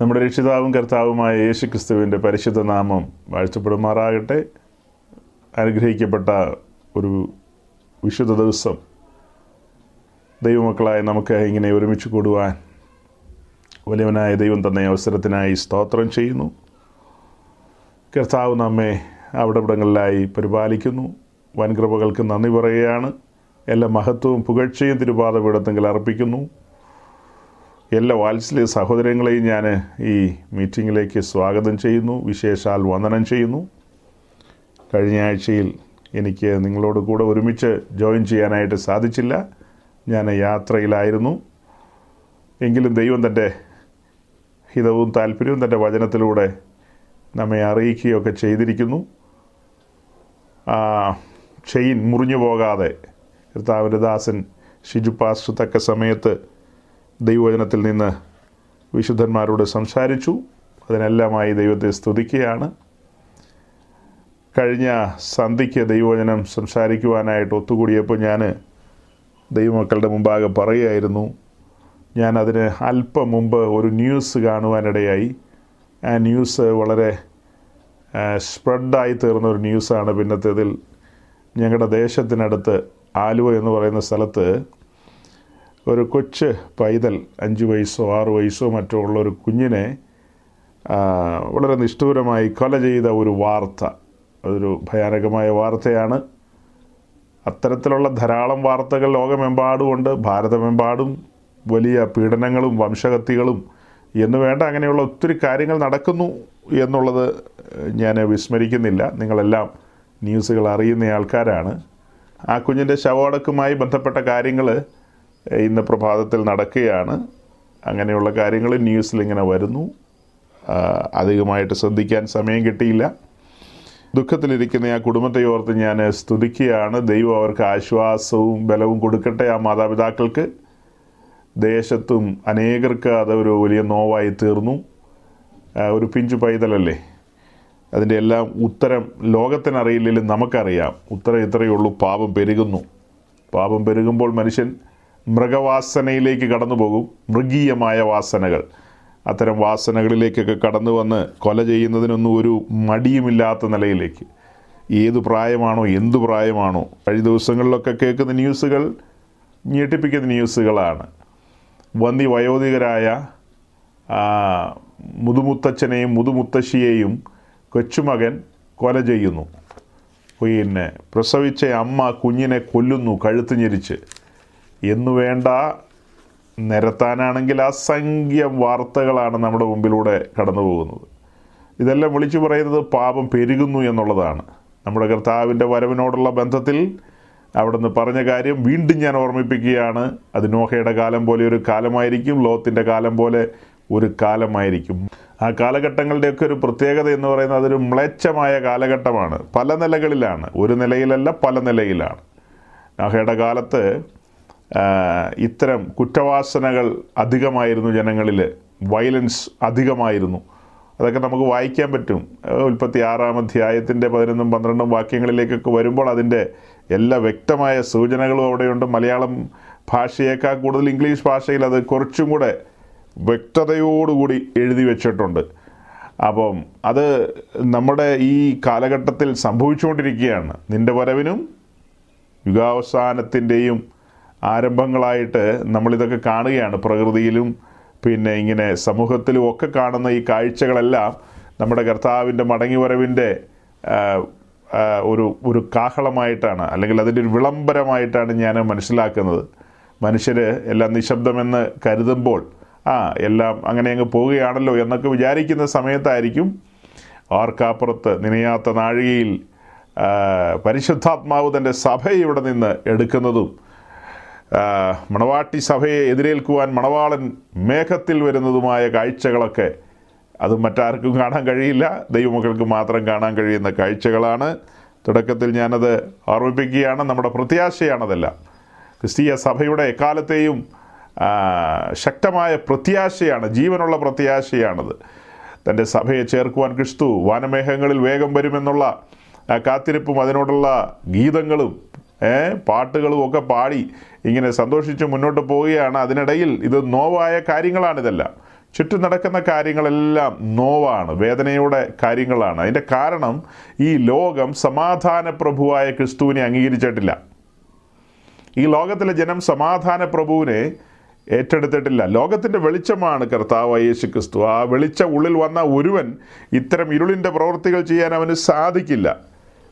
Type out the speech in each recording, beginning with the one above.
നമ്മുടെ രക്ഷിതാവും കർത്താവുമായ യേശു ക്രിസ്തുവിന്റെ പരിശുദ്ധ നാമം വാഴ്ചപ്പെടുമാറാകട്ടെ അനുഗ്രഹിക്കപ്പെട്ട ഒരു വിശുദ്ധ ദിവസം ദൈവമക്കളായ നമുക്ക് ഇങ്ങനെ ഒരുമിച്ച് കൂടുവാൻ വലിയവനായ ദൈവം തന്നെ അവസരത്തിനായി സ്തോത്രം ചെയ്യുന്നു. കർത്താവ് നമ്മെ അവിടെ ഇവിടങ്ങളിലായി പരിപാലിക്കുന്നു. വൻകൃപകൾക്ക് നന്ദി പറയുകയാണ്. എല്ലാ മഹത്വവും പുകഴ്ചയും തിരുപാതപീഠത്തെങ്കിൽ അർപ്പിക്കുന്നു. എല്ലാ വാത്സല്യ സഹോദരങ്ങളെയും ഞാൻ ഈ മീറ്റിങ്ങിലേക്ക് സ്വാഗതം ചെയ്യുന്നു വിശേഷാൽ വന്ദനം ചെയ്യുന്നു. കഴിഞ്ഞ ആഴ്ചയിൽ എനിക്ക് നിങ്ങളോട് കൂടെ ഒരുമിച്ച് ജോയിൻ ചെയ്യാനായിട്ട് സാധിച്ചില്ല. ഞാൻ യാത്രയിലായിരുന്നു. എങ്കിലും ദൈവം തന്റെ ഹിതവും താല്പര്യവും തന്റെ വചനത്തിലൂടെ നമ്മെ അറിയിക്കുകയൊക്കെ ചെയ്തിരിക്കുന്നു. ചെയിൻ മുറിഞ്ഞു പോകാതെ കർത്താവിന്റെ ദാസൻ ഷിജു പാസ്റ്റർ തക്ക സമയത്ത് ദൈവവചനത്തിൽ നിന്ന് വിശുദ്ധന്മാരോട് സംസാരിച്ചു. അതിനെല്ലാമായി ദൈവത്തെ സ്തുതിക്കുകയാണ്. കഴിഞ്ഞ സന്ധിക്ക് ദൈവവചനം സംസാരിക്കുവാനായിട്ട് ഒത്തുകൂടിയപ്പോൾ ഞാൻ ദൈവമക്കളുടെ മുമ്പാകെ പറയുകയായിരുന്നു. ഞാൻ അതിന് അല്പം മുമ്പ് ഒരു ന്യൂസ് കാണുവാനിടയായി. ആ ന്യൂസ് വളരെ സ്പ്രെഡായി തീർന്ന ഒരു ന്യൂസാണ്. പിന്നത്തേതിൽ ഞങ്ങളുടെ ദേശത്തിനടുത്ത് ആലുവ എന്ന് പറയുന്ന സ്ഥലത്ത് ഒരു കൊച്ച് പൈതൽ അഞ്ച് വയസ്സോ ആറ് വയസ്സോ മറ്റോ ഉള്ള ഒരു കുഞ്ഞിനെ വളരെ നിഷ്ഠൂരമായി കൊല ചെയ്ത ഒരു വാർത്ത. അതൊരു ഭയാനകമായ വാർത്തയാണ്. അത്തരത്തിലുള്ള ധാരാളം വാർത്തകൾ ലോകമെമ്പാടുമുണ്ട്. ഭാരതമെമ്പാടും വലിയ പീഡനങ്ങളും വംശഹത്യകളും എന്ന് വേണ്ട അങ്ങനെയുള്ള ഒത്തിരി കാര്യങ്ങൾ നടക്കുന്നു എന്നുള്ളത് ഞാൻ വിസ്മരിക്കുന്നില്ല. നിങ്ങളെല്ലാം ന്യൂസുകൾ അറിയുന്ന ആൾക്കാരാണ്. ആ കുഞ്ഞിന്റെ ശവോടക്കുമായി ബന്ധപ്പെട്ട കാര്യങ്ങൾ ഇന്ന് പ്രഭാതത്തിൽ നടക്കുകയാണ്. അങ്ങനെയുള്ള കാര്യങ്ങൾ ന്യൂസിൽ ഇങ്ങനെ വരുന്നു. അധികമായിട്ട് ശ്രദ്ധിക്കാൻ സമയം കിട്ടിയില്ല. ദുഃഖത്തിലിരിക്കുന്ന ആ കുടുംബത്തെ ഓർത്ത് ഞാൻ സ്തുതിക്കുകയാണ്. ദൈവം അവർക്ക് ആശ്വാസവും ബലവും കൊടുക്കട്ടെ ആ മാതാപിതാക്കൾക്ക്. ദേശത്തും അനേകർക്ക് അതൊരു വലിയ നോവായി തീർന്നു. ഒരു പിഞ്ചു പൈതലല്ലേ? അതിന്റെ എല്ലാം ഉത്തരം ലോകത്തിനറിയില്ലെങ്കിലും നമുക്കറിയാം. ഉത്തരം ഇത്രയേ ഉള്ളൂ പാപം പെരുകുന്നു. പാപം പെരുകുമ്പോൾ മനുഷ്യൻ മൃഗവാസനയിലേക്ക് കടന്നു പോകും മൃഗീയമായ വാസനകൾ. അത്തരം വാസനകളിലേക്കൊക്കെ കടന്നു വന്ന് കൊല ചെയ്യുന്നതിനൊന്നും ഒരു മടിയുമില്ലാത്ത നിലയിലേക്ക്. ഏത് പ്രായമാണോ എന്തു പ്രായമാണോ കഴിഞ്ഞ ദിവസങ്ങളിലൊക്കെ കേൾക്കുന്ന ന്യൂസുകൾ ഞെട്ടിപ്പിക്കുന്ന ന്യൂസുകളാണ്. വന്നി വയോധികരായ മുതുമുത്തച്ഛനെയും മുതുമുത്തശ്ശിയെയും കൊച്ചുമകൻ കൊല ചെയ്യുന്നു. പിന്നെ പ്രസവിച്ച അമ്മ കുഞ്ഞിനെ കൊല്ലുന്നു കഴുത്ത് ഞെരിച്ച്. എന്നു വേണ്ട നിരത്താനാണെങ്കിൽ അസംഖ്യം വാർത്തകളാണ് നമ്മുടെ മുമ്പിലൂടെ കടന്നു പോകുന്നത്. ഇതെല്ലാം വിളിച്ചു പറയുന്നത് പാപം പെരുകുന്നു എന്നുള്ളതാണ്. നമ്മുടെ കർത്താവിന്റെ വരവിനോടുള്ള ബന്ധത്തിൽ അവിടുന്ന് പറഞ്ഞ കാര്യം വീണ്ടും ഞാൻ ഓർമ്മിപ്പിക്കുകയാണ്. അത് നോഹയുടെ കാലം പോലെ ഒരു കാലമായിരിക്കും ലോത്തിന്റെ കാലം പോലെ ഒരു കാലമായിരിക്കും. ആ കാലഘട്ടങ്ങളുടെയൊക്കെ ഒരു പ്രത്യേകത എന്ന് പറയുന്നത് അതൊരു മ്ലേച്ഛമായ കാലഘട്ടമാണ്. പല നിലകളിലാണ്. ഒരു നിലയിലല്ല പല നിലയിലാണ്. നോഹയുടെ കാലത്ത് ഇത്തരം കുറ്റവാസനകൾ അധികമായിരുന്നു ജനങ്ങളിൽ വയലൻസ് അധികമായിരുന്നു. അതൊക്കെ നമുക്ക് വായിക്കാൻ പറ്റും. ഉൽപ്പത്തി ആറാം അധ്യായത്തിന്റെ പതിനൊന്നും പന്ത്രണ്ടും വാക്യങ്ങളിലേക്കൊക്കെ വരുമ്പോൾ അതിന്റെ എല്ലാ വ്യക്തമായ സൂചനകളും അവിടെയുണ്ട്. മലയാളം ഭാഷയേക്കാൾ കൂടുതൽ ഇംഗ്ലീഷ് ഭാഷയിൽ അത് കുറച്ചും കൂടെ വ്യക്തതയോടുകൂടി എഴുതി വെച്ചിട്ടുണ്ട്. അപ്പം അത് നമ്മുടെ ഈ കാലഘട്ടത്തിൽ സംഭവിച്ചുകൊണ്ടിരിക്കുകയാണ്. നിന്റെ വരവിനും യുഗാവസാനത്തിന്റെയും ആരംഭങ്ങളായിട്ട് നമ്മളിതൊക്കെ കാണുകയാണ്. പ്രകൃതിയിലും പിന്നെ ഇങ്ങനെ സമൂഹത്തിലും ഒക്കെ കാണുന്ന ഈ കാഴ്ചകളെല്ലാം നമ്മുടെ കർത്താവിന്റെ മടങ്ങിവരവിന്റെ ഒരു ഒരു കാഹളമായിട്ടാണ് അല്ലെങ്കിൽ അതിന്റെ ഒരു വിളംബരമായിട്ടാണ് ഞാൻ മനസ്സിലാക്കുന്നത്. മനുഷ്യർ എല്ലാം നിശബ്ദമെന്ന് കരുതുമ്പോൾ ആ എല്ലാം അങ്ങനെ അങ്ങ് പോവുകയാണല്ലോ എന്നൊക്കെ വിചാരിക്കുന്ന സമയത്തായിരിക്കും ആർക്കാപ്പുറത്ത് നിനയാത്ത നാഴികയിൽ പരിശുദ്ധാത്മാവ് തന്റെ സഭയെ ഇവിടെ നിന്ന് എടുക്കുന്നതും മണവാട്ടി സഭയെ എതിരേൽക്കുവാൻ മണവാളൻ മേഘത്തിൽ വരുന്നതുമായ കാഴ്ചകളൊക്കെ അത് മറ്റാർക്കും കാണാൻ കഴിയില്ല. ദൈവമക്കൾക്ക് മാത്രം കാണാൻ കഴിയുന്ന കാഴ്ചകളാണ്. തുടക്കത്തിൽ ഞാനത് ഓർമ്മിപ്പിക്കുകയാണ്. നമ്മുടെ പ്രത്യാശയാണതെല്ലാം. ക്രിസ്തീയ സഭയുടെ എക്കാലത്തെയും ശക്തമായ പ്രത്യാശയാണ് ജീവനുള്ള പ്രത്യാശയാണത്. തന്റെ സഭയെ ചേർക്കുവാൻ ക്രിസ്തു വാനമേഘങ്ങളിൽ വേഗം വരുമെന്നുള്ള കാത്തിരിപ്പും അതിനോടുള്ള ഗീതങ്ങളും പാട്ടുകളും ഒക്കെ പാടി ഇങ്ങനെ സന്തോഷിച്ച് മുന്നോട്ട് പോവുകയാണ്. അതിനിടയിൽ ഇത് നോവായ കാര്യങ്ങളാണിതെല്ലാം ചുറ്റും നടക്കുന്ന കാര്യങ്ങളെല്ലാം നോവാണ് വേദനയുടെ കാര്യങ്ങളാണ്. അതിന്റെ കാരണം ഈ ലോകം സമാധാന പ്രഭുവായ ക്രിസ്തുവിനെ അംഗീകരിച്ചിട്ടില്ല. ഈ ലോകത്തിലെ ജനം സമാധാന പ്രഭുവിനെ ഏറ്റെടുത്തിട്ടില്ല. ലോകത്തിന്റെ വെളിച്ചമാണ് കർത്താവ് യേശു ക്രിസ്തു ആ വെളിച്ചം ഉള്ളിൽ വന്ന ഒരുവൻ ഇത്തരം ഇരുളിന്റെ പ്രവൃത്തികൾ ചെയ്യാൻ അവന് സാധിക്കില്ല.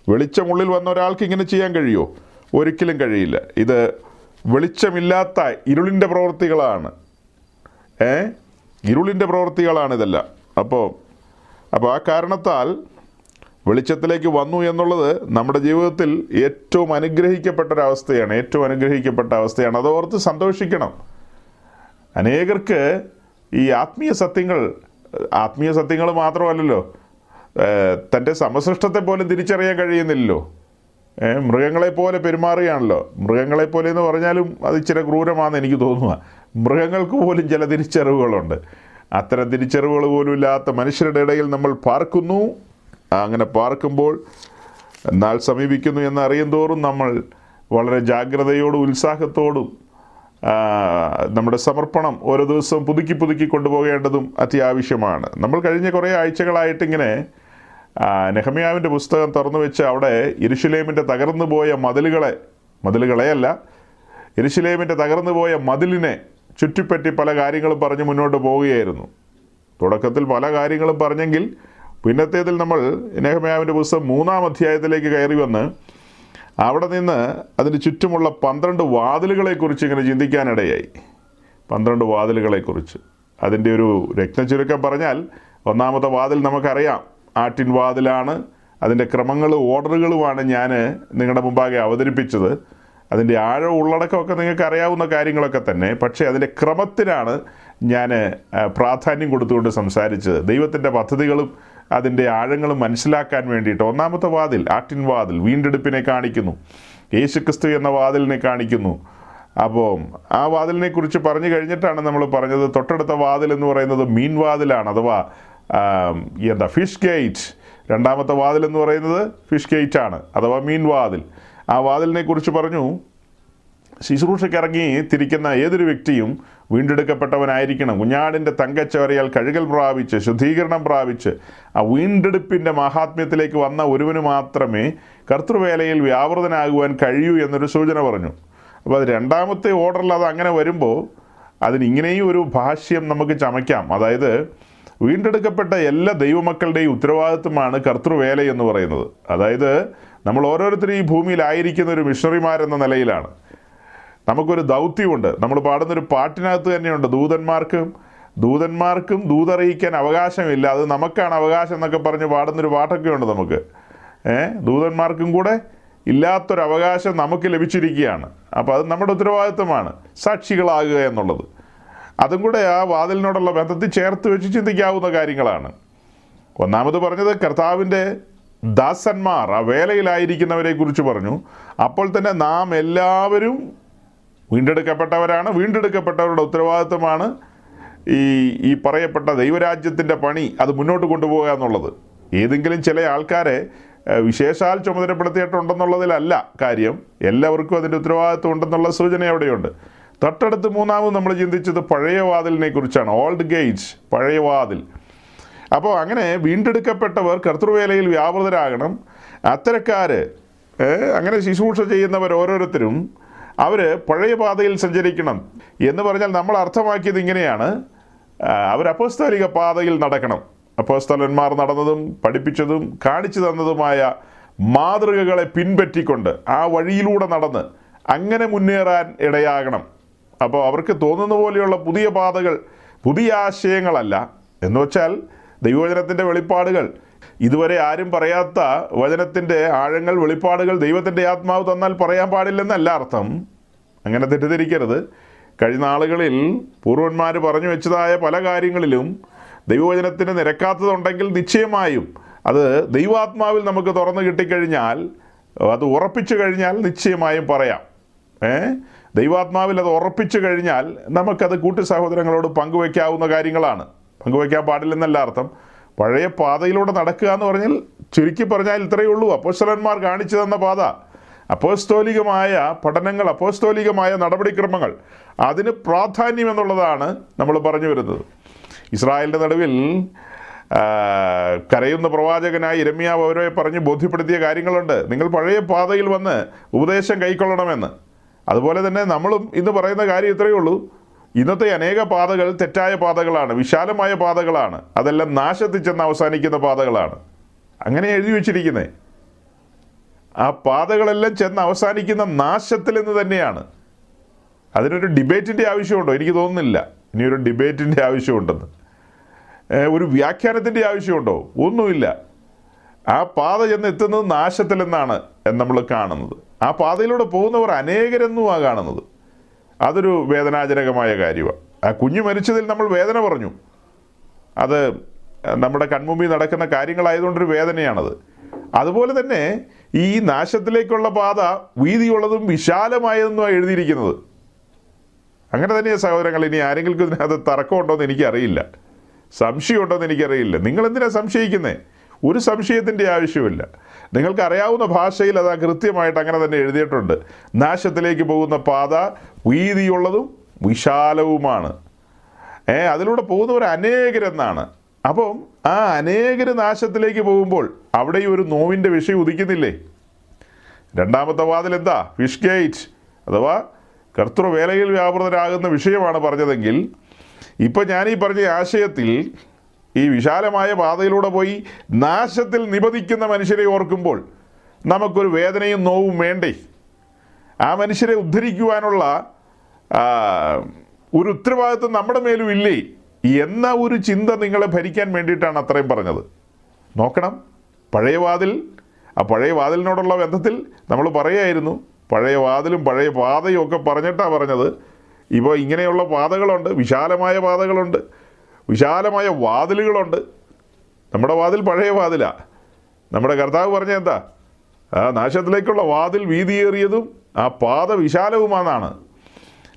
വെളിച്ചം ഉള്ളിൽ വന്ന ഒരാൾക്ക് ഇങ്ങനെ ചെയ്യാൻ കഴിയുമോ? ഒരിക്കലും കഴിയില്ല. ഇത് വെളിച്ചമില്ലാത്ത ഇരുളിന്റെ പ്രവൃത്തികളാണ്. ഏ? ഇരുളിന്റെ പ്രവൃത്തികളാണ് ഇതെല്ലാം. അപ്പോൾ അപ്പോൾ ആ കാരണത്താൽ വെളിച്ചത്തിലേക്ക് വന്നു എന്നുള്ളത് നമ്മുടെ ജീവിതത്തിൽ ഏറ്റവും അനുഗ്രഹിക്കപ്പെട്ട ഒരു അവസ്ഥയാണ് ഏറ്റവും അനുഗ്രഹിക്കപ്പെട്ട അവസ്ഥയാണ് അതോർത്ത് സന്തോഷിക്കണം. അനേകർക്ക് ഈ ആത്മീയ സത്യങ്ങൾ ആത്മീയ സത്യങ്ങൾ മാത്രമല്ലല്ലോ തന്റെ സമസൃഷ്ടത്തെ പോലും തിരിച്ചറിയാൻ കഴിയുന്നില്ലല്ലോ. ഏഹ് മൃഗങ്ങളെ പോലെ പെരുമാറുകയാണല്ലോ. മൃഗങ്ങളെ പോലെ എന്ന് പറഞ്ഞാലും അത് ഇച്ചിരി ക്രൂരമാണെന്ന് എനിക്ക് തോന്നുക മൃഗങ്ങൾക്ക് പോലും ചില തിരിച്ചറിവുകളുണ്ട്. അത്തരം തിരിച്ചറിവുകൾ പോലും ഇല്ലാത്ത മനുഷ്യരുടെ ഇടയിൽ നമ്മൾ പാർക്കുന്നു. അങ്ങനെ പാർക്കുമ്പോൾ നാൾ സമീപിക്കുന്നു എന്ന് അറിയും തോറും നമ്മൾ വളരെ ജാഗ്രതയോടും ഉത്സാഹത്തോടും നമ്മുടെ സമർപ്പണം ഓരോ ദിവസവും പുതുക്കി പുതുക്കി കൊണ്ടുപോകേണ്ടതും അത്യാവശ്യമാണ്. നമ്മൾ കഴിഞ്ഞ കുറേ ആഴ്ചകളായിട്ട് ഇങ്ങനെ നെഹമ്യാവിന്റെ പുസ്തകം തുറന്നു വെച്ച് അവിടെ ഇരുഷുലേമിന്റെ തകർന്നു പോയ മതിലുകളെ മതിലുകളെയല്ല ഇരുഷുലേമിന്റെ തകർന്നു പോയ മതിലിനെ ചുറ്റിപ്പറ്റി പല കാര്യങ്ങളും പറഞ്ഞ് മുന്നോട്ട് പോവുകയായിരുന്നു. തുടക്കത്തിൽ പല കാര്യങ്ങളും പറഞ്ഞെങ്കിൽ പിന്നത്തേതിൽ നമ്മൾ നെഹമ്യാവിന്റെ പുസ്തകം മൂന്നാം അധ്യായത്തിലേക്ക് കയറി വന്ന് അവിടെ നിന്ന് അതിന് ചുറ്റുമുള്ള പന്ത്രണ്ട് വാതിലുകളെക്കുറിച്ച് ഇങ്ങനെ ചിന്തിക്കാനിടയായി. പന്ത്രണ്ട് വാതിലുകളെക്കുറിച്ച്. അതിന്റെ ഒരു രത്നചുരുക്കം പറഞ്ഞാൽ ഒന്നാമത്തെ വാതിൽ നമുക്കറിയാം. ആട്ടിൻ വാതിലാണ് അതിന്റെ ക്രമങ്ങളും ഓർഡറുകളുമാണ് ഞാൻ നിങ്ങളുടെ മുമ്പാകെ അവതരിപ്പിച്ചത്. അതിന്റെ ആഴം ഉള്ളടക്കമൊക്കെ നിങ്ങൾക്ക് അറിയാവുന്ന കാര്യങ്ങളൊക്കെ തന്നെ. പക്ഷേ അതിന്റെ ക്രമത്തിനാണ് ഞാൻ പ്രാധാന്യം കൊടുത്തുകൊണ്ട് സംസാരിച്ചത്. ദൈവത്തിന്റെ പദ്ധതികളും അതിന്റെ ആഴങ്ങളും മനസ്സിലാക്കാൻ വേണ്ടിയിട്ട്. ഒന്നാമത്തെ വാതിൽ ആട്ടിൻ വാതിൽ വീണ്ടെടുപ്പിനെ കാണിക്കുന്നു. യേശുക്രിസ്തു എന്ന വാതിലിനെ കാണിക്കുന്നു. അപ്പോൾ ആ വാതിലിനെ കുറിച്ച് പറഞ്ഞു കഴിഞ്ഞിട്ടാണ് നമ്മൾ പറഞ്ഞത്. തൊട്ടടുത്ത വാതിൽ എന്ന് പറയുന്നത് മീൻ വാതിലാണ് അഥവാ എന്താ ഫിഷ് ഗേറ്റ് രണ്ടാമത്തെ വാതിൽ എന്ന് പറയുന്നത് ഫിഷ് ഗേറ്റ് ആണ് അഥവാ മീൻ വാതിൽ. ആ വാതിലിനെ കുറിച്ച് പറഞ്ഞു ശുശ്രൂഷയ്ക്ക് ഇറങ്ങി തിരിക്കുന്ന ഏതൊരു വ്യക്തിയും വീണ്ടെടുക്കപ്പെട്ടവനായിരിക്കണം. കുഞ്ഞാടിന്റെ തങ്കച്ചവരയാൽ കഴുകൽ പ്രാപിച്ച് ശുദ്ധീകരണം പ്രാപിച്ച് ആ വീണ്ടെടുപ്പിന്റെ മഹാത്മ്യത്തിലേക്ക് വന്ന ഒരുവന് മാത്രമേ കർത്തൃവേലയിൽ വ്യാപൃതനാകുവാൻ കഴിയൂ എന്നൊരു സൂചന പറഞ്ഞു. അപ്പോൾ അത് രണ്ടാമത്തെ ഓർഡറിൽ അത് അങ്ങനെ വരുമ്പോൾ അതിന് ഇങ്ങനെയും ഒരു ഭാഷ്യം നമുക്ക് ചമയ്ക്കാം. അതായത് വീണ്ടെടുക്കപ്പെട്ട എല്ലാ ദൈവമക്കളുടെയും ഉത്തരവാദിത്വമാണ് കർത്തൃവേല എന്ന് പറയുന്നത്. അതായത് നമ്മൾ ഓരോരുത്തരും ഈ ഭൂമിയിലായിരിക്കുന്ന ഒരു മിഷണറിമാരെന്ന നിലയിലാണ്. നമുക്കൊരു ദൗത്യമുണ്ട്. നമ്മൾ പാടുന്നൊരു പാട്ടിനകത്ത് തന്നെയുണ്ട്. ദൂതന്മാർക്കും ദൂതന്മാർക്കും ദൂതറിയിക്കാൻ അവകാശമില്ല. അത് നമുക്കാണ് അവകാശം എന്നൊക്കെ പറഞ്ഞ് പാടുന്നൊരു പാട്ടൊക്കെ ഉണ്ട് നമുക്ക്. ഏ? ദൂതന്മാർക്കും കൂടെ ഇല്ലാത്തൊരവകാശം നമുക്ക് ലഭിച്ചിരിക്കുകയാണ്. അപ്പോൾ അത് നമ്മുടെ ഉത്തരവാദിത്വമാണ്. സാക്ഷികളാകുക എന്നുള്ളത്. അതും കൂടെ ആ വാതിലിനോടുള്ള ബന്ധത്തിൽ ചേർത്ത് വെച്ച് ചിന്തിക്കാവുന്ന കാര്യങ്ങളാണ്. ഒന്നാമത് പറഞ്ഞത് കർത്താവിന്റെ ദാസന്മാർ ആ വേലയിലായിരിക്കുന്നവരെ കുറിച്ച് പറഞ്ഞു. അപ്പോൾ തന്നെ നാം എല്ലാവരും വീണ്ടെടുക്കപ്പെട്ടവരാണ്. വീണ്ടെടുക്കപ്പെട്ടവരുടെ ഉത്തരവാദിത്വമാണ് ഈ ഈ പറയപ്പെട്ട ദൈവരാജ്യത്തിന്റെ പണി അത് മുന്നോട്ട് കൊണ്ടുപോകുക എന്നുള്ളത്. ഏതെങ്കിലും ചില ആൾക്കാരെ വിശേഷാൽ ചുമതലപ്പെടുത്തിയിട്ടുണ്ടെന്നുള്ളതിലല്ല കാര്യം. എല്ലാവർക്കും അതിന്റെ ഉത്തരവാദിത്വം ഉണ്ടെന്നുള്ള സൂചന അവിടെയുണ്ട്. തൊട്ടടുത്ത് മൂന്നാമത് നമ്മൾ ചിന്തിച്ചത് പഴയ വാതിലിനെ കുറിച്ചാണ് ഓൾഡ് ഗേറ്റ്സ് പഴയ വാതിൽ. അപ്പോൾ അങ്ങനെ വീണ്ടെടുക്കപ്പെട്ടവർ കർത്തൃവേലയിൽ വ്യാപൃതരാകണം. അത്തരക്കാർ അങ്ങനെ ശുശ്രൂഷ ചെയ്യുന്നവർ ഓരോരുത്തരും അവർ പഴയ പാതയിൽ സഞ്ചരിക്കണം. എന്ന് പറഞ്ഞാൽ നമ്മൾ അർത്ഥമാക്കിയത് ഇങ്ങനെയാണ്. അവർ അപ്പോസ്തോലിക പാതയിൽ നടക്കണം. അപ്പോസ്തലന്മാർ നടന്നതും പഠിപ്പിച്ചതും കാണിച്ചു തന്നതുമായ മാതൃകകളെ പിൻപറ്റിക്കൊണ്ട് ആ വഴിയിലൂടെ നടന്ന് അങ്ങനെ മുന്നേറാൻ ഇടയാകണം. അപ്പോൾ അവർക്ക് തോന്നുന്ന പോലെയുള്ള പുതിയ പാതകൾ പുതിയ ആശയങ്ങളല്ല. എന്ന് വെച്ചാൽ ദൈവവചനത്തിന്റെ വെളിപ്പാടുകൾ. ഇതുവരെ ആരും പറയാത്ത വചനത്തിന്റെ ആഴങ്ങൾ വെളിപ്പാടുകൾ ദൈവത്തിന്റെ ആത്മാവ് തന്നാൽ പറയാൻ പാടില്ലെന്നല്ല അർത്ഥം. അങ്ങനെ തെറ്റിദ്ധരിക്കരുത്. കഴിഞ്ഞ ആളുകളിൽ പൂർവന്മാർ പറഞ്ഞു വെച്ചതായ പല കാര്യങ്ങളിലും ദൈവവചനത്തിന് നിരക്കാത്തതുണ്ടെങ്കിൽ നിശ്ചയമായും അത് ദൈവാത്മാവിൽ നമുക്ക് തുറന്നു കിട്ടിക്കഴിഞ്ഞാൽ അത് ഉറപ്പിച്ചു കഴിഞ്ഞാൽ നിശ്ചയമായും പറയാം. ഏ? ദൈവാത്മാവിൽ അത് ഉറപ്പിച്ചു കഴിഞ്ഞാൽ നമുക്കത് കൂട്ടു സഹോദരങ്ങളോട് പങ്കുവെക്കാവുന്ന കാര്യങ്ങളാണ്. പങ്കുവെക്കാൻ പാടില്ലെന്നല്ല അർത്ഥം. പഴയ പാതയിലൂടെ നടക്കുക എന്ന് പറഞ്ഞാൽ ചുരുക്കി പറഞ്ഞാൽ ഇത്രയേ ഉള്ളൂ. അപ്പോസ്റ്റലന്മാർ കാണിച്ചു തന്ന പാത. അപ്പോസ്തോലികമായ പഠനങ്ങൾ അപ്പോസ്തോലികമായ നടപടിക്രമങ്ങൾ അതിന് പ്രാധാന്യം എന്നുള്ളതാണ് നമ്മൾ പറഞ്ഞു വരുന്നത്. ഇസ്രായേലിന്റെ നടുവിൽ കരയുന്ന പ്രവാചകനായി ഇരമ്യാവ് അവരെ പറഞ്ഞ് ബോധ്യപ്പെടുത്തിയ കാര്യങ്ങളുണ്ട്. നിങ്ങൾ പഴയ പാതയിൽ വന്ന് ഉപദേശം കൈക്കൊള്ളണമെന്ന്. അതുപോലെ തന്നെ നമ്മളും ഇന്ന് പറയുന്ന കാര്യം ഇത്രയേ ഉള്ളൂ. ഇന്നത്തെ അനേക പാതകൾ തെറ്റായ പാതകളാണ് വിശാലമായ പാതകളാണ്. അതെല്ലാം നാശത്തിൽ ചെന്ന് അവസാനിക്കുന്ന പാതകളാണ്. അങ്ങനെ എഴുതി വെച്ചിരിക്കുന്നത് ആ പാതകളെല്ലാം ചെന്ന് അവസാനിക്കുന്ന നാശത്തിൽ നിന്ന് തന്നെയാണ്. അതിനൊരു ഡിബേറ്റിന്റെ ആവശ്യമുണ്ടോ? എനിക്ക് തോന്നുന്നില്ല. ഇനിയൊരു ഡിബേറ്റിന്റെ ആവശ്യമുണ്ടെന്ന്. ഒരു വ്യാഖ്യാനത്തിന്റെ ആവശ്യമുണ്ടോ? ഒന്നുമില്ല. ആ പാത ചെന്ന് എത്തുന്നത് നാശത്തിലെന്നാണ് നമ്മൾ കാണുന്നത്. ആ പാതയിലൂടെ പോകുന്നവർ അനേകരെന്നുമാണ് കാണുന്നത്. അതൊരു വേദനാജനകമായ കാര്യമാണ് ആ കുഞ്ഞു മരിച്ചതിൽ നമ്മൾ വേദന പറഞ്ഞു. അത് നമ്മുടെ കൺമുമ്പിൽ നടക്കുന്ന കാര്യങ്ങളായതുകൊണ്ടൊരു വേദനയാണത്. അതുപോലെ തന്നെ ഈ നാശത്തിലേക്കുള്ള പാത വീതിയുള്ളതും വിശാലമായതെന്നുമാണ് എഴുതിയിരിക്കുന്നത്. അങ്ങനെ തന്നെയാണ് സഹോദരങ്ങൾ ഇനി ആരെങ്കിലും ഇതിനകത്ത് തർക്കമുണ്ടോ എന്ന് എനിക്കറിയില്ല. സംശയമുണ്ടോ എന്ന് എനിക്കറിയില്ല. നിങ്ങൾ എന്തിനാ സംശയിക്കുന്നേ? ഒരു സംശയത്തിന്റെ ആവശ്യമില്ല നിങ്ങൾക്ക് അറിയാവുന്ന ഭാഷയിൽ അത് കൃത്യമായിട്ട് അങ്ങനെ തന്നെ എഴുതിയിട്ടുണ്ട്. നാശത്തിലേക്ക് പോകുന്ന പാത വീതിയുള്ളതും വിശാലവുമാണ്. ഏ അതിലൂടെ പോകുന്നവർ അനേകരെന്നാണ്. അപ്പം ആ അനേകര് നാശത്തിലേക്ക് പോകുമ്പോൾ അവിടെ ഒരു നോവിന്റെ വിഷയം ഉദിക്കുന്നില്ലേ? രണ്ടാമത്തെ വാതിൽ എന്താ? ഫിഷ് ഗേറ്റ് അഥവാ കർത്തൃവേലയിൽ വ്യാപൃതരാകുന്ന വിഷയമാണ് പറഞ്ഞതെങ്കിൽ ഇപ്പം ഞാൻ ഈ പറഞ്ഞ ആശയത്തിൽ ഈ വിശാലമായ പാതയിലൂടെ പോയി നാശത്തിൽ നിപതിക്കുന്ന മനുഷ്യരെ ഓർക്കുമ്പോൾ നമുക്കൊരു വേദനയും നോവും വേണ്ടേ? ആ മനുഷ്യരെ ഉദ്ധരിക്കുവാനുള്ള ഒരു ഉത്തരവാദിത്വം നമ്മുടെ മേലും ഇല്ലേ? എന്ന ഒരു ചിന്ത നിങ്ങളെ ഭരിക്കാൻ വേണ്ടിയിട്ടാണ് അത്രയും പറഞ്ഞത്. നോക്കണം. പഴയ വാതിൽ ആ പഴയ വാതിലിനോടുള്ള ബന്ധത്തിൽ നമ്മൾ പറയായിരുന്നു. പഴയ വാതിലും പഴയ പാതയും ഒക്കെ പറഞ്ഞിട്ടാണ് പറഞ്ഞത്. ഇപ്പോൾ ഇങ്ങനെയുള്ള പാതകളുണ്ട് വിശാലമായ പാതകളുണ്ട്. വിശാലമായ വാതിലുകളുണ്ട്. നമ്മുടെ വാതിൽ പഴയ വാതിലാണ് നമ്മുടെ കർത്താവ് പറഞ്ഞ എന്താ? ആ നാശത്തിലേക്കുള്ള വാതിൽ വീതിയേറിയതും ആ പാത വിശാലവുമാണെന്നാണ്.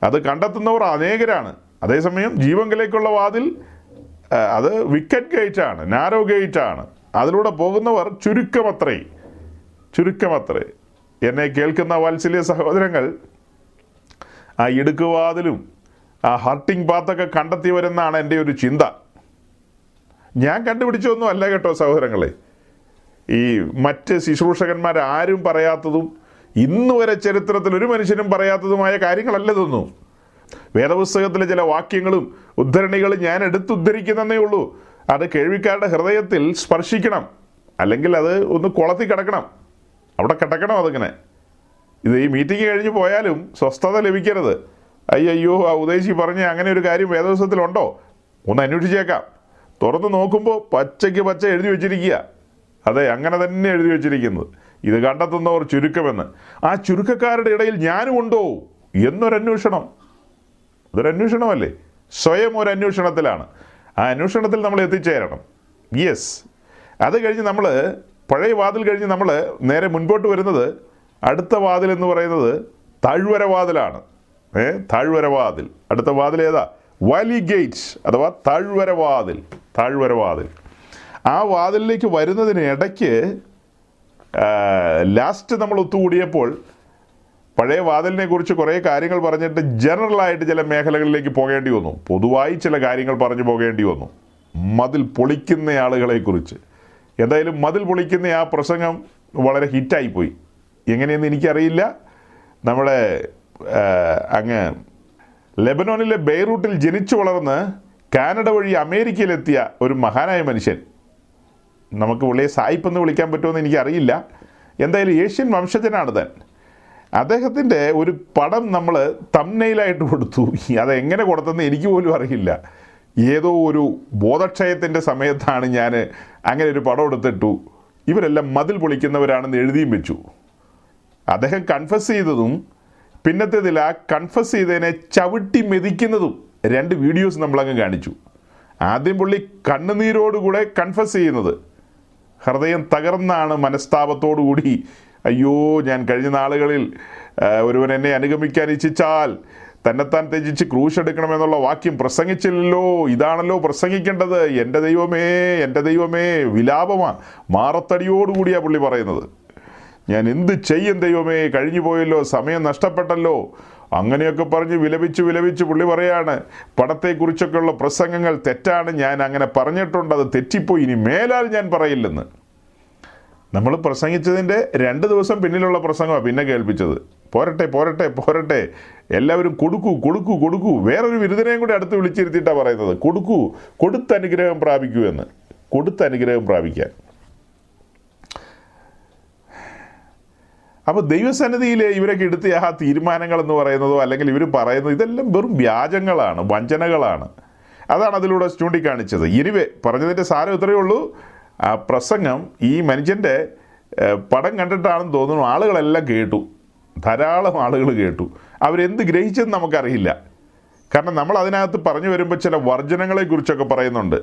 അത് കണ്ടെത്തുന്നവർ അനേകരാണ്. അതേസമയം ജീവങ്കിലേക്കുള്ള വാതിൽ അത് വിക്കറ്റ് ഗേറ്റാണ് നാരോ ഗേറ്റാണ്. അതിലൂടെ പോകുന്നവർ ചുരുക്കമത്രേ ചുരുക്കമത്രേ. എന്നെ കേൾക്കുന്ന വാത്സല്യ സഹോദരങ്ങൾ ആ ഇടുക്കുവാതിലും ആ ഹർട്ടിംഗ് പാത്തൊക്കെ കണ്ടെത്തിയവരെന്നാണ് എന്റെ ഒരു ചിന്ത. ഞാൻ കണ്ടുപിടിച്ചൊന്നും അല്ല കേട്ടോ സഹോദരങ്ങളെ. ഈ മറ്റ് ശുശ്രൂഷകന്മാർ ആരും പറയാത്തതും ഇന്ന് വരെ ചരിത്രത്തിൽ ഒരു മനുഷ്യനും പറയാത്തതുമായ കാര്യങ്ങളല്ല ഇതൊന്നും. വേദപുസ്തകത്തിലെ ചില വാക്യങ്ങളും ഉദ്ധരണികളും ഞാൻ എടുത്തുദ്ധരിക്കുന്നതേ ഉള്ളൂ. അത് കേൾവിക്കാരുടെ ഹൃദയത്തിൽ സ്പർശിക്കണം. അല്ലെങ്കിൽ അത് ഒന്ന് കുളത്തി കിടക്കണം. അവിടെ കിടക്കണം അതിങ്ങനെ? ഇത് ഈ മീറ്റിംഗ് കഴിഞ്ഞ് പോയാലും സ്വസ്ഥത ലഭിക്കരുത്. അയ്യോ ആ ഉദ്ദേശി പറഞ്ഞ അങ്ങനെ ഒരു കാര്യം വേദപുസ്തകത്തിലുണ്ടോ ഒന്ന് അന്വേഷിച്ചേക്കാം. തുറന്ന് നോക്കുമ്പോൾ പച്ചയ്ക്ക് പച്ച എഴുതി വെച്ചിരിക്കുക. അതെ അങ്ങനെ തന്നെ എഴുതി വെച്ചിരിക്കുന്നത് ഇത് കണ്ടെത്തുന്നവർ ചുരുക്കമെന്ന്. ആ ചുരുക്കക്കാരുടെ ഇടയിൽ ഞാനും ഉണ്ടോ എന്നൊരന്വേഷണം. അതൊരു അന്വേഷണമല്ലേ സ്വയം ഒരു അന്വേഷണത്തിലാണ്. ആ അന്വേഷണത്തിൽ നമ്മൾ എത്തിച്ചേരണം. യെസ് അത് കഴിഞ്ഞ് നമ്മൾ പഴയ വാതിൽ കഴിഞ്ഞ് നമ്മൾ നേരെ മുൻപോട്ട് വരുന്നത് അടുത്ത വാതിൽ എന്ന് പറയുന്നത് താഴ്വര വാതിലാണ്. താഴ്വരവാതിൽ. അടുത്ത വാതിൽ ഏതാ? വലി ഗേറ്റ് അഥവാ താഴ്വരവാതിൽ. താഴ്വരവാതിൽ. താഴ്വര വാതിൽ ആ വാതിലിലേക്ക് വരുന്നതിന് ഇടയ്ക്ക് ലാസ്റ്റ് നമ്മൾ ഒത്തുകൂടിയപ്പോൾ പഴയ വാതിലിനെ കുറിച്ച് കുറേ കാര്യങ്ങൾ പറഞ്ഞിട്ട് ജനറലായിട്ട് ചില മേഖലകളിലേക്ക് പോകേണ്ടി വന്നു. പൊതുവായി ചില കാര്യങ്ങൾ പറഞ്ഞു പോകേണ്ടി വന്നു. മതിൽ പൊളിക്കുന്ന ആളുകളെക്കുറിച്ച് എന്തായാലും മതിൽ പൊളിക്കുന്ന ആ പ്രസംഗം വളരെ ഹിറ്റായിപ്പോയി എങ്ങനെയെന്ന് എനിക്കറിയില്ല. നമ്മുടെ അങ്ങ് ലെബനോണിലെ ബെയ്റൂട്ടിൽ ജനിച്ചു വളർന്ന് കാനഡ വഴി അമേരിക്കയിലെത്തിയ ഒരു മഹാനായ മനുഷ്യൻ. നമുക്ക് പുള്ളിയെ സായിപ്പ് എന്ന് വിളിക്കാൻ പറ്റുമെന്ന് എനിക്കറിയില്ല. എന്തായാലും ഏഷ്യൻ വംശജനാണ് താൻ. അദ്ദേഹത്തിന്റെ ഒരു പടം നമ്മൾ തമ്മനയിലായിട്ട് കൊടുത്തു. അതെങ്ങനെ കൊടുത്തെന്ന് എനിക്ക് പോലും അറിയില്ല. ഏതോ ഒരു ബോധക്ഷയത്തിന്റെ സമയത്താണ് ഞാൻ അങ്ങനെ ഒരു പടം എടുത്തിട്ടു. ഇവരെല്ലാം മതിൽ പൊളിക്കുന്നവരാണെന്ന് എഴുതിയും വെച്ചു. അദ്ദേഹം കൺഫസ് ചെയ്തതും പിന്നത്തേതിൽ ആ കൺഫസ് ചെയ്തതിനെ ചവിട്ടി മെതിക്കുന്നതും രണ്ട് വീഡിയോസ് നമ്മളങ്ങ് കാണിച്ചു. ആദ്യം പുള്ളി കണ്ണുനീരോടുകൂടെ കൺഫസ് ചെയ്യുന്നത്. ഹൃദയം തകർന്നാണ് മനസ്താപത്തോടുകൂടി അയ്യോ ഞാൻ കഴിഞ്ഞ നാളുകളിൽ ഒരുവൻ എന്നെ അനുഗമിക്കാൻ ഇച്ഛിച്ചാൽ തന്നെത്താൻ ത്യജിച്ച് ക്രൂശ് എടുക്കണമെന്നുള്ള വാക്യം പ്രസംഗിച്ചില്ലല്ലോ ഇതാണല്ലോ പ്രസംഗിക്കേണ്ടത്. എന്റെ ദൈവമേ എന്റെ ദൈവമേ വിലാപമാണ് മാറത്തടിയോടുകൂടിയാണ് പുള്ളി പറയുന്നത്. ഞാൻ എന്ത് ചെയ്യും ദൈവമേ? കഴിഞ്ഞു പോയല്ലോ സമയം നഷ്ടപ്പെട്ടല്ലോ. അങ്ങനെയൊക്കെ പറഞ്ഞ് വിലപിച്ച് വിലപിച്ച് പുള്ളി പറയാണ് പണത്തെക്കുറിച്ചൊക്കെയുള്ള പ്രസംഗങ്ങൾ തെറ്റാണ് ഞാൻ അങ്ങനെ പറഞ്ഞിട്ടുണ്ട് അത് തെറ്റിപ്പോയി ഇനി മേലാൽ ഞാൻ പറയില്ലെന്ന്. നമ്മൾ പ്രസംഗിച്ചതിന്റെ രണ്ട് ദിവസം പിന്നിലുള്ള പ്രസംഗമാണ് പിന്നെ കേൾപ്പിച്ചത്. പോരട്ടെ പോരട്ടെ പോരട്ടെ. എല്ലാവരും കൊടുക്കൂ കൊടുക്കൂ കൊടുക്കൂ. വേറൊരു ബിരുദനെയും കൂടി അടുത്ത് വിളിച്ചിരുത്തിയിട്ടാണ് പറയുന്നത്. കൊടുക്കൂ കൊടുത്തനുഗ്രഹം പ്രാപിക്കൂ എന്ന്. കൊടുത്തനുഗ്രഹം പ്രാപിക്കാൻ. അപ്പോൾ ദൈവസന്നിധിയിൽ ഇവരൊക്കെ എടുത്തിയ ആ തീരുമാനങ്ങൾ എന്ന് പറയുന്നതോ അല്ലെങ്കിൽ ഇവർ പറയുന്നത് ഇതെല്ലാം വെറും വ്യാജങ്ങളാണ് വഞ്ചനകളാണ്. അതാണ് അതിലൂടെ ചൂണ്ടിക്കാണിച്ചത്. ഇനിവേ പറഞ്ഞതിന്റെ സാരം ഇത്രയേ ഉള്ളൂ. ആ പ്രസംഗം ഈ മനുഷ്യന്റെ പടം കണ്ടിട്ടാണെന്ന് തോന്നുന്നു ആളുകളെല്ലാം കേട്ടു. ധാരാളം ആളുകൾ കേട്ടു. അവരെന്ത് ഗ്രഹിച്ചെന്ന് നമുക്കറിയില്ല. കാരണം നമ്മൾ അതിനകത്ത് പറഞ്ഞു വരുമ്പോൾ ചില വർജനങ്ങളെക്കുറിച്ചൊക്കെ പറയുന്നുണ്ട്.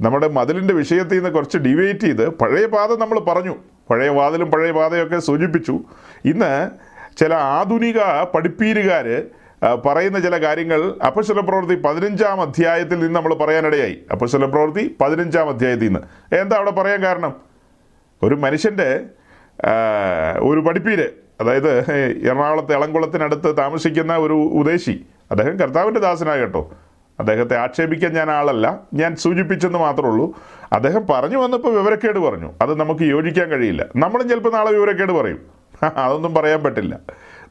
നമ്മുടെ മതിലിന്റെ വിഷയത്തിൽ നിന്ന് കുറച്ച് ഡിവേറ്റ് ചെയ്ത് പഴയ പാത നമ്മൾ പറഞ്ഞു. പഴയ വാതിലും പഴയ പാതയൊക്കെ സൂചിപ്പിച്ചു. ഇന്ന് ചില ആധുനിക പഠിപ്പീരുകാർ പറയുന്ന ചില കാര്യങ്ങൾ അപ്പശ്വല പ്രവൃത്തി പതിനഞ്ചാം അധ്യായത്തിൽ നിന്ന് നമ്മൾ പറയാനിടയായി. അപ്പശ്വല പ്രവൃത്തി പതിനഞ്ചാം അധ്യായത്തിൽ നിന്ന്. എന്താ അവിടെ പറയാൻ കാരണം? ഒരു മനുഷ്യന്റെ ഒരു പഠിപ്പീര് അതായത് എറണാകുളത്തെ എളംകുളത്തിനടുത്ത് താമസിക്കുന്ന ഒരു ഉദ്ദേശി അദ്ദേഹം കർത്താവിന്റെ ദാസനാകട്ടോ അദ്ദേഹത്തെ ആക്ഷേപിക്കാൻ ഞാൻ ആളല്ല. ഞാൻ സൂചിപ്പിച്ചെന്ന് മാത്രമേ ഉള്ളൂ അദ്ദേഹം പറഞ്ഞു വന്നപ്പോൾ വിവരക്കേട് പറഞ്ഞു. അത് നമുക്ക് യോജിക്കാൻ കഴിയില്ല. നമ്മളും ചിലപ്പോൾ നാളെ വിവരക്കേട് പറയും. അതൊന്നും പറയാൻ പറ്റില്ല.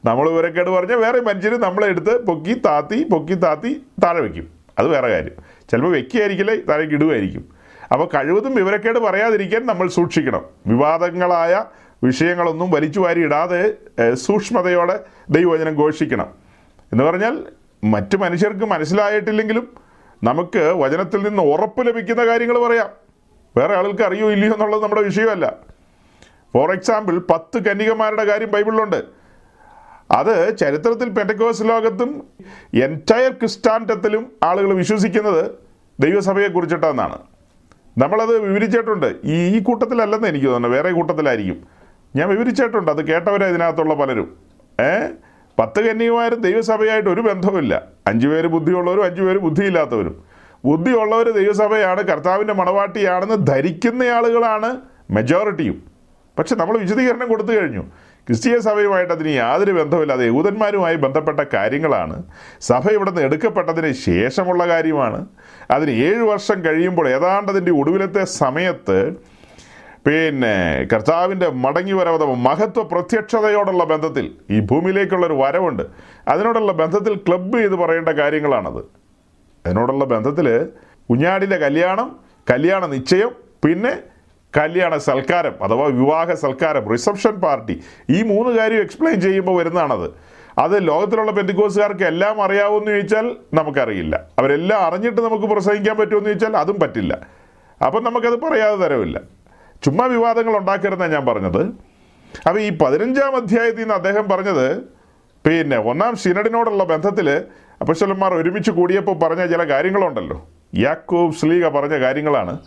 നമ്മൾ വിവരക്കേട് പറഞ്ഞാൽ വേറെ മനുഷ്യർ നമ്മളെ എടുത്ത് പൊക്കി താത്തി പൊക്കി താത്തി താഴെ വയ്ക്കും അത് വേറെ കാര്യം. ചിലപ്പോൾ വെക്കുകയായിരിക്കില്ല താഴേക്ക് ഇടുമായിരിക്കും അപ്പോൾ കഴിവതും വിവരക്കേട് പറയാതിരിക്കാൻ നമ്മൾ സൂക്ഷിക്കണം. വിവാദങ്ങളായ വിഷയങ്ങളൊന്നും വലിച്ചു വാരി ഇടാതെ സൂക്ഷ്മതയോടെ ദൈവവചനം ഘോഷിക്കണം. എന്ന് പറഞ്ഞാൽ മറ്റു മനുഷ്യർക്ക് മനസ്സിലായിട്ടില്ലെങ്കിലും നമുക്ക് വചനത്തിൽ നിന്ന് ഉറപ്പ് ലഭിക്കുന്ന കാര്യങ്ങൾ പറയാം. വേറെ ആളുകൾക്ക് അറിയോ ഇല്ലയോ എന്നുള്ളത് നമ്മുടെ വിഷയമല്ല. ഫോർ എക്സാമ്പിൾ പത്ത് കന്യകമാരുടെ കാര്യം ബൈബിളിലുണ്ട്. അത് ചരിത്രത്തിൽ പെന്റക്കോസ് ലോകത്തും എന്റയർ ക്രിസ്റ്റാന്റത്തിലും ആളുകൾ വിശ്വസിക്കുന്നത് ദൈവസഭയെ കുറിച്ചിട്ടാണെന്നാണ് നമ്മളത് വിവരിച്ചിട്ടുണ്ട്. ഈ ഈ കൂട്ടത്തിലല്ലെന്ന് എനിക്ക് തോന്നുന്നു. വേറെ കൂട്ടത്തിലായിരിക്കും. ഞാൻ വിവരിച്ചിട്ടുണ്ട്. അത് കേട്ടവരെ ഇതിനകത്തുള്ള പലരും. ഏ? പത്ത് കന്യകുമാരും ദൈവസഭയായിട്ട് ഒരു ബന്ധവുമില്ല. അഞ്ചു പേര് ബുദ്ധിയുള്ളവരും അഞ്ചു പേര് ബുദ്ധിയില്ലാത്തവരും. ബുദ്ധിയുള്ളവർ ദൈവസഭയാണ് കർത്താവിന്റെ മണവാട്ടിയാണെന്ന് ധരിക്കുന്ന ആളുകളാണ് മെജോറിറ്റിയും പക്ഷെ നമ്മൾ വിശദീകരണം കൊടുത്തു കഴിഞ്ഞു. ക്രിസ്തീയ സഭയുമായിട്ട് അതിന് യാതൊരു ബന്ധവുമില്ല അത് യഹൂദന്മാരുമായി ബന്ധപ്പെട്ട കാര്യങ്ങളാണ്. സഭ ഇവിടെ നിന്ന് എടുക്കപ്പെട്ടതിന് ശേഷമുള്ള കാര്യമാണ്. അതിന് ഏഴ് വർഷം കഴിയുമ്പോൾ ഏതാണ്ട് അതിന്റെ ഒടുവിലത്തെ സമയത്ത് പിന്നെ കർത്താവിന്റെ മടങ്ങി വരവ് മഹത്വ പ്രത്യക്ഷതയോടുള്ള ബന്ധത്തിൽ ഈ ഭൂമിയിലേക്കുള്ളൊരു വരവുണ്ട്. അതിനോടുള്ള ബന്ധത്തിൽ ക്ലബ്ബ് ചെയ്ത് പറയേണ്ട കാര്യങ്ങളാണത്. അതിനോടുള്ള ബന്ധത്തിൽ കുഞ്ഞാടിന്റെ കല്യാണം കല്യാണ നിശ്ചയം പിന്നെ കല്യാണ സൽക്കാരം അഥവാ വിവാഹ സൽക്കാരം റിസപ്ഷൻ പാർട്ടി ഈ മൂന്ന് കാര്യം എക്സ്പ്ലെയിൻ ചെയ്യുമ്പോൾ വരുന്നതാണത്. അത് ലോകത്തിലുള്ള പെന്തിക്കോസുകാർക്ക് എല്ലാം അറിയാവുമെന്ന് ചോദിച്ചാൽ നമുക്കറിയില്ല. അവരെല്ലാം അറിഞ്ഞിട്ട് നമുക്ക് പ്രസംഗിക്കാൻ പറ്റുമെന്ന് ചോദിച്ചാൽ അതും പറ്റില്ല. അപ്പം നമുക്കത് പറയാതെ തരവില്ല. ചുമ്മാ വിവാദങ്ങൾ ഉണ്ടാക്കരുതെന്നാണ് ഞാൻ പറഞ്ഞത്. അപ്പോൾ ഈ പതിനഞ്ചാം അധ്യായത്തിൽ നിന്ന് അദ്ദേഹം പറഞ്ഞത് പിന്നെ ഒന്നാം സിനഡിനോടുള്ള ബന്ധത്തിൽ അപ്പശലന്മാർ ഒരുമിച്ച് കൂടിയപ്പോൾ പറഞ്ഞ ചില കാര്യങ്ങളുണ്ടല്ലോ. യാക്കോബ് സ്ലീഗ പറഞ്ഞ കാര്യങ്ങളാണ്.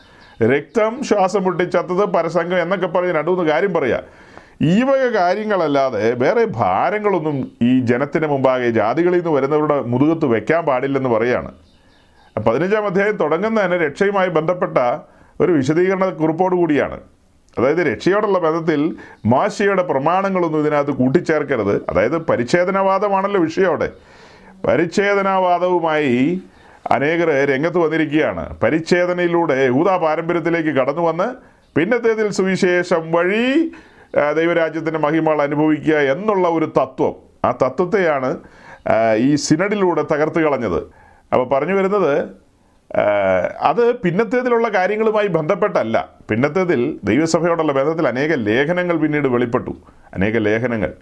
രക്തം ശ്വാസം മുട്ടിച്ചത്തത് പരസംഗം എന്നൊക്കെ പറഞ്ഞ് രണ്ടു മൂന്ന് കാര്യം പറയാ. ഈ വക കാര്യങ്ങളല്ലാതെ വേറെ ഭാരങ്ങളൊന്നും ഈ ജനത്തിന് മുമ്പാകെ ജാതികളിൽ നിന്ന് വരുന്നവരുടെ മുതുകത്ത് വെക്കാൻ പാടില്ലെന്ന് പറയാണ്. പതിനഞ്ചാം അധ്യായം തുടങ്ങുന്നതിന് രക്ഷയുമായി ബന്ധപ്പെട്ട ഒരു വിശദീകരണ കുറിപ്പോട് കൂടിയാണ്. അതായത് രക്ഷയോടുള്ള ബന്ധത്തിൽ മാശയുടെ പ്രമാണങ്ങളൊന്നും ഇതിനകത്ത് കൂട്ടിച്ചേർക്കരുത്. അതായത് പരിച്ഛേദനവാദമാണല്ലോ വിഷയം അവിടെ. പരിച്ഛേദനവാദവുമായി അനേകർ രംഗത്ത് വന്നിരിക്കുകയാണ്. പരിച്ഛേദനയിലൂടെ യൂതാ പാരമ്പര്യത്തിലേക്ക് കടന്നു വന്ന് പിന്നത്തേതിൽ സുവിശേഷം വഴി ദൈവരാജ്യത്തിന്റെ മഹിമകൾ അനുഭവിക്കുക എന്നുള്ള ഒരു തത്വം. ആ തത്വത്തെയാണ് ഈ സിനഡിലൂടെ തകർത്ത് കളഞ്ഞത്. അപ്പോൾ പറഞ്ഞു വരുന്നത് അത് പിന്നത്തേതിലുള്ള കാര്യങ്ങളുമായി ബന്ധപ്പെട്ടല്ല. പിന്നത്തേതിൽ ദൈവസഭയോടുള്ള ബന്ധത്തിൽ അനേക ലേഖനങ്ങൾ പിന്നീട് വെളിപ്പെട്ടു. അനേക ലേഖനങ്ങൾ.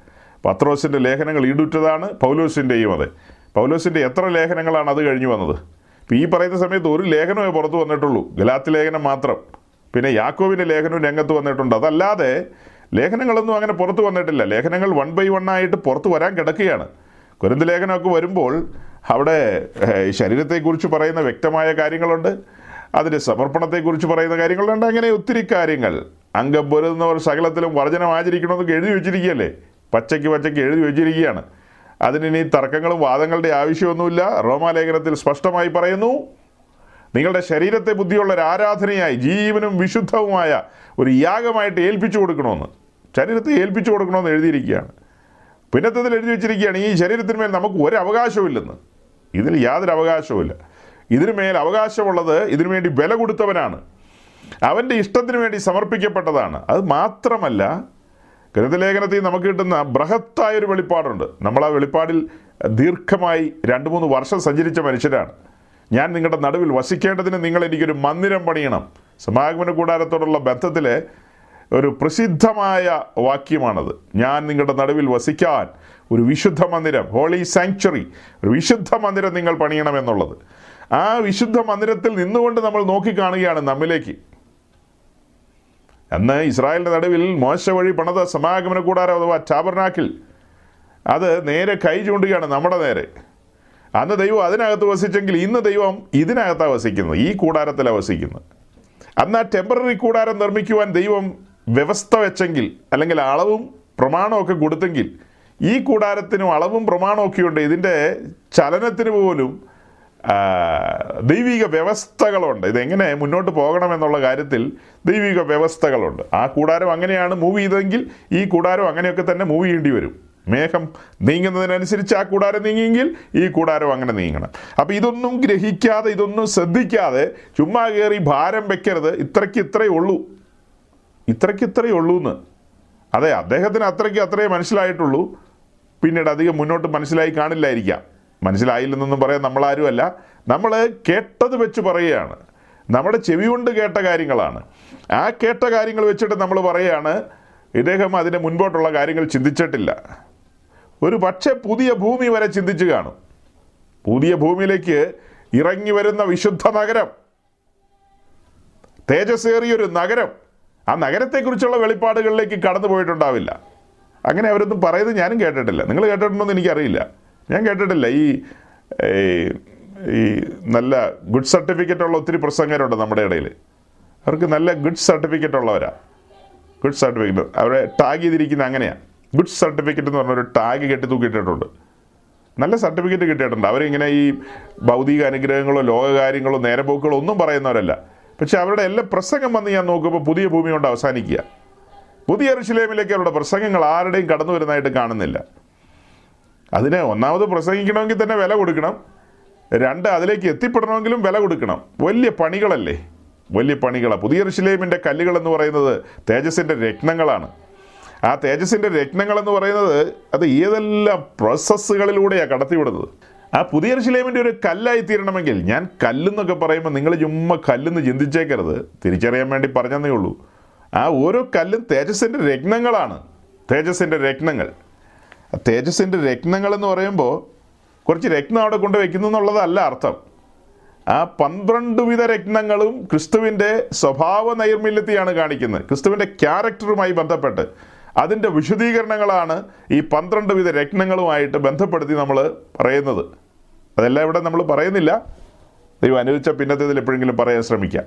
പത്രോസിന്റെ ലേഖനങ്ങൾ ഈടുറ്റതാണ് പൗലോസിന്റെയും അതെ. പൗലോസിന്റെ എത്ര ലേഖനങ്ങളാണ് അത് കഴിഞ്ഞു വന്നത്? ഇപ്പം ഈ പറയുന്ന സമയത്ത് ഒരു ലേഖനമേ പുറത്തു വന്നിട്ടുള്ളൂ. ഗലാത്ത് ലേഖനം മാത്രം. പിന്നെ യാക്കോവിന്റെ ലേഖനവും രംഗത്ത് വന്നിട്ടുണ്ട്. അതല്ലാതെ ലേഖനങ്ങളൊന്നും അങ്ങനെ പുറത്തു വന്നിട്ടില്ല. ലേഖനങ്ങൾ വൺ ബൈ വൺ ആയിട്ട് പുറത്തു വരാൻ കിടക്കുകയാണ്. കുരുന്ത് ലേഖനമൊക്കെ വരുമ്പോൾ അവിടെ ശരീരത്തെക്കുറിച്ച് പറയുന്ന വ്യക്തമായ കാര്യങ്ങളുണ്ട്. അതിന്റെ സമർപ്പണത്തെക്കുറിച്ച് പറയുന്ന കാര്യങ്ങളുണ്ട്. അങ്ങനെ ഒത്തിരി കാര്യങ്ങൾ. അംഗം പൊരുന്നവർ സകലത്തിലും വർജനം ആചരിക്കണമെന്നൊക്കെ എഴുതി വെച്ചിരിക്കുകയല്ലേ? പച്ചയ്ക്ക് പച്ചയ്ക്ക് എഴുതി വെച്ചിരിക്കുകയാണ്. അതിനി തർക്കങ്ങളും വാദങ്ങളുടെ ആവശ്യമൊന്നുമില്ല. റോമാലേഖനത്തിൽ സ്പഷ്ടമായി പറയുന്നു നിങ്ങളുടെ ശരീരത്തെ ബുദ്ധിയുള്ള ഒരു ആരാധനയായി ജീവനും വിശുദ്ധവുമായ ഒരു യാഗമായിട്ട് ഏൽപ്പിച്ചു കൊടുക്കണമെന്ന് ശരീരത്തെ ഏൽപ്പിച്ചു കൊടുക്കണമെന്ന് എഴുതിയിരിക്കുകയാണ്. പിന്നത്തതിൽ എഴുതി വെച്ചിരിക്കുകയാണ് ഈ ശരീരത്തിന്മേൽ നമുക്ക് ഒരു അവകാശവുമില്ലെന്ന് ഇതിൽ യാതൊരു അവകാശവുമില്ല. ഇതിനു മേൽ അവകാശമുള്ളത് ഇതിനു വേണ്ടി ബല കൊടുത്തവനാണ്. അവന്റെ ഇഷ്ടത്തിന് വേണ്ടി സമർപ്പിക്കപ്പെട്ടതാണ്. അത് മാത്രമല്ല ഗ്രന്ഥലേഖനത്തിൽ നമുക്ക് കിട്ടുന്ന ബൃഹത്തായ ഒരു വെളിപ്പാടുണ്ട്. നമ്മൾ ആ വെളിപ്പാടിൽ ദീർഘമായി രണ്ട് മൂന്ന് വർഷം സഞ്ചരിച്ച മനുഷ്യരാണ്. ഞാൻ നിങ്ങളുടെ നടുവിൽ വസിക്കേണ്ടതിന് നിങ്ങൾ എനിക്കൊരു മന്ദിരം പണിയണം. സമാഗമന കൂടാരത്തോടുള്ള ബന്ധത്തിലെ ഒരു പ്രസിദ്ധമായ വാക്യമാണത്. ഞാൻ നിങ്ങളുടെ നടുവിൽ വസിക്കാൻ ഒരു വിശുദ്ധ മന്ദിരം ഹോളി സാങ്ച്വറി ഒരു വിശുദ്ധ മന്ദിരം നിങ്ങൾ പണിയണമെന്നുള്ളത് ആ വിശുദ്ധ മന്ദിരത്തിൽ നിന്നുകൊണ്ട് നമ്മൾ നോക്കിക്കാണുകയാണ് നമ്മിലേക്ക്. അന്ന് ഇസ്രായേലിന്റെ നടുവിൽ മോശ വഴി പണത സമാഗമന കൂടാരം അഥവാ ടാബർനാക്കിൽ അത് നേരെ കൈ ചൂണ്ടുകയാണ് നമ്മുടെ നേരെ. അന്ന് ദൈവം അതിനകത്ത് വസിച്ചെങ്കിൽ ഇന്ന് ദൈവം ഇതിനകത്താണ് വസിക്കുന്നത് ഈ കൂടാരത്തിലാണ് വസിക്കുന്നത്. അന്ന് ആ ടെമ്പററി കൂടാരം നിർമ്മിക്കുവാൻ ദൈവം വ്യവസ്ഥ വെച്ചെങ്കിൽ അല്ലെങ്കിൽ അളവും പ്രമാണമൊക്കെ കൊടുത്തെങ്കിൽ ഈ കൂടാരത്തിനും അളവും പ്രമാണമൊക്കെ ഉണ്ട് ഇതിന്റെ ചലനത്തിന് പോലും ദൈവിക വ്യവസ്ഥകളുണ്ട്. ഇതെങ്ങനെ മുന്നോട്ട് പോകണമെന്നുള്ള കാര്യത്തിൽ ദൈവിക വ്യവസ്ഥകളുണ്ട്. ആ കൂടാരം അങ്ങനെയാണ് മൂവ് ചെയ്തതെങ്കിൽ ഈ കൂടാരം അങ്ങനെയൊക്കെ തന്നെ മൂവ് ചെയ്യേണ്ടി വരും. മേഘം നീങ്ങുന്നതിനനുസരിച്ച് ആ കൂടാരം നീങ്ങിയെങ്കിൽ ഈ കൂടാരം അങ്ങനെ നീങ്ങണം. അപ്പോൾ ഇതൊന്നും ഗ്രഹിക്കാതെ ഇതൊന്നും ശ്രദ്ധിക്കാതെ ചുമ്മാ കയറി ഭാരം വെക്കരുത്. ഇത്രയ്ക്ക് ഇത്രയേ ഉള്ളൂ. ഇത്രയ്ക്ക് ഇത്രയേ ഉള്ളൂ എന്ന് അതെ അദ്ദേഹത്തിന് അത്രയ്ക്ക് അത്രയേ മനസ്സിലായിട്ടുള്ളൂ. പിന്നീട് അധികം മുന്നോട്ട് മനസ്സിലായി കാണില്ലായിരിക്കാം. മനസ്സിലായില്ലെന്നൊന്നും പറയാൻ നമ്മളാരുമല്ല. നമ്മൾ കേട്ടത് വെച്ച് പറയുകയാണ്. നമ്മുടെ ചെവി കൊണ്ട് കേട്ട കാര്യങ്ങളാണ്. ആ കേട്ട കാര്യങ്ങൾ വെച്ചിട്ട് നമ്മൾ പറയുകയാണ് ഇദ്ദേഹം അതിന് മുൻപോട്ടുള്ള കാര്യങ്ങൾ ചിന്തിച്ചിട്ടില്ല. ഒരു പക്ഷേ പുതിയ ഭൂമി വരെ ചിന്തിച്ചു കാണും. പുതിയ ഭൂമിയിലേക്ക് ഇറങ്ങി വരുന്ന വിശുദ്ധ നഗരം. തേജസ്സേറിയൊരു നഗരം. ആ നഗരത്തെക്കുറിച്ചുള്ള വെളിപ്പാടുകളിലേക്ക് കടന്നു പോയിട്ടുണ്ടാവില്ല. അങ്ങനെ അവരൊന്നും പറയുന്നത് ഞാനും കേട്ടിട്ടില്ല. നിങ്ങൾ കേട്ടിട്ടുണ്ടോയെന്ന് എനിക്കറിയില്ല. ഞാൻ കേട്ടിട്ടില്ല. ഈ ഈ- നല്ല ഗുഡ് സർട്ടിഫിക്കറ്റ് ഉള്ള ഒത്തിരി പ്രസംഗരുണ്ട് നമ്മുടെ ഇടയിൽ. അവർക്ക് നല്ല ഗുഡ് സർട്ടിഫിക്കറ്റ് ഉള്ളവരാ. Good certificate. അവരെ ടാഗ് ചെയ്തിരിക്കുന്ന അങ്ങനെയാണ് ഗുഡ് സർട്ടിഫിക്കറ്റ് എന്ന് പറഞ്ഞൊരു ടാഗ് കെട്ടി തൂക്കിയിട്ടിട്ടുണ്ട്. നല്ല സർട്ടിഫിക്കറ്റ് കിട്ടിയിട്ടുണ്ട്. അവരിങ്ങനെ ഈ ഭൗതിക അനുഗ്രഹങ്ങളോ ലോകകാര്യങ്ങളോ നേരപോക്കുകളോ ഒന്നും പറയുന്നവരല്ല. പക്ഷെ അവരുടെ എല്ലാ പ്രസംഗം വന്ന് ഞാൻ നോക്കുമ്പോൾ പുതിയ ഭൂമി കൊണ്ട് അവസാനിക്കുക. പുതിയ ഋഷിലേമിലേക്ക് അവരുടെ പ്രസംഗങ്ങൾ ആരുടെയും കടന്നു വരുന്നതായിട്ട് കാണുന്നില്ല. അതിന് ഒന്നാമത് പ്രസംഗിക്കണമെങ്കിൽ തന്നെ വില കൊടുക്കണം. രണ്ട് അതിലേക്ക് എത്തിപ്പെടണമെങ്കിലും വില കൊടുക്കണം. വലിയ പണികളല്ലേ? വലിയ പണികളാണ് പുതിയ ഋഷിലേമിന്റെ കല്ലുകൾ എന്ന് പറയുന്നത് തേജസ്സിന്റെ രത്നങ്ങളാണ്. ആ തേജസ്സിന്റെ രത്നങ്ങൾ എന്ന് പറയുന്നത് അത് ഏതെല്ലാം പ്രോസസ്സുകളിലൂടെയാണ് കടത്തിവിടുന്നത്? ആ പുതിയ ശിലേമിന്റെ ഒരു കല്ലായി തീരണമെങ്കിൽ ഞാൻ കല്ലെന്നൊക്കെ പറയുമ്പോൾ നിങ്ങൾ ചുമ്മാ കല്ലെന്ന് ചിന്തിച്ചേക്കരുത്. തിരിച്ചറിയാൻ വേണ്ടി പറഞ്ഞതേ ഉള്ളൂ. ആ ഓരോ കല്ലും തേജസ്സിന്റെ രത്നങ്ങളാണ്. തേജസ്സിന്റെ രത്നങ്ങൾ. തേജസ്സിന്റെ രത്നങ്ങൾ എന്ന് പറയുമ്പോൾ കുറച്ച് രത്നം അവിടെ കൊണ്ട് വെക്കുന്നു എന്നുള്ളതല്ല അർത്ഥം. ആ പന്ത്രണ്ട് വിധ രത്നങ്ങളും ക്രിസ്തുവിന്റെ സ്വഭാവ നൈർമല്യത്തെയാണ് കാണിക്കുന്നത്. ക്രിസ്തുവിന്റെ ക്യാരക്ടറുമായി ബന്ധപ്പെട്ട്. അതിന്റെ വിശദീകരണങ്ങളാണ് ഈ പന്ത്രണ്ട് വിധ രത്നങ്ങളുമായിട്ട് ബന്ധപ്പെടുത്തി നമ്മൾ പറയുന്നത്. അതെല്ലാം ഇവിടെ നമ്മൾ പറയുന്നില്ല. ദൈവം അനുവദിച്ച പിന്നത്തേതിൽ എപ്പോഴെങ്കിലും പറയാൻ ശ്രമിക്കാം.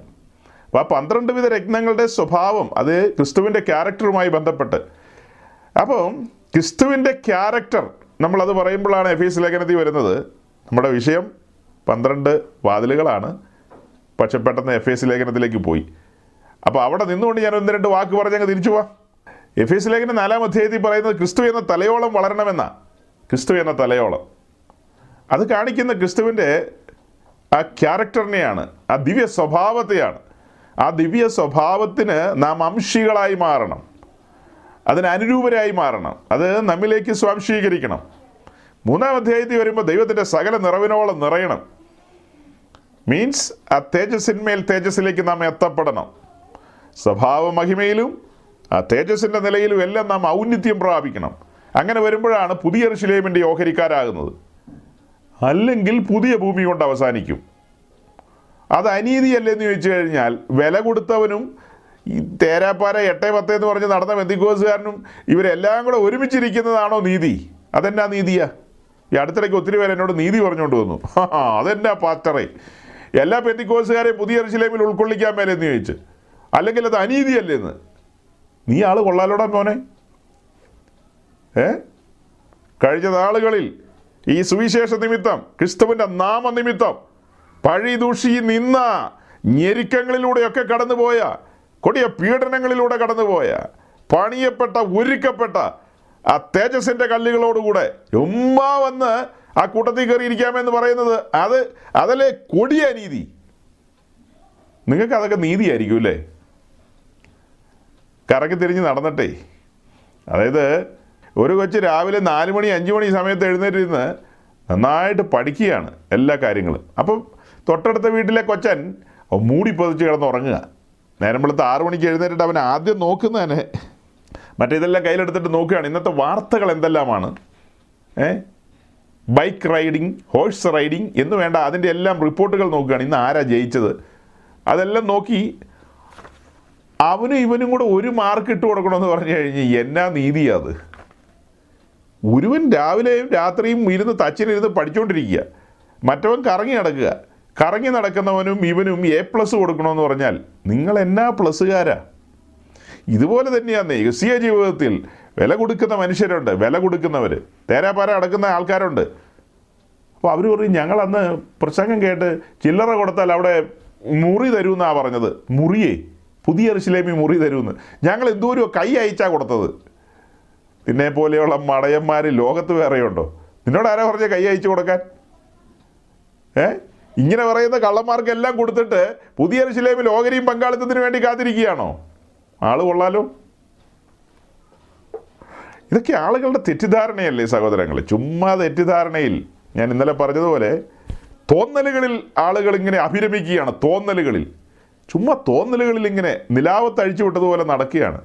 അപ്പോൾ ആ പന്ത്രണ്ട് വിധ രത്നങ്ങളുടെ സ്വഭാവം അത് ക്രിസ്തുവിന്റെ ക്യാരക്ടറുമായി ബന്ധപ്പെട്ട്. അപ്പം ക്രിസ്തുവിന്റെ ക്യാരക്ടർ നമ്മളത് പറയുമ്പോഴാണ് എഫ് എസ് ലേഖനത്തിൽ വരുന്നത്. നമ്മുടെ വിഷയം പന്ത്രണ്ട് വാതിലുകളാണ്. പക്ഷെ പെട്ടെന്ന് എഫ് എസ് ലേഖനത്തിലേക്ക് പോയി. അപ്പോൾ അവിടെ നിന്നുകൊണ്ട് ഞാൻ ഒന്ന് രണ്ട് വാക്ക് പറഞ്ഞങ്ങ് തിരിച്ചു പോവാം. എഫ് എസ് ലേഖനം നാലാം അധ്യായത്തിൽ പറയുന്നത് ക്രിസ്തു എന്ന തലയോളം വളരണമെന്നാണ് ക്രിസ്തു എന്ന തലയോളം. അത് കാണിക്കുന്ന ക്രിസ്തുവിന്റെ ആ ക്യാരക്ടറിനെയാണ് ആ ദിവ്യ സ്വഭാവത്തെയാണ്. ആ ദിവ്യ സ്വഭാവത്തിന് നാം അംശികളായി മാറണം. അതിന് അനുരൂപരായി മാറണം. അത് നമ്മിലേക്ക് സ്വാംശീകരിക്കണം. മൂന്നാം അധ്യായത്തിൽ വരുമ്പോൾ ദൈവത്തിന്റെ സകല നിറവിനോളം നിറയണം. മീൻസ് ആ തേജസ്സിന്മേൽ തേജസ്സിലേക്ക് നാം എത്തപ്പെടണം. സ്വഭാവ മഹിമയിലും ആ തേജസ്സിന്റെ നിലയിലും എല്ലാം നാം ഔന്നിത്യം പ്രാപിക്കണം. അങ്ങനെ വരുമ്പോഴാണ് പുതിയ ഋഷിലേമിന്റെ ഓഹരിക്കാരാകുന്നത്. അല്ലെങ്കിൽ പുതിയ ഭൂമി കൊണ്ട് അവസാനിക്കും. അത് അനീതിയല്ലേ എന്ന് ചോദിച്ചു കഴിഞ്ഞാൽ വില കൊടുത്തവനും ഈ തേരാപ്പാര എട്ടേ പത്ത് എന്ന് പറഞ്ഞ് നടന്ന ബന്ധിക്കോസുകാരനും ഇവരെല്ലാം കൂടെ ഒരുമിച്ചിരിക്കുന്നതാണോ നീതി? അതെന്നാ നീതിയാ? ഈ അടുത്തിടയ്ക്ക് ഒത്തിരി പേര് എന്നോട് നീതി പറഞ്ഞുകൊണ്ട് വന്നു. ആ അതെന്നാ പാസ്റ്ററേ എല്ലാ പെന്തിക്കോസുകാരെയും പുതിയ ഋഷിലേമിൽ ഉൾക്കൊള്ളിക്കാൻ മേലെന്ന് ചോദിച്ച്. അല്ലെങ്കിൽ അത് അനീതിയല്ലേ എന്ന്? നീ ആൾ കൊള്ളാലോടാ മോനെ. ഏ? കഴിഞ്ഞ നാളുകളിൽ ഈ സുവിശേഷ നിമിത്തം ക്രിസ്തുവിന്റെ നാമനിമിത്തം. പഴിദൂഷി നിന്ന ഞെരുക്കങ്ങളിലൂടെയൊക്കെ കടന്നുപോയ കൊടിയ പീഡനങ്ങളിലൂടെ കടന്നുപോയ പണിയപ്പെട്ട ഒരുക്കപ്പെട്ട ആ തേജസ്സിന്റെ കല്ലുകളോടുകൂടെ ഉമ്മ വന്ന് ആ കൂട്ടത്തിൽ കയറിയിരിക്കാമെന്ന് പറയുന്നത് അത് അതല്ലേ കൊടിയ നീതി? നിങ്ങൾക്ക് അതൊക്കെ നീതിയായിരിക്കും അല്ലേ കറക്കി തിരിഞ്ഞ് നടന്നിട്ടേ അതായത് ഒരു കൊച്ച് രാവിലെ നാല് മണി അഞ്ച് മണി സമയത്ത് എഴുന്നേറ്റിരുന്ന് നന്നായിട്ട് പഠിക്കുകയാണ് എല്ലാ കാര്യങ്ങളും. അപ്പം തൊട്ടടുത്ത വീട്ടിലെ കൊച്ചൻ മൂടി പൊതിച്ച് കിടന്ന് ഉറങ്ങുക. നേരം വെളുത്ത് ആറു മണിക്ക് എഴുന്നേറ്റിട്ട് അവൻ ആദ്യം നോക്കുന്നതന്നെ മറ്റേതെല്ലാം കയ്യിലെടുത്തിട്ട് നോക്കുകയാണ്. ഇന്നത്തെ വാർത്തകൾ എന്തെല്ലാമാണ്? ഏ? ബൈക്ക് റൈഡിങ് ഹോഴ്സ് റൈഡിങ് എന്ന് വേണ്ട അതിന്റെ എല്ലാം റിപ്പോർട്ടുകൾ നോക്കുകയാണ്. ഇന്ന് ആരാ ജയിച്ചത്? അതെല്ലാം നോക്കി അവനും ഇവനും കൂടെ ഒരു മാർക്ക് ഇട്ട് കൊടുക്കണമെന്ന് പറഞ്ഞു കഴിഞ്ഞ് എന്നാ നീതിയാ അത് ഒരുവൻ രാവിലെയും രാത്രിയും ഇരുന്ന് തച്ചിലിരുന്ന് പഠിച്ചുകൊണ്ടിരിക്കുക മറ്റവൻ കറങ്ങി നടക്കുക. കറങ്ങി നടക്കുന്നവനും ഇവനും എ പ്ലസ് കൊടുക്കണമെന്ന് പറഞ്ഞാൽ നിങ്ങൾ എന്നാ പ്ലസ്സുകാരാ? ഇതുപോലെ തന്നെയാണ് യസിയ ജീവിതത്തിൽ വില കൊടുക്കുന്ന മനുഷ്യരുണ്ട് വില കൊടുക്കുന്നവർ തേരാപാര അടക്കുന്ന ആൾക്കാരുണ്ട്. അപ്പോൾ അവർ പറയും ഞങ്ങളന്ന് പ്രസംഗം കേട്ട് ചില്ലറ കൊടുത്താൽ അവിടെ മുറി തരുമെന്നാണ് പറഞ്ഞത്. മുറിയേ പുതിയ ഋഷിലേമി മുറി തരുമെന്ന് ഞങ്ങൾ എന്തോരോ കൈ അയച്ചാ കൊടുത്തത്. നിന്നെ പോലെയുള്ള മടയന്മാർ ലോകത്ത് വേറെയുണ്ടോ? നിന്നോട് ആരാ പറഞ്ഞ കൈ അയച്ചു കൊടുക്കാൻ? ഏ? ഇങ്ങനെ പറയുന്ന കള്ളന്മാർക്കെല്ലാം കൊടുത്തിട്ട് പുതിയ ശിലേമിൽ ഓഹരിയും പങ്കാളിത്തത്തിന് വേണ്ടി കാത്തിരിക്കുകയാണോ? ആൾ കൊള്ളാലോ? ഇതൊക്കെ ആളുകളുടെ തെറ്റിദ്ധാരണയല്ലേ സഹോദരങ്ങൾ ചുമ്മാ തെറ്റിദ്ധാരണയിൽ ഞാൻ ഇന്നലെ പറഞ്ഞതുപോലെ തോന്നലുകളിൽ ആളുകൾ ഇങ്ങനെ അഭിരമിക്കുകയാണ് തോന്നലുകളിൽ. ചുമ്മാ തോന്നലുകളിൽ ഇങ്ങനെ നിലാവത്ത് അഴിച്ചു വിട്ടതുപോലെ നടക്കുകയാണ്.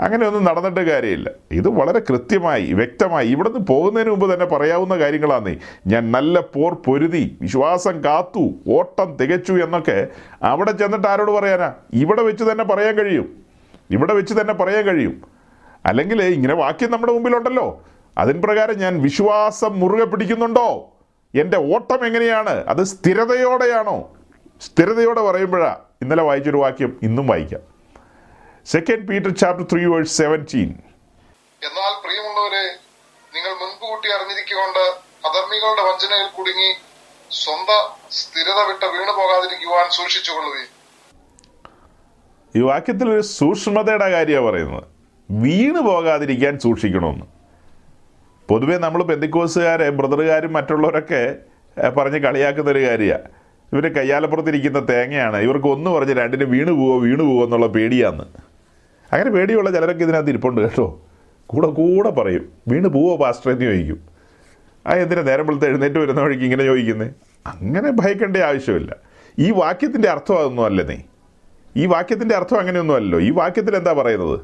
അങ്ങനെയൊന്നും നടന്നിട്ട് കാര്യമില്ല. ഇത് വളരെ കൃത്യമായി വ്യക്തമായി ഇവിടുന്ന് പോകുന്നതിന് മുമ്പ് തന്നെ പറയാവുന്ന കാര്യങ്ങളാണ് ഞാൻ നല്ല പോർ പൊരുതി വിശ്വാസം കാത്തു ഓട്ടം തികച്ചു എന്നൊക്കെ അവിടെ ചെന്നിട്ട് ആരോട് പറയാനാ? ഇവിടെ വെച്ച് തന്നെ പറയാൻ കഴിയും. ഇവിടെ വെച്ച് തന്നെ പറയാൻ കഴിയും. അല്ലെങ്കിൽ ഇങ്ങനെ വാക്യം നമ്മുടെ മുമ്പിലുണ്ടല്ലോ. അതിന് പ്രകാരം ഞാൻ വിശ്വാസം മുറുകെ പിടിക്കുന്നുണ്ടോ? എന്റെ ഓട്ടം എങ്ങനെയാണ്? അത് സ്ഥിരതയോടെയാണോ? സ്ഥിരതയോടെ പറയുമ്പോഴാണ് ഇന്നലെ വായിച്ചൊരു വാക്യം ഇന്നും വായിക്കാം. Second Peter chapter three verse seventeen എന്നാൽ പ്രിയമുള്ളവരെ നിങ്ങൾ മുൻകൂട്ടി അറിഞ്ഞിരിക്കൊണ്ട് അധർമ്മികളുടെ വഞ്ചനയിൽ കുടുങ്ങി സ്വന്ത സ്ഥിരത വിട്ട് വീണു പോകാതിരിക്കുവാൻ സൂക്ഷിച്ചുകൊള്ളുകയും ഈ വാക്യത്തിൽ ഒരു സൂക്ഷ്മതയുടെ കാര്യമാണ് പറയുന്നത്. വീണ് പോകാതിരിക്കാൻ സൂക്ഷിക്കണമെന്ന്. പൊതുവെ നമ്മൾ പെന്തിക്കോസുകാരെ ബ്രദറുകാരും മറ്റുള്ളവരൊക്കെ പറഞ്ഞ് കളിയാക്കുന്ന ഒരു കാര്യമാണ് ഇവർ കയ്യാലപ്പുറത്തിരിക്കുന്ന തേങ്ങയാണ്. ഇവർക്ക് ഒന്ന് പറഞ്ഞ് രണ്ടിന് വീണ് പോവോ വീണ് പോവോ എന്നുള്ള പേടിയാന്ന്. അങ്ങനെ പേടിയുള്ള ചിലരൊക്കെ ഇതിനകത്ത് ഇരിപ്പുണ്ട് കേട്ടോ. കൂടെ കൂടെ പറയും. വീണ് പോവോ പാസ്റ്റർ എന്ന് ചോദിക്കും. ആ എന്തിനാ നേരം വെളുത്ത് എഴുന്നേറ്റ് വരുന്ന വഴിക്ക് ഇങ്ങനെ ചോദിക്കുന്നത് അങ്ങനെ ഭയക്കേണ്ട ആവശ്യമില്ല. ഈ വാക്യത്തിന്റെ അർത്ഥം അതൊന്നും അല്ലെന്നേ. ഈ വാക്യത്തിന്റെ അർത്ഥം അങ്ങനെയൊന്നും അല്ലല്ലോ. ഈ വാക്യത്തിൽ എന്താ പറയുന്നത്?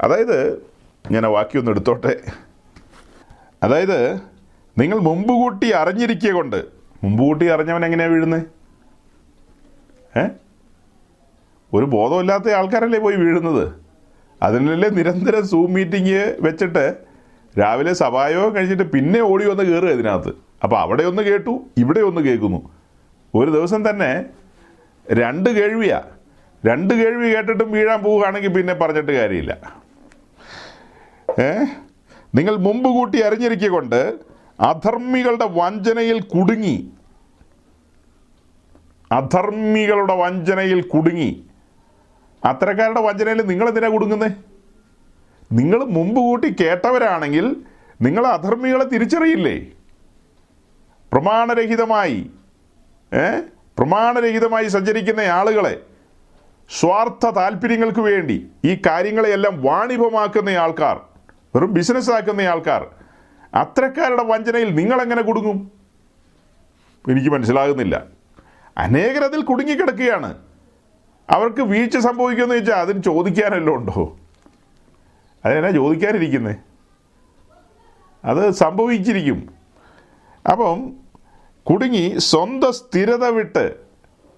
അതായത് ഞാൻ ആ വാക്യം ഒന്ന് എടുത്തോട്ടെ. അതായത് നിങ്ങൾ മുമ്പ് കൂട്ടി അറിഞ്ഞിരിക്കുക കൊണ്ട്. മുമ്പ് കൂട്ടി അറിഞ്ഞവൻ എങ്ങനെയാണ് വീഴുന്നത് ഏ? ഒരു ബോധമില്ലാത്ത ആൾക്കാരല്ലേ പോയി വീഴുന്നത്? അതിനല്ലേ നിരന്തരം സൂം മീറ്റിംഗ് വെച്ചിട്ട് രാവിലെ സഭായോഗം കഴിച്ചിട്ട് പിന്നെ ഓടി വന്ന് കയറുക ഇതിനകത്ത്. അപ്പോൾ അവിടെ ഒന്ന് കേട്ടു ഇവിടെ ഒന്ന് കേൾക്കുന്നു. ഒരു ദിവസം തന്നെ രണ്ട് കേൾവിയാ. രണ്ട് കേൾവി കേട്ടിട്ടും വീഴാൻ പോവുകയാണെങ്കിൽ പിന്നെ പറഞ്ഞിട്ട് കാര്യമില്ല. ഏ? നിങ്ങൾ മുമ്പ് കൂട്ടി അറിഞ്ഞിരിക്കൊണ്ട് അധർമ്മികളുടെ വഞ്ചനയിൽ കുടുങ്ങി. അധർമ്മികളുടെ വഞ്ചനയിൽ കുടുങ്ങി. അത്തരക്കാരുടെ വഞ്ചനയിൽ നിങ്ങൾ എന്തിനാ കുടുങ്ങുന്നത് നിങ്ങൾ മുമ്പ് കൂട്ടി കേട്ടവരാണെങ്കിൽ നിങ്ങൾ അധർമ്മികളെ തിരിച്ചറിയില്ലേ? പ്രമാണരഹിതമായി ഏ? പ്രമാണരഹിതമായി സഞ്ചരിക്കുന്ന ആളുകളെ സ്വാർത്ഥ താല്പര്യങ്ങൾക്ക് വേണ്ടി ഈ കാര്യങ്ങളെയെല്ലാം വാണിഭമാക്കുന്ന ആൾക്കാർ വെറും ബിസിനസ് ആക്കുന്ന ആൾക്കാർ അത്തരക്കാരുടെ വഞ്ചനയിൽ നിങ്ങൾ എങ്ങനെ കുടുങ്ങും? എനിക്ക് മനസ്സിലാകുന്നില്ല. അനേകരതിൽ കുടുങ്ങിക്കിടക്കുകയാണ്. അവർക്ക് വീഴ്ച സംഭവിക്കുമെന്ന് ചോദിച്ചാൽ അതിന് ചോദിക്കാനല്ലോ ഉണ്ടോ? അതിനാ ചോദിക്കാനിരിക്കുന്നത് അത് സംഭവിച്ചിരിക്കും. അപ്പം കുടുങ്ങി സ്വന്തം സ്ഥിരത വിട്ട്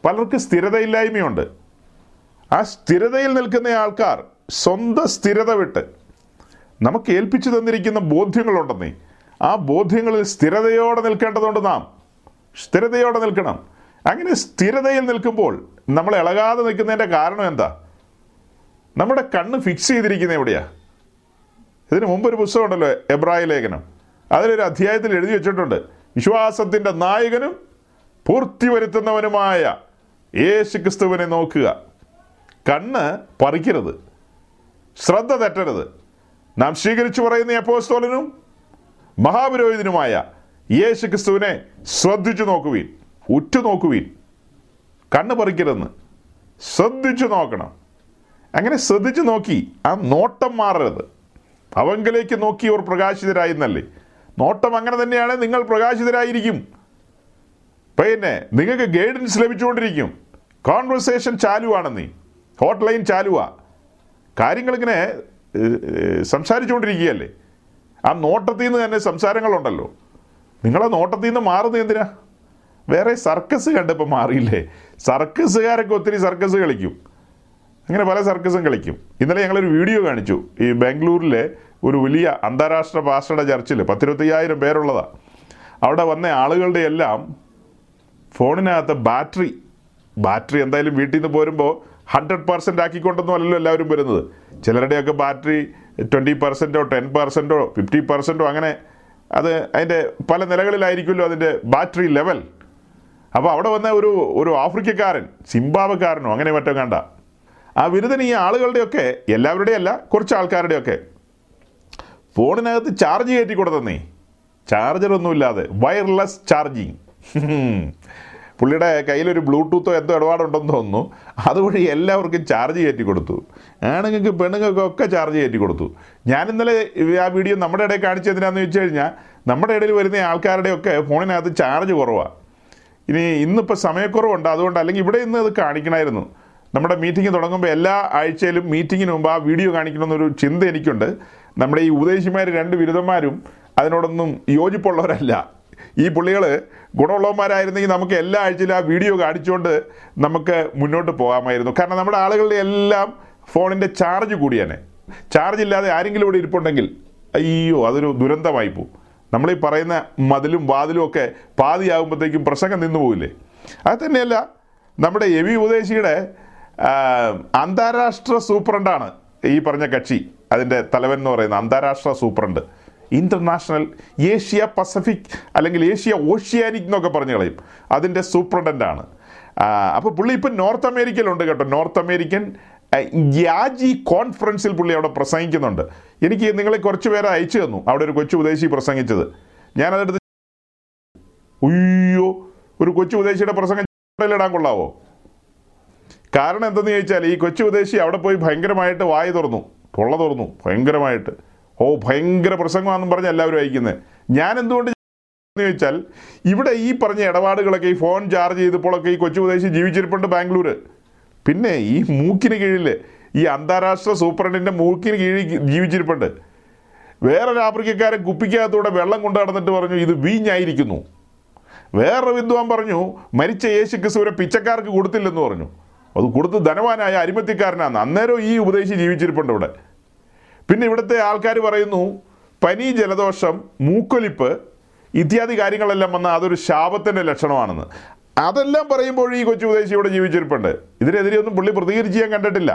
പലർക്ക് സ്ഥിരതയില്ലായ്മയുണ്ട്. ആ സ്ഥിരതയിൽ നിൽക്കുന്ന ആൾക്കാർ സ്വന്തം സ്ഥിരത വിട്ട് നമുക്ക് ഏൽപ്പിച്ചു തന്നിരിക്കുന്ന ബോധ്യങ്ങളുണ്ടെന്നേ. ആ ബോധ്യങ്ങളിൽ സ്ഥിരതയോടെ നിൽക്കേണ്ടതുണ്ട് നാം. സ്ഥിരതയോടെ നിൽക്കണം. അങ്ങനെ സ്ഥിരതയിൽ നിൽക്കുമ്പോൾ നമ്മൾ ഇളകാതെ നിൽക്കുന്നതിന്റെ കാരണം എന്താ? നമ്മുടെ കണ്ണ് ഫിക്സ് ചെയ്തിരിക്കുന്നത് എവിടെയാ? ഇതിന് മുമ്പ് ഒരു പുസ്തകം ഉണ്ടല്ലോ എബ്രായ ലേഖനം. അതിലൊരു അധ്യായത്തിൽ എഴുതി വെച്ചിട്ടുണ്ട്. വിശ്വാസത്തിന്റെ നായകനും പൂർത്തി വരുത്തുന്നവനുമായ യേശു ക്രിസ്തുവിനെ നോക്കുക. കണ്ണ് പറിക്കരുത്. ശ്രദ്ധ തെറ്റരുത്. നാം സ്വീകരിച്ചു പറയുന്ന അപ്പോസ്തോലനും മഹാപുരോഹിതനുമായ യേശു ക്രിസ്തുവിനെ ശ്രദ്ധിച്ചു നോക്കുവീൻ ഉറ്റു നോക്കുവീൻ കണ്ണ് പറിക്കരുതെന്ന്. ശ്രദ്ധിച്ചു നോക്കണം. അങ്ങനെ ശ്രദ്ധിച്ചു നോക്കി ആ നോട്ടം മാറരുത്. അവങ്കിലേക്ക് നോക്കി അവർ പ്രകാശിതരായിരുന്നല്ലേ? നോട്ടം അങ്ങനെ തന്നെയാണ് നിങ്ങൾ പ്രകാശിതരായിരിക്കും. പിന്നെ നിങ്ങൾക്ക് ഗൈഡൻസ് ലഭിച്ചുകൊണ്ടിരിക്കും. കോൺവെർസേഷൻ ചാലുവാണ് നീ ഹോട്ട് ലൈൻ ചാലുവാ കാര്യങ്ങളിങ്ങനെ സംസാരിച്ചുകൊണ്ടിരിക്കുകയല്ലേ? ആ നോട്ടത്തിൽ നിന്ന് തന്നെ സംസാരങ്ങളുണ്ടല്ലോ. നിങ്ങളെ നോട്ടത്തിൽ നിന്ന് മാറുന്നത് എന്തിനാ? വേറെ സർക്കസ് കണ്ടപ്പോൾ മാറിയില്ലേ? സർക്കസുകാരൊക്കെ ഒത്തിരി സർക്കസ് കളിക്കും. അങ്ങനെ പല സർക്കസും കളിക്കും. ഇന്നലെ ഞങ്ങളൊരു വീഡിയോ കാണിച്ചു. ഈ ബാംഗ്ലൂരിലെ ഒരു വലിയ അന്താരാഷ്ട്ര പാസ്റ്ററുടെ ചർച്ചിൽ പത്തിരുപത്തയ്യായിരം പേരുള്ളതാണ് അവിടെ വന്ന ആളുകളുടെ എല്ലാം ഫോണിനകത്ത് ബാറ്ററി ബാറ്ററി എന്തായാലും വീട്ടിൽ നിന്ന് പോരുമ്പോൾ ഹൺഡ്രഡ് പെർസെന്റ് ആക്കിക്കൊണ്ടൊന്നും അല്ലല്ലോ എല്ലാവരും വരുന്നത്. ചിലരുടെയൊക്കെ ബാറ്ററി ട്വന്റി പെർസെന്റോ ടെൻ പെർസെന്റോ ഫിഫ്റ്റി പെർസെന്റോ അങ്ങനെ അത് അതിന്റെ പല നിലകളിലായിരിക്കുമല്ലോ അതിന്റെ ബാറ്ററി ലെവൽ. അപ്പോൾ അവിടെ വന്ന ഒരു ഒരു ആഫ്രിക്കക്കാരൻ സിംബാബക്കാരനോ അങ്ങനെ മറ്റോ കണ്ട. ആ വിരുദ്ധൻ ഈ ആളുകളുടെയൊക്കെ എല്ലാവരുടെയും അല്ല കുറച്ച് ആൾക്കാരുടെയൊക്കെ. ഫോണിനകത്ത് ചാർജ് കയറ്റി കൊടുത്തന്നേ. ചാർജറൊന്നുമില്ലാതെ വയർലെസ് ചാർജിങ്. പുള്ളിയുടെ കയ്യിലൊരു ബ്ലൂടൂത്തോ എന്തോ ഇടപാടുണ്ടെന്ന് തോന്നുന്നു. അതുവഴി എല്ലാവർക്കും ചാർജ് കയറ്റി കൊടുത്തു. ആണുങ്ങൾക്ക് പെണ്ണുങ്ങൾക്കും ഒക്കെ ചാർജ് കയറ്റി കൊടുത്തു. ഞാൻ ഇന്നലെ ആ വീഡിയോ നമ്മുടെ ഇടയിൽ കാണിച്ചതിനാന്ന് വെച്ച് കഴിഞ്ഞാൽ നമ്മുടെ ഇടയിൽ വരുന്ന ആൾക്കാരുടെയൊക്കെ ഫോണിനകത്ത് ചാർജ് കുറവാണ് ഇനി ഇന്നിപ്പോൾ സമയക്കുറവുണ്ട്. അതുകൊണ്ട് അല്ലെങ്കിൽ ഇവിടെ ഇന്ന് അത് കാണിക്കണമായിരുന്നു നമ്മുടെ മീറ്റിംഗ് തുടങ്ങുമ്പോൾ എല്ലാ ആഴ്ചയിലും മീറ്റിങ്ങിന് മുമ്പ് ആ വീഡിയോ കാണിക്കണമെന്നൊരു ചിന്ത എനിക്കുണ്ട്. നമ്മുടെ ഈ ഉപദേശിമാർ രണ്ട് ബിരുദന്മാരും അതിനോടൊന്നും യോജിപ്പുള്ളവരല്ല. ഈ പുള്ളികൾ ഗുണമുള്ളവന്മാരായിരുന്നെങ്കിൽ നമുക്ക് എല്ലാ ആഴ്ചയിലും ആ വീഡിയോ കാണിച്ചുകൊണ്ട് നമുക്ക് മുന്നോട്ട് പോകാമായിരുന്നു. കാരണം നമ്മുടെ ആളുകളുടെ എല്ലാം ഫോണിന്റെ ചാർജ് കൂടിയാണ്. ചാർജ് ഇല്ലാതെ ആരെങ്കിലും ഇവിടെ ഇരിപ്പുണ്ടെങ്കിൽ അയ്യോ അതൊരു ദുരന്തമായി പോകും നമ്മൾ ഈ പറയുന്ന മതിലും വാതിലും ഒക്കെ പാതിയാകുമ്പോഴത്തേക്കും പ്രസംഗം നിന്നു പോകില്ലേ അത് തന്നെയല്ല നമ്മുടെ എവി ഉപദേശിയുടെ അന്താരാഷ്ട്ര സൂപ്രണ്ടാണ് ഈ പറഞ്ഞ കക്ഷി അതിന്റെ തലവൻ എന്ന് പറയുന്ന അന്താരാഷ്ട്ര സൂപ്രണ്ട്. ഇന്റർനാഷണൽ ഏഷ്യ പസഫിക് അല്ലെങ്കിൽ ഏഷ്യ ഓഷ്യാനിക് എന്നൊക്കെ പറഞ്ഞു കളയും. അതിന്റെ സൂപ്രണ്ടന്റാണ്. അപ്പോൾ പുള്ളി ഇപ്പം നോർത്ത് അമേരിക്കയിലുണ്ട് കേട്ടോ. നോർത്ത് അമേരിക്കൻ യാജി കോൺഫറൻസിൽ പുള്ളി അവിടെ പ്രസംഗിക്കുന്നുണ്ട്. എനിക്ക് നിങ്ങളെ കുറച്ച് പേരെ അയച്ചു തന്നു. അവിടെ ഒരു കൊച്ചു ഉദ്ദേശി പ്രസംഗിച്ചത്. ഞാനതെടുത്ത് അയ്യോ ഒരു കൊച്ചു ഉദ്ദേശിയുടെ പ്രസംഗം ഇടാൻ കൊള്ളാവോ? കാരണം എന്തെന്ന് ചോദിച്ചാൽ ഈ കൊച്ചു ഉദ്ദേശി അവിടെ പോയി ഭയങ്കരമായിട്ട് വായി തുറന്നു. തൊള്ള തുറന്നു. ഭയങ്കരമായിട്ട്. ഓ ഭയങ്കര പ്രസംഗമാണെന്നും പറഞ്ഞ് എല്ലാവരും അയക്കുന്നത് ഞാൻ എന്തുകൊണ്ട് എന്ന് ചോദിച്ചാൽ ഇവിടെ ഈ പറഞ്ഞ ഇടപാടുകളൊക്കെ ഈ ഫോൺ ചാർജ് ചെയ്തപ്പോഴൊക്കെ ഈ കൊച്ചു ഉദ്ദേശി ജീവിച്ചിരിപ്പുണ്ട് ബാംഗ്ലൂർ പിന്നെ ഈ മൂക്കിന് കീഴിൽ ഈ അന്താരാഷ്ട്ര സൂപ്രണ്ടിന്റെ മൂക്കിന് കീഴിൽ ജീവിച്ചിരിപ്പുണ്ട്. വേറൊരു ആഫ്രിക്കക്കാരൻ കുപ്പിക്കകത്തൂടെ വെള്ളം കൊണ്ടു നടന്നിട്ട് പറഞ്ഞു ഇത് വീഞ്ഞായിരിക്കുന്നു. വേറൊരു വിദ്വാൻ പറഞ്ഞു മരിച്ച യേശു ക്രിസ്തുവിനെ പിച്ചക്കാർക്ക് കൊടുത്തില്ലെന്ന് പറഞ്ഞു. അത് കൊടുത്ത് ധനവാനായ അരിമത്തിക്കാരനാണ് അന്നേരം ഈ ഉപദേശി ജീവിച്ചിരിപ്പുണ്ട് ഇവിടെ. പിന്നെ ഇവിടുത്തെ ആൾക്കാർ പറയുന്നു പനി ജലദോഷം മൂക്കൊലിപ്പ് ഇത്യാദി കാര്യങ്ങളെല്ലാം വന്ന അതൊരു ശാപത്തിന്റെ ലക്ഷണമാണെന്ന്. അതെല്ലാം പറയുമ്പോൾ ഈ കൊച്ചു ഉദ്ദേശി ഇവിടെ ജീവിച്ചിരിപ്പുണ്ട്. ഇതിനെതിരെ ഒന്നും പുള്ളി പ്രതികരിച്ച് ഞാൻ കണ്ടിട്ടില്ല.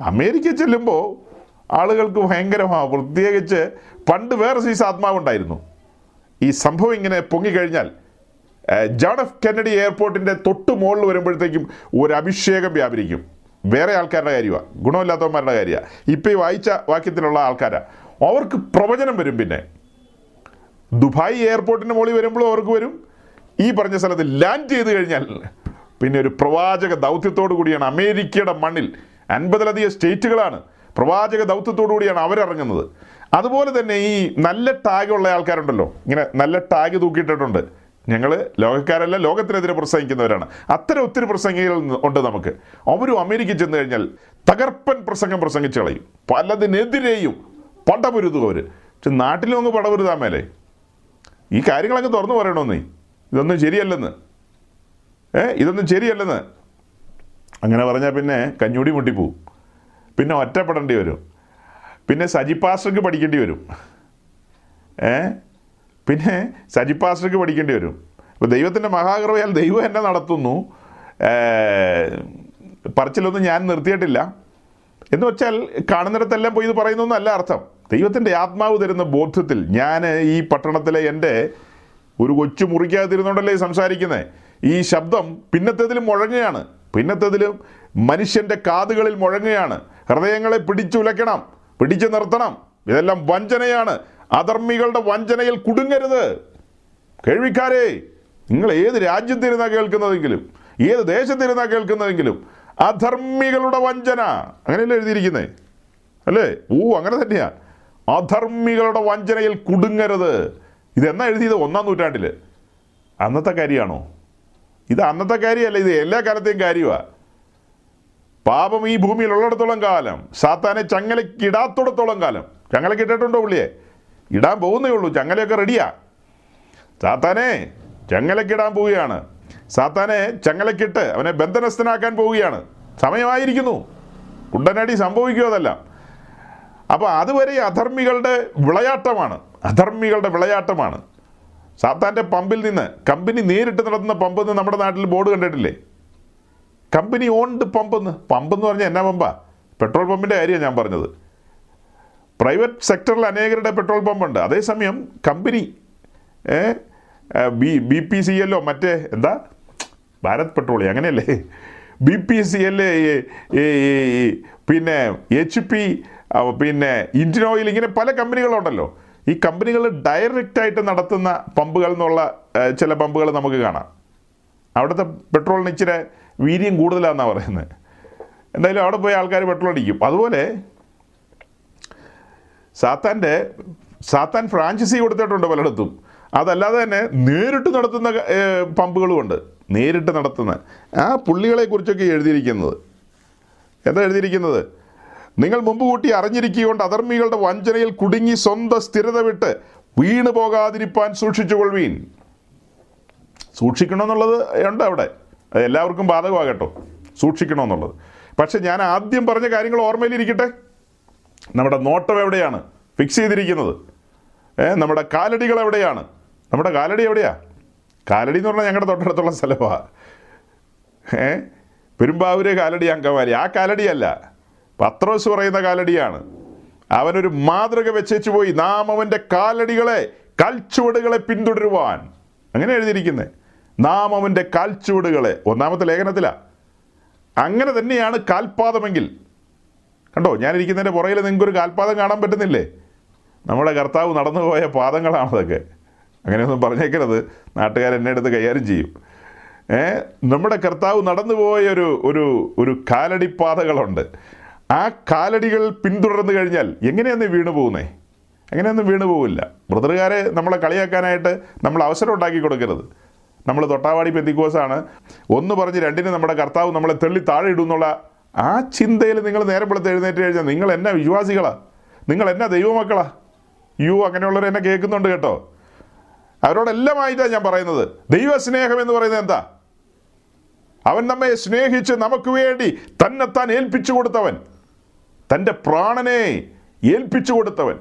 അമേരിക്ക ചെല്ലുമ്പോൾ ആളുകൾക്ക് ഭയങ്കരമാണ് പ്രത്യേകിച്ച് പണ്ട് വേറെ സീസ് ആത്മാവുണ്ടായിരുന്നു. ഈ സംഭവം ഇങ്ങനെ പൊങ്ങിക്കഴിഞ്ഞാൽ ജോൺ എഫ് കെന്നഡി എയർപോർട്ടിന്റെ തൊട്ട് മുകളിൽ വരുമ്പോഴത്തേക്കും ഒരു അഭിഷേകം വ്യാപരിക്കും. വേറെ ആൾക്കാരുടെ കാര്യമാണ് ഗുണമില്ലാത്തവന്മാരുടെ കാര്യമാണ് ഇപ്പം ഈ വായിച്ച വാക്യത്തിലുള്ള ആൾക്കാരാണ് അവർക്ക് പ്രവചനം വരും പിന്നെ. ദുബായ് എയർപോർട്ടിന്റെ മുകളിൽ വരുമ്പോഴും അവർക്ക് വരും. ഈ പറഞ്ഞ സ്ഥലത്ത് ലാൻഡ് ചെയ്ത് കഴിഞ്ഞാൽ പിന്നെ ഒരു പ്രവാചക ദൗത്യത്തോടു കൂടിയാണ് അമേരിക്കയുടെ മണ്ണിൽ അൻപതിലധികം സ്റ്റേറ്റുകളാണ്. പ്രവാചക ദൗത്യത്തോടു കൂടിയാണ് അവരിറങ്ങുന്നത്. അതുപോലെ തന്നെ ഈ നല്ല ടാഗ് ഉള്ള ആൾക്കാരുണ്ടല്ലോ. ഇങ്ങനെ നല്ല ടാഗ് തൂക്കിയിട്ടിട്ടുണ്ട്. ഞങ്ങൾ ലോകക്കാരല്ല ലോകത്തിനെതിരെ പ്രസംഗിക്കുന്നവരാണ്. അത്തരം ഒത്തിരി പ്രസംഗികൾ ഉണ്ട് നമുക്ക്. അവരും അമേരിക്ക ചെന്ന് കഴിഞ്ഞാൽ തകർപ്പൻ പ്രസംഗം പ്രസംഗിച്ച് കളയും. പലതിനെതിരെയും പടപൊരുതും അവർ പക്ഷെ നാട്ടിലും അങ്ങ് പടപൊരുതാൻ മേലെ. ഈ കാര്യങ്ങളങ്ങ് തുറന്നു പറയണമെന്നേ ഇതൊന്നും ശരിയല്ലെന്ന്. ഏ? ഇതൊന്നും ശരിയല്ലെന്ന്. അങ്ങനെ പറഞ്ഞാൽ പിന്നെ കഞ്ഞൂടി മുട്ടിപ്പോവും പിന്നെ ഒറ്റപ്പെടേണ്ടി വരും. പിന്നെ സജി പാസ്റ്റർക്ക് പഠിക്കേണ്ടി വരും. ഏ? പിന്നെ സജി പാസ്റ്റർക്ക് പഠിക്കേണ്ടി വരും. ഇപ്പോൾ ദൈവത്തിന്റെ മഹാകൃപയാൽ ദൈവം എന്നെ നടത്തുന്നു. പറച്ചിലൊന്നും ഞാൻ നിർത്തിയിട്ടില്ല. എന്ന് വെച്ചാൽ കാണുന്നിടത്തെല്ലാം പോയി ഇത് പറയുന്നൊന്നല്ല അർത്ഥം. ദൈവത്തിന്റെ ആത്മാവ് തരുന്ന ബോധ്യത്തിൽ ഞാൻ ഈ പട്ടണത്തിലെ എന്റെ ഒരു കൊച്ചു മുറിക്കാതിരുന്നുകൊണ്ടല്ലേ സംസാരിക്കുന്നത് ഈ ശബ്ദം പിന്നത്തേതിലും മുഴങ്ങുകയാണ്. പിന്നത്തേതിലും മനുഷ്യന്റെ കാതുകളിൽ മുഴങ്ങുകയാണ്. ഹൃദയങ്ങളെ പിടിച്ചുലയ്ക്കണം പിടിച്ചു നിർത്തണം. ഇതെല്ലാം വഞ്ചനയാണ്. അധർമ്മികളുടെ വഞ്ചനയിൽ കുടുങ്ങരുത്. കേൾവിക്കാരെ നിങ്ങൾ ഏത് രാജ്യത്തിരുന്നാ കേൾക്കുന്നതെങ്കിലും ഏത് ദേശത്തിരുന്നാ കേൾക്കുന്നതെങ്കിലും അധർമ്മികളുടെ വഞ്ചന. അങ്ങനെയല്ലേ എഴുതിയിരിക്കുന്നേ? അല്ലേ? ഓ അങ്ങനെ തന്നെയാ. അധർമ്മികളുടെ വഞ്ചനയിൽ കുടുങ്ങരുത്. ഇതെന്നാ എഴുതിയത് ഒന്നാം നൂറ്റാണ്ടിൽ അന്നത്തെ കാര്യമാണോ ഇത് അന്നത്തെ കാര്യമല്ല ഇത് എല്ലാ കാലത്തെയും കാര്യമാണ് പാപം ഈ ഭൂമിയിൽ ഉള്ളിടത്തോളം കാലം സാത്താനെ ചങ്ങലക്കിടാത്തോടത്തോളം കാലം. ചങ്ങലക്ക് ഇട്ടിട്ടുണ്ടോ പുള്ളിയെ? ഇടാൻ പോകുന്നേ ഉള്ളൂ ചങ്ങലയൊക്കെ റെഡിയാ. സാത്താനെ ചങ്ങലക്കിടാൻ പോവുകയാണ്. സാത്താനെ ചങ്ങലക്കിട്ട് അവനെ ബന്ധനസ്ഥനാക്കാൻ പോവുകയാണ്. സമയമായിരിക്കുന്നു. ഉടനടി സംഭവിക്കുക അതെല്ലാം? അപ്പോൾ അതുവരെ അധർമ്മികളുടെ വിളയാട്ടമാണ്. അധർമ്മികളുടെ വിളയാട്ടമാണ്. സാത്താന്റെ പമ്പിൽ നിന്ന് കമ്പനി നേരിട്ട് നടത്തുന്ന പമ്പെന്ന് നമ്മുടെ നാട്ടിൽ ബോർഡ് കണ്ടിട്ടില്ലേ? കമ്പനി ഓൺഡ് പമ്പ് എന്ന് പമ്പ് എന്ന് പറഞ്ഞാൽ എന്നാ പമ്പാ? പെട്രോൾ പമ്പിന്റെ കാര്യമാണ് ഞാൻ പറഞ്ഞത്. പ്രൈവറ്റ് സെക്ടറിൽ അനേകരുടെ പെട്രോൾ പമ്പുണ്ട്. അതേസമയം company B B P C എല്ലോ മറ്റേ എന്താ? ഭാരത് പെട്രോളിയം അങ്ങനെയല്ലേ? ബി പി സി എൽ പിന്നെ എച്ച് പി പിന്നെ ഇന്ത്യൻ ഓയിൽ ഇങ്ങനെ പല കമ്പനികളുണ്ടല്ലോ. ഈ കമ്പനികൾ ഡയറക്റ്റ് ആയിട്ട് നടത്തുന്ന പമ്പുകൾ എന്നുള്ള ചില പമ്പുകൾ നമുക്ക് കാണാം. അവിടുത്തെ പെട്രോളിന് ഇച്ചിരി വീര്യം കൂടുതലാണെന്നാണ് പറയുന്നത് എന്തായാലും അവിടെ പോയി ആൾക്കാർ പെട്രോൾ അടിക്കും. അതുപോലെ സാത്താന്റെ സാത്താൻ ഫ്രാഞ്ചൈസി കൊടുത്തിട്ടുണ്ട് പലയിടത്തും. അതല്ലാതെ തന്നെ നേരിട്ട് നടത്തുന്ന പമ്പുകളും പമ്പുകളുമുണ്ട്. നേരിട്ട് നടത്തുന്ന. ആ പുള്ളികളെ കുറിച്ചൊക്കെ എഴുതിയിരിക്കുന്നത്. എന്താ എഴുതിയിരിക്കുന്നത്? നിങ്ങൾ മുമ്പ് കൂട്ടി അറിഞ്ഞിരിക്കുകൊണ്ട് അധർമ്മികളുടെ വഞ്ചനയിൽ കുടുങ്ങി സ്വന്തം സ്ഥിരത വിട്ട് വീണു പോകാതിരിപ്പാൻ സൂക്ഷിച്ചുകൊള്ളുവീൻ സൂക്ഷിക്കണമെന്നുള്ളത് ഉണ്ട് അവിടെ. അത് എല്ലാവർക്കും ബാധകമാകട്ടോ സൂക്ഷിക്കണമെന്നുള്ളത്. പക്ഷെ ഞാൻ ആദ്യം പറഞ്ഞ കാര്യങ്ങൾ ഓർമ്മയിലിരിക്കട്ടെ നമ്മുടെ നോട്ടം എവിടെയാണ്? ഫിക്സ് ചെയ്തിരിക്കുന്നത്. നമ്മുടെ കാലടികൾ എവിടെയാണ്? നമ്മുടെ കാലടി എവിടെയാ? കാലടി എന്ന് പറഞ്ഞാൽ ഞങ്ങളുടെ തൊട്ടടുത്തുള്ള സ്ഥലമാണ് ഏ പെരുമ്പാവൂരെ കാലടി അങ്കമാലി. ആ കാലടിയല്ല. പത്രോസ് പറയുന്ന കാലടിയാണ്. അവനൊരു മാതൃക വെച്ചേച്ചു പോയി. നാം അവന്റെ കാലടികളെ കാൽച്ചുവടുകളെ പിന്തുടരുവാൻ. അങ്ങനെ എഴുതിയിരിക്കുന്നത് നാം അവന്റെ കാൽച്ചുവടുകളെ. ഒന്നാമത്തെ ലേഖനത്തിലാണ് അങ്ങനെ തന്നെയാണ് കാൽപാദമെങ്കിൽ. കണ്ടോ ഞാനിരിക്കുന്നതിന്റെ പുറകിൽ നിങ്ങൾക്കൊരു കാൽപാദം കാണാൻ പറ്റുന്നില്ലേ? നമ്മുടെ കർത്താവ് നടന്നു പോയ പാദങ്ങളാണതൊക്കെ അങ്ങനെയൊന്നും പറഞ്ഞേക്കരുത്. നാട്ടുകാർ എന്നെ എടുത്ത് കൈകാര്യം ചെയ്യും. ഏ നമ്മുടെ കർത്താവ് നടന്നു പോയ ഒരു ഒരു ഒരു കാലടിപ്പാതകളുണ്ട്. ആ കാലടികൾ പിന്തുടർന്നു കഴിഞ്ഞാൽ എങ്ങനെയാണ് വീണു പോകുന്നേ? എങ്ങനെയൊന്നും വീണു പോവില്ല. ബ്രദറുകാരെ നമ്മളെ കളിയാക്കാനായിട്ട് നമ്മൾ അവസരം ഉണ്ടാക്കി കൊടുക്കരുത്. നമ്മൾ തൊട്ടാവാടി പെന്തിക്കോസാണ്. ഒന്ന് പറഞ്ഞ് രണ്ടിന് നമ്മുടെ കർത്താവ് നമ്മളെ തെള്ളി താഴെ ഇടും എന്നുള്ള ആ ചിന്തയിൽ നിങ്ങൾ നേരെ വെളുത്ത് എഴുന്നേറ്റ് കഴിഞ്ഞാൽ നിങ്ങൾ എന്നാ വിശ്വാസികളാ? നിങ്ങൾ എന്നാ ദൈവമക്കളാ? യു അങ്ങനെയുള്ളവർ എന്നെ കേൾക്കുന്നുണ്ട് കേട്ടോ. അവരോടെല്ലാമായിട്ടാണ് ഞാൻ പറയുന്നത്. ദൈവസ്നേഹം എന്ന് പറയുന്നത് എന്താ? അവൻ നമ്മെ സ്നേഹിച്ച് നമുക്ക് വേണ്ടി തന്നെത്താൻ ഏൽപ്പിച്ചു കൊടുത്തവൻ. തന്റെ പ്രാണനെ ഏൽപ്പിച്ചു കൊടുത്തവൻ.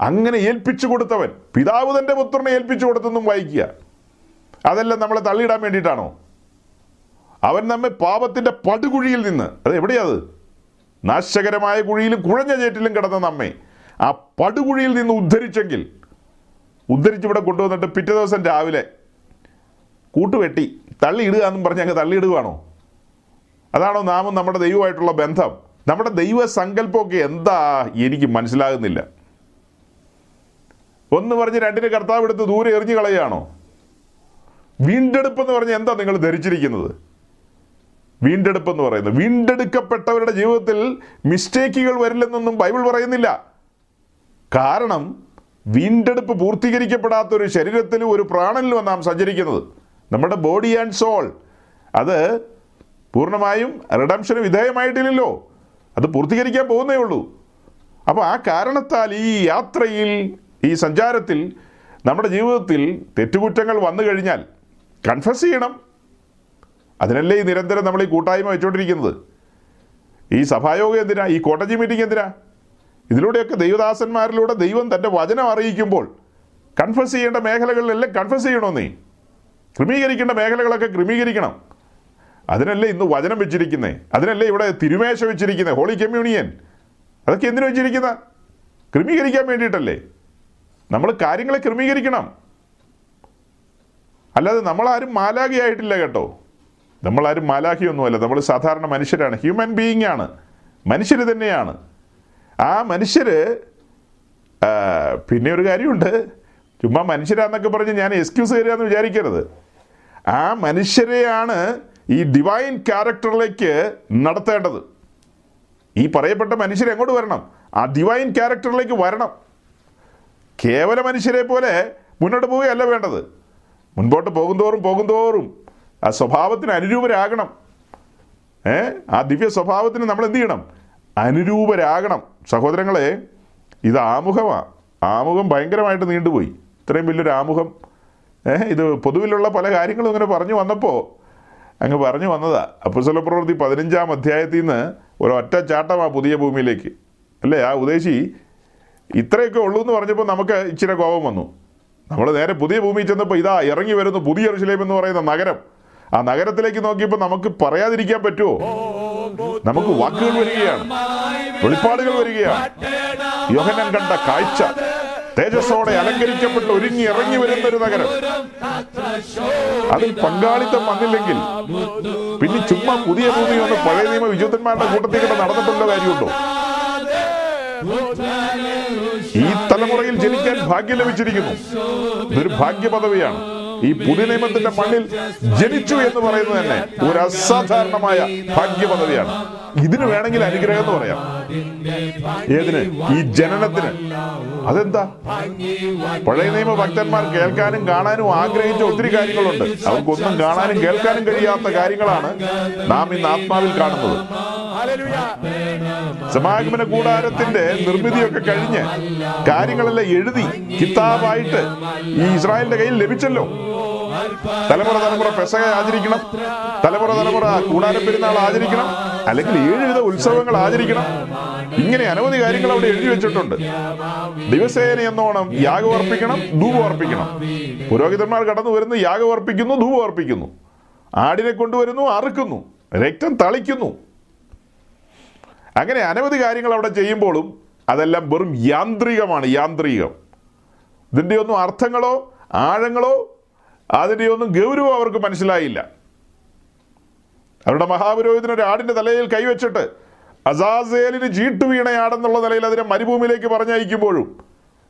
അങ്ങനെ ഏൽപ്പിച്ചു കൊടുത്തവൻ. പിതാവ് തന്റെ പുത്രനെ ഏൽപ്പിച്ചു കൊടുത്തെന്നും വായിക്കുക. അതെല്ലാം നമ്മളെ തള്ളിയിടാൻ വേണ്ടിയിട്ടാണോ? അവൻ നമ്മെ പാപത്തിന്റെ പടുകുഴിയിൽ നിന്ന് അത് എവിടെയാത് നാശകരമായ കുഴിയിലും കുഴഞ്ഞ ചേറ്റിലും കിടന്ന നമ്മെ ആ പടുകുഴിയിൽ നിന്ന് ഉദ്ധരിച്ചെങ്കിൽ ഉദ്ധരിച്ച് ഇവിടെ കൊണ്ടുവന്നിട്ട് പിറ്റേ ദിവസം രാവിലെ കൂട്ടുവെട്ടി തള്ളിയിടുക എന്നും പറഞ്ഞ് അങ്ങ് തള്ളിയിടുകയാണോ അതാണോ നാമും നമ്മുടെ ദൈവമായിട്ടുള്ള ബന്ധം? നമ്മുടെ ദൈവ സങ്കല്പമൊക്കെ എന്താ എനിക്ക് മനസ്സിലാകുന്നില്ല. ഒന്ന് പറഞ്ഞ് രണ്ടിന് കർത്താവ് എടുത്ത് ദൂരെ എറിഞ്ഞു കളയുകയാണോ? വീണ്ടെടുപ്പ് എന്ന് പറഞ്ഞ് എന്താ നിങ്ങൾ ധരിച്ചിരിക്കുന്നത്? വീണ്ടെടുപ്പ് എന്ന് പറയുന്നത് വീണ്ടെടുക്കപ്പെട്ടവരുടെ ജീവിതത്തിൽ മിസ്റ്റേക്കുകൾ വരില്ലെന്നൊന്നും ബൈബിൾ പറയുന്നില്ല. കാരണം വീണ്ടെടുപ്പ് പൂർത്തീകരിക്കപ്പെടാത്ത ഒരു ശരീരത്തിലും ഒരു പ്രാണനിലും നാം സഞ്ചരിക്കുന്നത്. നമ്മുടെ ബോഡി ആൻഡ് സോൾ. അത് പൂർണമായും റിഡംഷന് വിധേയമായിട്ടില്ലല്ലോ. അത് പൂർത്തീകരിക്കാൻ പോകുന്നേ ഉള്ളൂ. അപ്പോൾ ആ കാരണത്താൽ ഈ യാത്രയിൽ ഈ സഞ്ചാരത്തിൽ നമ്മുടെ ജീവിതത്തിൽ തെറ്റുകുറ്റങ്ങൾ വന്നു കഴിഞ്ഞാൽ കൺഫസ് ചെയ്യണം. അതിനല്ലേ ഈ നിരന്തരം നമ്മൾ ഈ കൂട്ടായ്മ വെച്ചുകൊണ്ടിരിക്കുന്നത്? ഈ സഭായോഗം എന്തിനാ? ഈ കോട്ടജി മീറ്റിംഗ് എന്തിനാ? ഇതിലൂടെയൊക്കെ ദൈവദാസന്മാരിലൂടെ ദൈവം തന്റെ വചനം അറിയിക്കുമ്പോൾ കൺഫസ് ചെയ്യേണ്ട മേഖലകളിലെല്ലാം കൺഫസ് ചെയ്യണമെന്നേ ക്രമീകരിക്കേണ്ട മേഖലകളൊക്കെ ക്രമീകരിക്കണം. അതിനല്ലേ ഇന്ന് വചനം വെച്ചിരിക്കുന്നത് അതിനല്ലേ ഇവിടെ തിരുമേശ വെച്ചിരിക്കുന്നത് ഹോളി കമ്മ്യൂണിയൻ അതൊക്കെ എന്തിനു വെച്ചിരിക്കുന്ന? ക്രമീകരിക്കാൻ വേണ്ടിയിട്ടല്ലേ? നമ്മൾ കാര്യങ്ങളെ ക്രമീകരിക്കണം. അല്ലാതെ നമ്മളാരും മാലാഖിയായിട്ടില്ല കേട്ടോ. നമ്മളാരും മാലാഖിയൊന്നുമല്ല. നമ്മൾ സാധാരണ മനുഷ്യരാണ്. ഹ്യൂമൻ ബീയിങ് ആണ്. മനുഷ്യർ തന്നെയാണ്. ആ മനുഷ്യർ പിന്നെ ഒരു കാര്യമുണ്ട്. ചുമ്മാ മനുഷ്യരാന്നൊക്കെ പറഞ്ഞ് ഞാൻ എക്സ്ക്യൂസ് തരികയെന്ന് വിചാരിക്കരുത്. ആ മനുഷ്യരെയാണ് ഈ ഡിവൈൻ ക്യാരക്ടറിലേക്ക് നടത്തേണ്ടത്. ഈ പറയപ്പെട്ട മനുഷ്യർ എങ്ങോട്ട് വരണം? ആ ഡിവൈൻ ക്യാരക്ടറിലേക്ക് വരണം. കേവല മനുഷ്യരെ പോലെ മുന്നോട്ട് പോവുകയല്ല വേണ്ടത്. മുൻപോട്ട് പോകുന്തോറും പോകുന്തോറും ആ സ്വഭാവത്തിന് അനുരൂപരാകണം. ഏ? ആ ദിവ്യ സ്വഭാവത്തിന് നമ്മൾ എന്ത് ചെയ്യണം? അനുരൂപരാകണം. സഹോദരങ്ങളെ ഇത് ആമുഖമാണ് ആമുഖം ഭയങ്കരമായിട്ട് നീണ്ടുപോയി. ഇത്രയും വലിയൊരു ആമുഖം. ഇത് പൊതുവിലുള്ള പല കാര്യങ്ങളും ഇങ്ങനെ പറഞ്ഞു വന്നപ്പോൾ അങ്ങ് പറഞ്ഞു വന്നതാ. അപ്പുസല പ്രവൃത്തി പതിനഞ്ചാം അധ്യായത്തിൽ നിന്ന് ഒരൊറ്റ ചാട്ടമാ പുതിയ ഭൂമിയിലേക്ക്. അല്ലേ? ആ ഉദ്ദേശി ഇത്രയൊക്കെ ഉള്ളൂ എന്ന് പറഞ്ഞപ്പോൾ നമുക്ക് ഇച്ചിരി കോപം വന്നു. നമ്മൾ നേരെ പുതിയ ഭൂമിയിൽ ചെന്നപ്പോൾ ഇതാ ഇറങ്ങി വരുന്നു പുതിയ ഋഷിലേം എന്ന് പറയുന്ന നഗരം. ആ നഗരത്തിലേക്ക് നോക്കിയപ്പോൾ നമുക്ക് പറയാതിരിക്കാൻ പറ്റുമോ നമുക്ക് വാക്കുകൾ വരികയാണ്. വെളിപ്പാടുകൾ വരികയാണ്. യോഹനൻ കണ്ട കാഴ്ച. തേജസ്സോടെ അലങ്കരിക്കപ്പെട്ട് ഒരുങ്ങി ഇറങ്ങി വരുന്ന ഒരു നഗരം. അതിൽ പങ്കാളിത്തം വന്നില്ലെങ്കിൽ പിന്നെ ചുമ്മാ പുതിയ ഭൂമി ഒന്ന് പഴയ നിയമ വിശുദ്ധന്മാരുടെ കൂട്ടത്തിൽ കൂടെ നടന്നിട്ടുള്ള കാര്യമുണ്ടോ? ഈ തലമുറയിൽ ജനിക്കാൻ ഭാഗ്യം ലഭിച്ചിരിക്കുന്നു. ഇതൊരു ഭാഗ്യ പദവിയാണ് ഈ പുതിയ നിയമത്തിന്റെ മണ്ണിൽ ജനിച്ചു എന്ന് പറയുന്നത് തന്നെ ഒരു അസാധാരണമായ ഭാഗ്യ പദവിയാണ് ഇതിന് വേണമെങ്കിൽ അനുഗ്രഹം എന്ന് പറയാം. ഏതിന്? ഈ ജനനത്തിന്. അതെന്താ? പഴയ നിയമ ഭക്തന്മാർ കേൾക്കാനും കാണാനും ആഗ്രഹിച്ച ഒത്തിരി കാര്യങ്ങളുണ്ട്. അവർക്കൊന്നും കാണാനും കേൾക്കാനും കഴിയാത്ത കാര്യങ്ങളാണ് നാം ഇന്ന് ആത്മാവിൽ കാണുന്നത്. സമാഗമന കൂടാരത്തിന്റെ നിർമ്മിതിയൊക്കെ കഴിഞ്ഞ് കാര്യങ്ങളെല്ലാം എഴുതി കിതാബായിട്ട് ഈ ഇസ്രായേലിന്റെ കയ്യിൽ ലഭിച്ചല്ലോ. തലമുറ തലമുറ പെസക ആചരിക്കണം. തലമുറ തലമുറ കൂടാര പെരുന്നാൾ ആചരിക്കണം. അല്ലെങ്കിൽ ഏഴുവിധ ഉത്സവങ്ങൾ ആചരിക്കണം. ഇങ്ങനെ അനവധി കാര്യങ്ങൾ അവിടെ എഴുതി വെച്ചിട്ടുണ്ട്. ദിവസേന എന്നോണം യാഗം അർപ്പിക്കണം ധൂപം അർപ്പിക്കണം. പുരോഹിതന്മാർ കടന്നു വരുന്നു യാഗം അർപ്പിക്കുന്നു ധൂപം അർപ്പിക്കുന്നു. ആടിനെ കൊണ്ടുവരുന്നു അറുക്കുന്നു. രക്തം തളിക്കുന്നു. അങ്ങനെ അനവധി കാര്യങ്ങൾ അവിടെ ചെയ്യുമ്പോഴും അതെല്ലാം വെറും യാന്ത്രികമാണ് യാന്ത്രികം. ഇതിന്റെ ഒന്നും അർത്ഥങ്ങളോ ആഴങ്ങളോ അതിന്റെ ഒന്നും ഗൗരവം അവർക്ക് മനസ്സിലായില്ല. അവരുടെ മഹാപുരോഹിതൻ ഒരു ആടിന്റെ തലയിൽ കൈവച്ചിട്ട് അസാസേലിന് ചീട്ടു വീണയാടെന്നുള്ള നിലയിൽ അതിനെ മരുഭൂമിയിലേക്ക് പറഞ്ഞയക്കുമ്പോഴും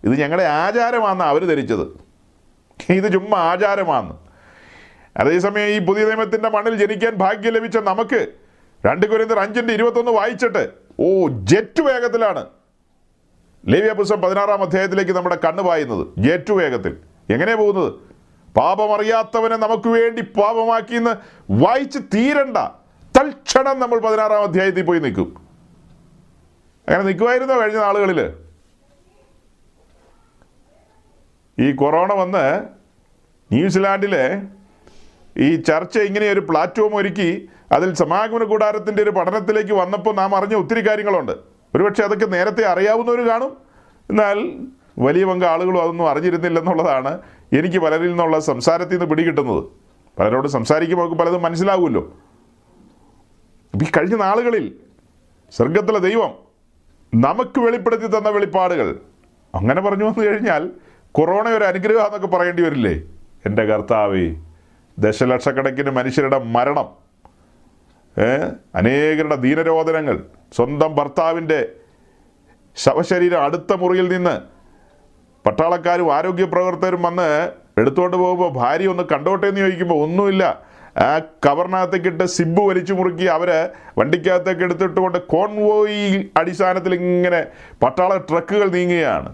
ഇത് ഞങ്ങളുടെ ആചാരമാണെന്ന് അവർ ധരിച്ചത്. ഇത് ചുമ്മാ ആചാരമാണ് അതേസമയം ഈ പുതിയ നിയമത്തിന്റെ മണ്ണിൽ ജനിക്കാൻ ഭാഗ്യം ലഭിച്ച നമുക്ക് രണ്ട് കുരിന്തർ അഞ്ചിന്റെ ഇരുപത്തൊന്ന് വായിച്ചിട്ട് ഓ ജെറ്റ് വേഗത്തിലാണ്. ലേവ്യ പുസ്തകം പതിനാറാം അധ്യായത്തിലേക്ക് നമ്മുടെ കണ്ണ് പായുന്നത്. ജെറ്റ് വേഗത്തിൽ. എങ്ങനെയാണ് പോകുന്നത്? പാപമറിയാത്തവനെ നമുക്ക് വേണ്ടി പാപമാക്കിന്ന് വായിച്ച് തീരണ്ട. തൽക്ഷണം നമ്മൾ പതിനാറാം അധ്യായത്തിൽ പോയി നിൽക്കും. അങ്ങനെ നിൽക്കുമായിരുന്നോ കഴിഞ്ഞ നാളുകളിൽ? ഈ കൊറോണ വന്ന് ന്യൂസിലാൻഡിലെ ഈ ചർച്ച ഇങ്ങനെ ഒരു പ്ലാറ്റ്ഫോം ഒരുക്കി അതിൽ സമാഗമന കൂടാരത്തിന്റെ ഒരു പഠനത്തിലേക്ക് വന്നപ്പോൾ നാം അറിഞ്ഞ ഒത്തിരി കാര്യങ്ങളുണ്ട്. ഒരുപക്ഷെ അതൊക്കെ നേരത്തെ അറിയാവുന്നവർ കാണും. എന്നാൽ വലിയ പങ്ക് ആളുകളും അതൊന്നും അറിഞ്ഞിരുന്നില്ലെന്നുള്ളതാണ് എനിക്ക് പലരിൽ നിന്നുള്ള സംസാരത്തിൽ നിന്ന് പിടികിട്ടുന്നത്. പലരോട് സംസാരിക്കുമ്പോൾ അവർക്ക് പലതും മനസ്സിലാവുമല്ലോ ഈ കഴിഞ്ഞ നാളുകളിൽ സ്വർഗത്തിലെ ദൈവം നമുക്ക് വെളിപ്പെടുത്തി തന്ന വെളിപ്പാടുകൾ. അങ്ങനെ പറഞ്ഞു വന്നു കഴിഞ്ഞാൽ കൊറോണ ഒരു അനുഗ്രഹം എന്നൊക്കെ പറയേണ്ടി വരില്ലേ? എന്റെ കർത്താവേ ദശലക്ഷക്കണക്കിന് മനുഷ്യരുടെ മരണം അനേകരുടെ ദീനരോധനങ്ങൾ സ്വന്തം ഭർത്താവിന്റെ ശവശരീരം അടുത്ത മുറിയിൽ നിന്ന് പട്ടാളക്കാരും ആരോഗ്യ പ്രവർത്തകരും വന്ന് എടുത്തുകൊണ്ട് പോകുമ്പോൾ ഭാര്യ ഒന്ന് കണ്ടോട്ടെ എന്ന് ചോദിക്കുമ്പോൾ ഒന്നുമില്ല. ആ ഇട്ട് സിബ് വലിച്ചു മുറുക്കി അവർ വണ്ടിക്കകത്തേക്ക് എടുത്തിട്ട് കൊണ്ട് കോൺവോയി അടിസ്ഥാനത്തിൽ ഇങ്ങനെ പട്ടാള ട്രക്കുകൾ നീങ്ങുകയാണ്.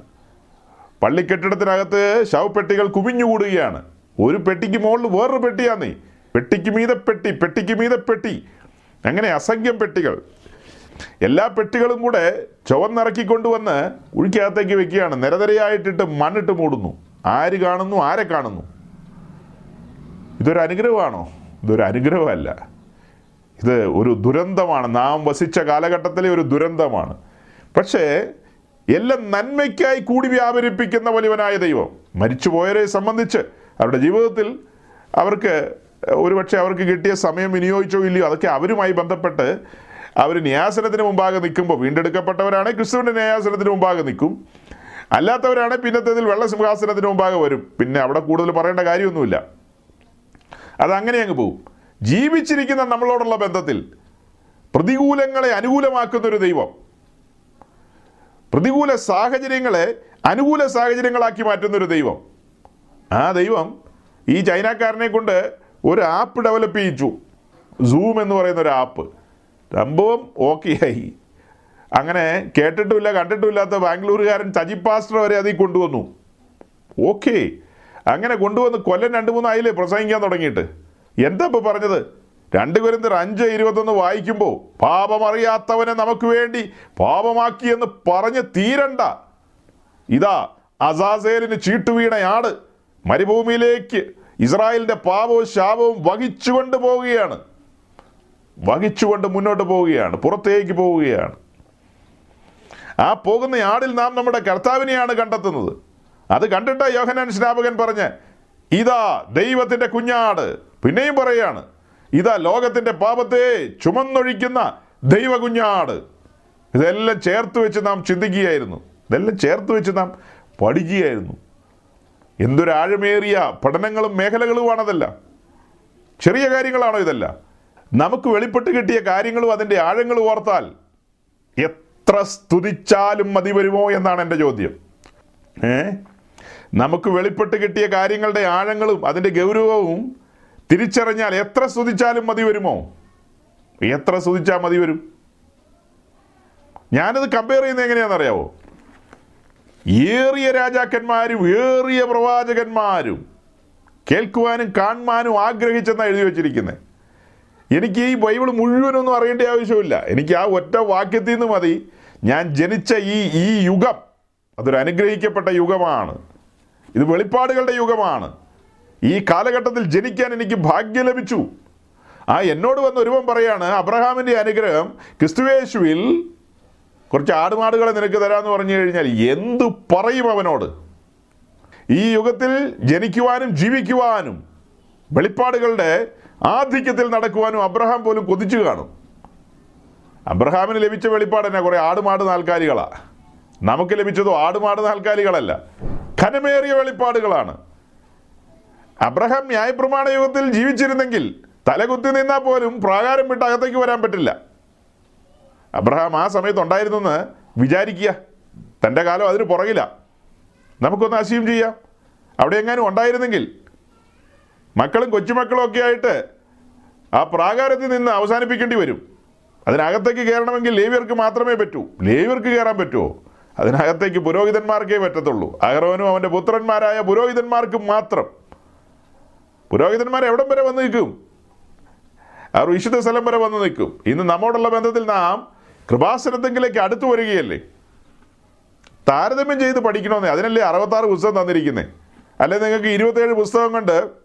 പള്ളി കെട്ടിടത്തിനകത്ത് ശവപ്പെട്ടികൾ കുമിഞ്ഞുകൂടുകയാണ് ഒരു പെട്ടിക്ക് മുകളിൽ വേറൊരു പെട്ടിയാന്നേ പെട്ടിക്ക് മീതെ പെട്ടി പെട്ടിക്ക് മീതെ പെട്ടി. അങ്ങനെ അസംഖ്യം പെട്ടികൾ. എല്ലാ പെട്ടികളും കൂടെ ചുവന്നിറക്കിക്കൊണ്ടുവന്ന് ഉഴിക്കകത്തേക്ക് വെക്കുകയാണ്. നിരനിരയായിട്ടിട്ട് മണ്ണിട്ട് മൂടുന്നു. ആര് കാണുന്നു ആരെ കാണുന്നു? ഇതൊരു അനുഗ്രഹമാണോ? ഇതൊരു അനുഗ്രഹമല്ല. ഇത് ഒരു ദുരന്തമാണ്. നാം വസിച്ച കാലഘട്ടത്തിലെ ഒരു ദുരന്തമാണ്. പക്ഷേ എല്ലാം നന്മയ്ക്കായി കൂടി വ്യാപരിപ്പിക്കുന്ന വലിയവനായ ദൈവം മരിച്ചുപോയവരെ സംബന്ധിച്ച് അവരുടെ ജീവിതത്തിൽ അവർക്ക് ഒരുപക്ഷെ അവർക്ക് കിട്ടിയ സമയം വിനിയോഗിച്ചോ ഇല്ലയോ അതൊക്കെ അവരുമായി ബന്ധപ്പെട്ട് അവർ ന്യാസനത്തിന് മുമ്പാകെ നിൽക്കുമ്പോൾ വീണ്ടെടുക്കപ്പെട്ടവരാണെങ്കിൽ ക്രിസ്തുവിന്റെ ന്യായാസനത്തിന് മുമ്പാകെ നിൽക്കും. അല്ലാത്തവരാണ് പിന്നത്തേതിൽ വെള്ളസിംഹാസനത്തിന് മുമ്പാകെ വരും. പിന്നെ അവിടെ കൂടുതൽ പറയേണ്ട കാര്യമൊന്നുമില്ല. അതങ്ങനെ അങ്ങ് പോവും. ജീവിച്ചിരിക്കുന്ന നമ്മളോടുള്ള ബന്ധത്തിൽ പ്രതികൂലങ്ങളെ അനുകൂലമാക്കുന്ന ഒരു ദൈവം. പ്രതികൂല സാഹചര്യങ്ങളെ അനുകൂല സാഹചര്യങ്ങളാക്കി മാറ്റുന്ന ഒരു ദൈവം. ആ ദൈവം ഈ ചൈനക്കാരനെ കൊണ്ട് ഒരു ആപ്പ് ഡെവലപ്പ് ചെയ്യിച്ചു. സൂം എന്ന് പറയുന്ന ഒരു ആപ്പ്. സംഭവം ഓക്കെ ആയി അങ്ങനെ കേട്ടിട്ടുമില്ല കണ്ടിട്ടുമില്ലാത്ത ബാംഗ്ലൂരുകാരൻ സജി പാസ്റ്റർ വരെ അതിൽ കൊണ്ടുവന്നു. ഓക്കെ. അങ്ങനെ കൊണ്ടുവന്ന് കൊല്ലം രണ്ട് മൂന്ന് ആയില്ലേ പ്രസംഗിക്കാൻ തുടങ്ങിയിട്ട്. എന്താ ഇപ്പോൾ പറഞ്ഞത്? രണ്ട് കുരുന്തർ അഞ്ച് ഇരുപത്തൊന്ന് വായിക്കുമ്പോൾ പാപമറിയാത്തവനെ നമുക്ക് വേണ്ടി പാപമാക്കിയെന്ന് പറഞ്ഞ് തീരണ്ട. ഇതാ അസാസേലിന് ചീട്ടുവീണയാട് മരുഭൂമിയിലേക്ക് ഇസ്രായേലിന്റെ പാപവും ശാപവും വഹിച്ചുകൊണ്ട് പോവുകയാണ്. വഹിച്ചുകൊണ്ട് മുന്നോട്ട് പോവുകയാണ് പുറത്തേക്ക് പോവുകയാണ്. ആ പോകുന്ന ആടിൽ നാം നമ്മുടെ കർത്താവിനെയാണ് കണ്ടെത്തുന്നത്. അത് കണ്ടിട്ട് യോഹനാൻ സ്നാപകൻ പറഞ്ഞ് ഇതാ ദൈവത്തിന്റെ കുഞ്ഞാട്. പിന്നെയും പറയാണ് ഇതാ ലോകത്തിന്റെ പാപത്തെ ചുമന്നൊഴിക്കുന്ന ദൈവ കുഞ്ഞാട് ഇതെല്ലാം ചേർത്ത് വെച്ച് നാം ചിന്തിക്കുകയായിരുന്നു. ഇതെല്ലാം ചേർത്ത് വെച്ച് നാം പഠിക്കുകയായിരുന്നു. എന്തൊരാഴമേറിയ പഠനങ്ങളും മേഖലകളുമാണതെല്ലാം. ചെറിയ കാര്യങ്ങളാണോ ഇതല്ല? നമുക്ക് വെളിപ്പെട്ട് കിട്ടിയ കാര്യങ്ങളും അതിന്റെ ആഴങ്ങളും ഓർത്താൽ എത്ര സ്തുതിച്ചാലും മതി വരുമോ എന്നാണ് എന്റെ ചോദ്യം. ഏ? നമുക്ക് വെളിപ്പെട്ട് കിട്ടിയ കാര്യങ്ങളുടെ ആഴങ്ങളും അതിന്റെ ഗൗരവവും തിരിച്ചറിഞ്ഞാൽ എത്ര സ്തുതിച്ചാലും മതി വരുമോ? എത്ര സ്തുതിച്ചാൽ മതി വരും? ഞാനത് കമ്പയർ ചെയ്യുന്നത് എങ്ങനെയാണെന്നറിയാവോ? ഏറിയ രാജാക്കന്മാരും ഏറിയ പ്രവാചകന്മാരും കേൾക്കുവാനും കാണുവാനും ആഗ്രഹിച്ചെന്നാണ് എഴുതി വച്ചിരിക്കുന്നത് എനിക്ക് ഈ ബൈബിൾ മുഴുവനൊന്നും അറിയേണ്ട ആവശ്യമില്ല. എനിക്ക് ആ ഒറ്റ വാക്യത്തിൽ നിന്ന് മതി. ഞാൻ ജനിച്ച ഈ ഈ യുഗം അതൊരു അനുഗ്രഹിക്കപ്പെട്ട യുഗമാണ്. ഇത് വെളിപ്പാടുകളുടെ യുഗമാണ്. ഈ കാലഘട്ടത്തിൽ ജനിക്കാൻ എനിക്ക് ഭാഗ്യം ലഭിച്ചു. ആ എന്നോട് വന്ന് ഒരുവൻ പറയാണ് അബ്രഹാമിന്റെ അനുഗ്രഹം ക്രിസ്തുവേശുവിൽ കുറച്ച് ആടുമാടുകളെ നിനക്ക് തരാമെന്ന് പറഞ്ഞു കഴിഞ്ഞാൽ എന്തു പറയും അവനോട്? ഈ യുഗത്തിൽ ജനിക്കുവാനും ജീവിക്കുവാനും വെളിപ്പാടുകളുടെ ആധിക്യത്തിൽ നടക്കുവാനും അബ്രഹാം പോലും കൊതിച്ചു കാണും. അബ്രഹാമിന് ലഭിച്ച വെളിപ്പാട് തന്നെ കുറെ ആടുമാട് നാൽക്കാലികളാ നമുക്ക് ലഭിച്ചതോ ആടുമാട് നാൽക്കാലികളല്ല ഖനമേറിയ വെളിപ്പാടുകളാണ്. അബ്രഹാം ന്യായപ്രമാണ യുഗത്തിൽ ജീവിച്ചിരുന്നെങ്കിൽ തലകുത്തി നിന്നാൽ പോലും പ്രാകാരം വിട്ട് അകത്തേക്ക് വരാൻ പറ്റില്ല. അബ്രഹാം ആ സമയത്ത് ഉണ്ടായിരുന്നെന്ന് വിചാരിക്കുക. തന്റെ കാലം അതിന് പുറകില്ല നമുക്കൊന്ന് അസ്യൂം ചെയ്യാം. അവിടെ എങ്ങാനും ഉണ്ടായിരുന്നെങ്കിൽ മക്കളും കൊച്ചുമക്കളും ഒക്കെ ആയിട്ട് ആ പ്രാകാരത്തിൽ നിന്ന് അവസാനിപ്പിക്കേണ്ടി വരും. അതിനകത്തേക്ക് കയറണമെങ്കിൽ ലേവ്യർക്ക് മാത്രമേ പറ്റൂ. ലേവ്യർക്ക് കയറാൻ പറ്റുമോ? അതിനകത്തേക്ക് പുരോഹിതന്മാർക്കേ പറ്റത്തുള്ളൂ. അഹ്റോനും അവന്റെ പുത്രന്മാരായ പുരോഹിതന്മാർക്ക് മാത്രം. പുരോഹിതന്മാർ എവിടം വരെ വന്ന് നിൽക്കും? അവർ വിശുദ്ധ സ്ഥലം വരെ വന്ന് നിൽക്കും. ഇന്ന് നമ്മോടുള്ള ബന്ധത്തിൽ നാം കൃപാസനത്തെങ്കിലേക്ക് അടുത്തു വരികയല്ലേ? താരതമ്യം ചെയ്ത് പഠിക്കണമെന്നേ അതിനല്ലേ അറുപത്താറ് പുസ്തകം തന്നിരിക്കുന്നത് അല്ലെ നിങ്ങൾക്ക് ഇരുപത്തേഴ് പുസ്തകം കൊണ്ട്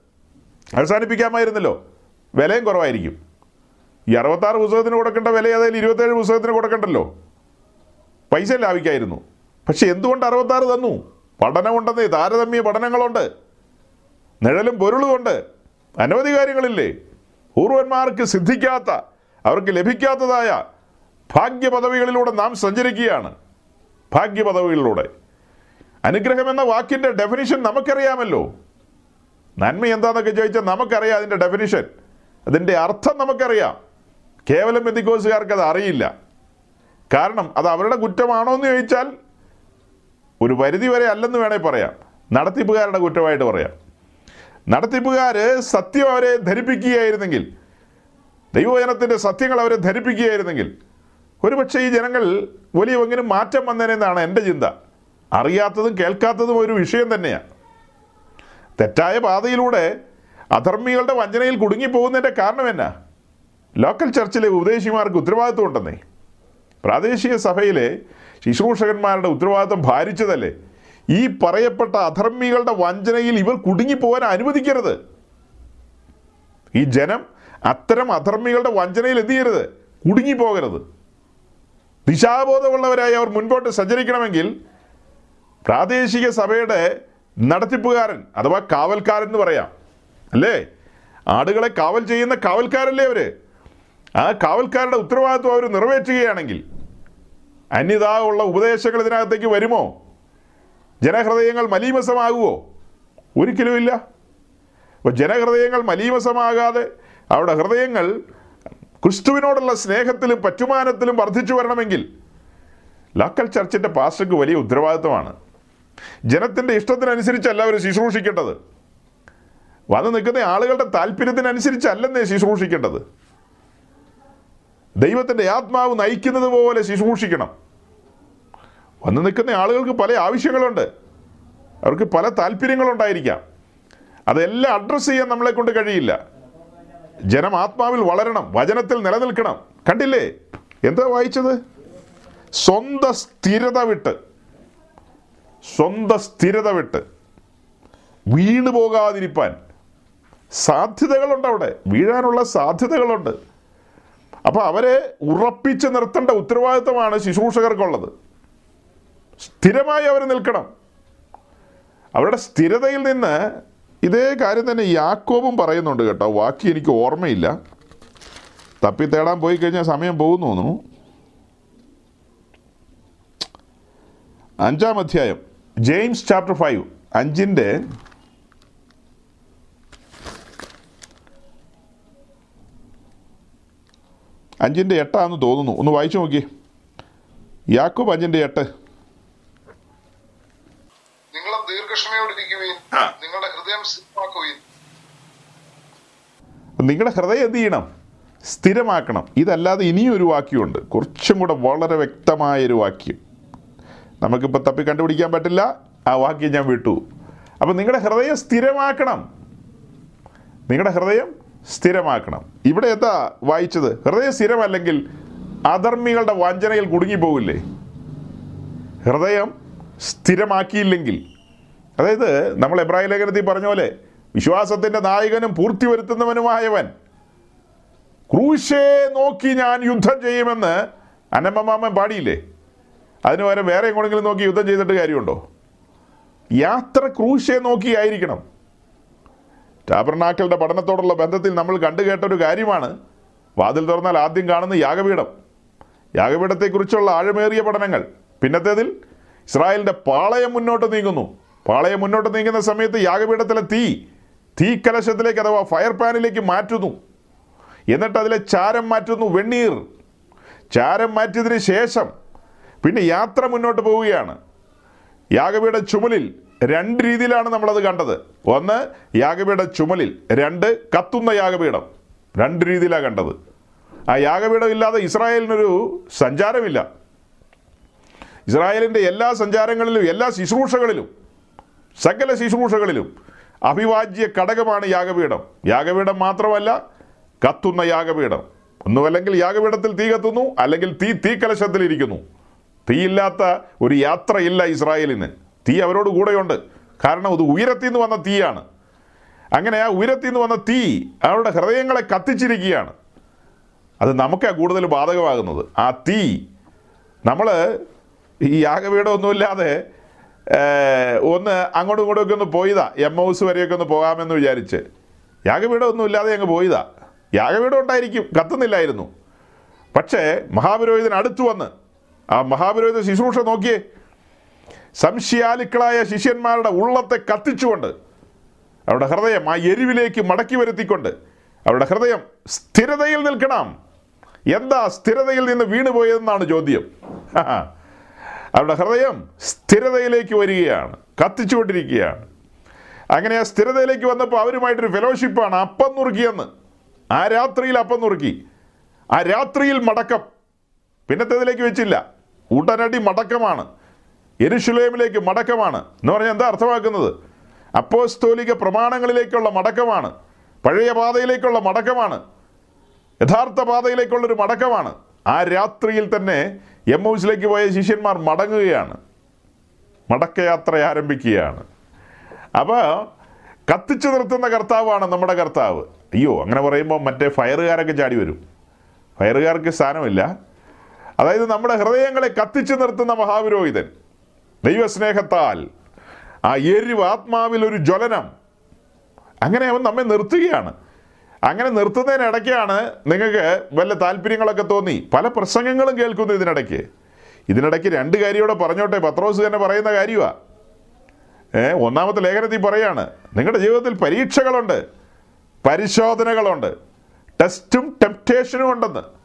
അവസാനിപ്പിക്കാമായിരുന്നല്ലോ. വിലയും കുറവായിരിക്കും. ഈ അറുപത്താറ് പുസ്തകത്തിന് കൊടുക്കേണ്ട വില അതായത് ഇരുപത്തേഴ് പുസ്തകത്തിന് കൊടുക്കണ്ടല്ലോ. പൈസ ലാഭിക്കായിരുന്നു. പക്ഷെ എന്തുകൊണ്ട് അറുപത്താറ് തന്നു? പഠനമുണ്ടെന്നേ താരതമ്യ പഠനങ്ങളുണ്ട്. നിഴലും പൊരുളുമുണ്ട്. അനവധി കാര്യങ്ങളില്ലേ? പൂർവന്മാർക്ക് സിദ്ധിക്കാത്ത അവർക്ക് ലഭിക്കാത്തതായ ഭാഗ്യപദവികളിലൂടെ നാം സഞ്ചരിക്കുകയാണ്. ഭാഗ്യപദവികളിലൂടെ. അനുഗ്രഹം എന്ന വാക്കിന്റെ ഡെഫിനിഷൻ നമുക്കറിയാമല്ലോ. നന്മ എന്താണെന്നൊക്കെ ചോദിച്ചാൽ നമുക്കറിയാം അതിന്റെ ഡെഫിനിഷൻ അതിന്റെ അർത്ഥം നമുക്കറിയാം. കേവലം ബന്ധിക്കോസുകാർക്ക് അത് അറിയില്ല. കാരണം അത് അവരുടെ കുറ്റമാണോ എന്ന് ചോദിച്ചാൽ ഒരു പരിധി വരെ അല്ലെന്ന് വേണേൽ പറയാം. നടത്തിപ്പുകാരുടെ കുറ്റമായിട്ട് പറയാം. നടത്തിപ്പുകാർ സത്യം അവരെ ധരിപ്പിക്കുകയായിരുന്നെങ്കിൽ ദൈവജനത്തിന്റെ സത്യങ്ങൾ അവരെ ധരിപ്പിക്കുകയായിരുന്നെങ്കിൽ ഒരുപക്ഷെ ഈ ജനങ്ങൾ വലിയ എങ്കിലും മാറ്റം വന്നേനെന്നാണ് എന്റെ ചിന്ത. അറിയാത്തതും കേൾക്കാത്തതും ഒരു വിഷയം തന്നെയാണ് തെറ്റായ പാതയിലൂടെ അധർമ്മികളുടെ വഞ്ചനയിൽ കുടുങ്ങിപ്പോകുന്നതിന്റെ കാരണം എന്നാ? ലോക്കൽ ചർച്ചിലെ ഉപദേശിമാർക്ക് ഉത്തരവാദിത്വം ഉണ്ടെന്നേ. പ്രാദേശിക സഭയിലെ ശുശ്രൂഷകന്മാരുടെ ഉത്തരവാദിത്വം ഭാരിച്ചതല്ലേ? ഈ പറയപ്പെട്ട അധർമ്മികളുടെ വഞ്ചനയിൽ ഇവർ കുടുങ്ങിപ്പോകാൻ അനുവദിക്കരുത്. ഈ ജനം അത്തരം അധർമ്മികളുടെ വഞ്ചനയിൽ എന്ത് ചെയ്യരുത്? കുടുങ്ങിപ്പോകരുത്. ദിശാബോധമുള്ളവരായി അവർ മുൻപോട്ട് സഞ്ചരിക്കണമെങ്കിൽ പ്രാദേശിക സഭയുടെ നടത്തിപ്പുകാരൻ അഥവാ കാവൽക്കാരൻ എന്ന് പറയാം. അല്ലേ? ആടുകളെ കാവൽ ചെയ്യുന്ന കാവൽക്കാരല്ലേ അവർ? ആ കാവൽക്കാരുടെ ഉത്തരവാദിത്വം അവർ നിറവേറ്റുകയാണെങ്കിൽ അന്യതാ ഉള്ള ഉപദേശങ്ങൾ ഇതിനകത്തേക്ക് വരുമോ? ജനഹൃദയങ്ങൾ മലീമസമാകുമോ ഒരിക്കലുമില്ല അപ്പോൾ ജനഹൃദയങ്ങൾ മലീമസമാകാതെ അവരുടെ ഹൃദയങ്ങൾ ക്രിസ്തുവിനോടുള്ള സ്നേഹത്തിലും പറ്റുമാനത്തിലും വർദ്ധിച്ചു വരണമെങ്കിൽ ലോക്കൽ ചർച്ചിന്റെ പാസ്റ്റർക്ക് വലിയ ഉത്തരവാദിത്വമാണ്. ജനത്തിന്റെ ഇഷ്ടത്തിനനുസരിച്ച് അവർ ശുശ്രൂഷിക്കേണ്ടത്. വന്ന് നിൽക്കുന്ന ആളുകളുടെ താല്പര്യത്തിനനുസരിച്ചല്ലെന്നേ ശുശ്രൂഷിക്കേണ്ടത്. ദൈവത്തിന്റെ ആത്മാവ് നയിക്കുന്നത് പോലെ ശുശ്രൂഷിക്കണം. വന്ന് നിൽക്കുന്ന ആളുകൾക്ക് പല ആവശ്യങ്ങളുണ്ട്. അവർക്ക് പല താല്പര്യങ്ങളുണ്ടായിരിക്കാം. അതെല്ലാം അഡ്രസ്സ് ചെയ്യാൻ നമ്മളെ കൊണ്ട് കഴിയില്ല. ജനം ആത്മാവിൽ വളരണം വചനത്തിൽ നിലനിൽക്കണം. കണ്ടില്ലേ? എന്താ വായിച്ചത്? സ്വന്തം സ്ഥിരത വിട്ട്. സ്വന്തം സ്ഥിരത വിട്ട് വീണു പോകാതിരിപ്പാൻ സാധ്യതകളുണ്ട് അവിടെ. വീഴാനുള്ള സാധ്യതകളുണ്ട്. അപ്പോൾ അവരെ ഉറപ്പിച്ച് നിർത്തേണ്ട ഉത്തരവാദിത്തമാണ് ശുശ്രൂഷകർക്കുള്ളത്. സ്ഥിരമായി അവർ നിൽക്കണം. അവരുടെ സ്ഥിരതയിൽ നിന്ന് ഇതേ കാര്യം തന്നെ യാക്കോബും പറയുന്നുണ്ട് കേട്ടോ. വാക്കി എനിക്ക് ഓർമ്മയില്ല. തപ്പി തേടാൻ പോയി കഴിഞ്ഞാൽ സമയം പോകുന്നു തോന്നുന്നു. അഞ്ചാം അധ്യായം. ജെയിംസ് ചാപ്റ്റർ ഫൈവ് അഞ്ചിന്റെ അഞ്ചിന്റെ എട്ടാന്ന് തോന്നുന്നു. ഒന്ന് വായിച്ചു നോക്കി യാക്കോബ് അഞ്ചിന്റെ എട്ട്. നിങ്ങളും നിങ്ങളുടെ ഹൃദയം നിങ്ങളുടെ ഹൃദയം എന്ത് ചെയ്യണം? സ്ഥിരമാക്കണം. ഇതല്ലാതെ ഇനിയും ഒരു വാക്യമുണ്ട്. കുറച്ചും കൂടെ വളരെ വ്യക്തമായൊരു വാക്യം. നമുക്കിപ്പോൾ തപ്പി കണ്ടുപിടിക്കാൻ പറ്റില്ല. ആ വാക്യം ഞാൻ വിട്ടു. അപ്പം നിങ്ങളുടെ ഹൃദയം സ്ഥിരമാക്കണം. നിങ്ങളുടെ ഹൃദയം സ്ഥിരമാക്കണം. ഇവിടെ എന്താ വായിച്ചത്? ഹൃദയം സ്ഥിരമല്ലെങ്കിൽ അധർമ്മികളുടെ വഞ്ചനയിൽ കുടുങ്ങിപ്പോകില്ലേ ഹൃദയം സ്ഥിരമാക്കിയില്ലെങ്കിൽ. അതായത് നമ്മൾ എബ്രാഹിം ലേഖനത്തിൽ പറഞ്ഞ പോലെ വിശ്വാസത്തിന്റെ നായകനും പൂർത്തി വരുത്തുന്നവനുമായവൻ. ക്രൂശേ നോക്കി ഞാൻ യുദ്ധം ചെയ്യുമെന്ന് അനമ്മമാമൻ പാടിയില്ലേ? അതിന് പകരം വേറെ എങ്ങോട്ടെങ്കിലും നോക്കി യുദ്ധം ചെയ്തിട്ട് കാര്യമുണ്ടോ? യാത്ര ക്രൂശേ നോക്കിയായിരിക്കണം ടാബർനാക്കളുടെ പഠനത്തോടുള്ള ബന്ധത്തിൽ നമ്മൾ കണ്ടു കേട്ട ഒരു കാര്യമാണ്. വാതിൽ തുറന്നാൽ ആദ്യം കാണുന്ന യാഗപീഠം. യാഗപീഠത്തെക്കുറിച്ചുള്ള ആഴമേറിയ പഠനങ്ങൾ. പിന്നത്തേതിൽ ഇസ്രായേലിന്റെ പാളയം മുന്നോട്ട് നീങ്ങുന്നു. പാളയം മുന്നോട്ട് നീങ്ങുന്ന സമയത്ത് യാഗപീഠത്തിലെ തീ തീ കലശത്തിലേക്ക് അഥവാ ഫയർ പാനിലേക്ക് മാറ്റുന്നു. എന്നിട്ട് അതിലെ ചാരം മാറ്റുന്നു വെണ്ണീർ. ചാരം മാറ്റിയതിന് ശേഷം പിന്നെ യാത്ര മുന്നോട്ട് പോവുകയാണ്. യാഗവിയുടെ ചുമലിൽ രണ്ട് രീതിയിലാണ് നമ്മളത് കണ്ടത്. ഒന്ന് യാഗപീഠ ചുമലിൽ രണ്ട് കത്തുന്ന യാഗപീഠം. രണ്ട് രീതിയിലാണ് കണ്ടത്. ആ യാഗപീഠം ഇല്ലാതെ ഇസ്രായേലിനൊരു സഞ്ചാരമില്ല. ഇസ്രായേലിന്റെ എല്ലാ സഞ്ചാരങ്ങളിലും എല്ലാ ശുശ്രൂഷകളിലും സകല ശുശ്രൂഷകളിലും അഭിവാജ്യ ഘടകമാണ് യാഗപീഠം. യാഗപീഠം മാത്രമല്ല കത്തുന്ന യാഗപീഠം. ഒന്നുമല്ലെങ്കിൽ യാഗപീഠത്തിൽ തീ കത്തുന്നു അല്ലെങ്കിൽ തീ തീ തീക്കലശത്തിലിരിക്കുന്നു. തീയില്ലാത്ത ഒരു യാത്രയില്ല ഇസ്രായേലിന്. തീ അവരോട് കൂടെയുണ്ട്. കാരണം ഇത് ഉയരത്തിൽ നിന്ന് വന്ന തീയാണ്. അങ്ങനെ ആ ഉയരത്തിൽ നിന്ന് വന്ന തീ അവരുടെ ഹൃദയങ്ങളെ കത്തിച്ചിരിക്കുകയാണ്. അത് നമുക്കാണ് കൂടുതൽ ബാധകമാകുന്നത്. ആ തീ നമ്മൾ ഈ യാഗപീഠമൊന്നുമില്ലാതെ ഒന്ന് അങ്ങോട്ടും ഇങ്ങോട്ടും ഒക്കെ ഒന്ന് പോയതാ. എം ഹൗസ് വരെയൊക്കെ ഒന്ന് പോകാമെന്ന് വിചാരിച്ച്. യാഗപീഠമൊന്നും ഇല്ലാതെ അങ്ങ് പോയതാ. യാഗപീഠം ഉണ്ടായിരിക്കും. കത്തുന്നില്ലായിരുന്നു. പക്ഷേ മഹാപുരോഹിതൻ അടുത്തു വന്ന് ആ മഹാപുരോഹിത ശുശ്രൂഷ നോക്കിയേ സംശയാലുക്കളായ ശിഷ്യന്മാരുടെ ഉള്ളത്തെ കത്തിച്ചുകൊണ്ട് അവരുടെ ഹൃദയം ആ എരിവിലേക്ക് മടക്കി വരുത്തിക്കൊണ്ട് അവരുടെ ഹൃദയം സ്ഥിരതയിൽ നിൽക്കണം. എന്താ സ്ഥിരതയിൽ നിന്ന് വീണുപോയതെന്നാണ് ചോദ്യം. അവരുടെ ഹൃദയം സ്ഥിരതയിലേക്ക് വരികയാണ് കത്തിച്ചുകൊണ്ടിരിക്കുകയാണ്. അങ്ങനെ ആ സ്ഥിരതയിലേക്ക് വന്നപ്പോൾ അവരുമായിട്ടൊരു ഫെലോഷിപ്പാണ് അപ്പം നുറുക്കിയെന്ന്. ആ രാത്രിയിൽ അപ്പം നുറുക്കി. ആ രാത്രിയിൽ മടക്കം. പിന്നത്തേതിലേക്ക് വെച്ചില്ല. ഉടനടി മടക്കമാണ്. എരുഷുലേമിലേക്ക് മടക്കമാണ്. എന്ന് പറഞ്ഞാൽ എന്താ അർത്ഥമാക്കുന്നത്? അപ്പോസ്തോലിക പ്രമാണങ്ങളിലേക്കുള്ള മടക്കമാണ്. പഴയ പാതയിലേക്കുള്ള മടക്കമാണ്. യഥാർത്ഥ പാതയിലേക്കുള്ളൊരു മടക്കമാണ്. ആ രാത്രിയിൽ തന്നെ എം ഹൗസിലേക്ക് പോയ ശിഷ്യന്മാർ മടങ്ങുകയാണ്. മടക്കയാത്ര ആരംഭിക്കുകയാണ്. അപ്പോൾ കത്തിച്ചു നിർത്തുന്ന കർത്താവാണ് നമ്മുടെ കർത്താവ്. അയ്യോ അങ്ങനെ പറയുമ്പോൾ മറ്റേ ഫയറുകാരൊക്കെ ചാടി വരും. ഫയറുകാർക്ക് സ്ഥാനമില്ല. അതായത് നമ്മുടെ ഹൃദയങ്ങളെ കത്തിച്ചു നിർത്തുന്ന മഹാപുരോഹിതൻ. ദൈവസ്നേഹത്താൽ ആ എരിവ് ആത്മാവിൽ ഒരു ജ്വലനം. അങ്ങനെ അവൻ നമ്മെ നിർത്തുകയാണ്. അങ്ങനെ നിർത്തുന്നതിനിടയ്ക്കാണ് നിങ്ങൾക്ക് വല്ല താല്പര്യങ്ങളൊക്കെ തോന്നി. പല പ്രസംഗങ്ങളും കേൾക്കുന്നു ഇതിനിടയ്ക്ക്. ഇതിനിടയ്ക്ക് രണ്ട് കാര്യമൂടെ പറഞ്ഞോട്ടെ. പത്രോസ് തന്നെ പറയുന്ന കാര്യമാണ് ഒന്നാമത്തെ ലേഖനത്തിൽ പറയാണ് നിങ്ങളുടെ ജീവിതത്തിൽ പരീക്ഷകളുണ്ട് പരിശോധനകളുണ്ട് ടെസ്റ്റും ടെംപ്റ്റേഷനും ഉണ്ടെന്ന്.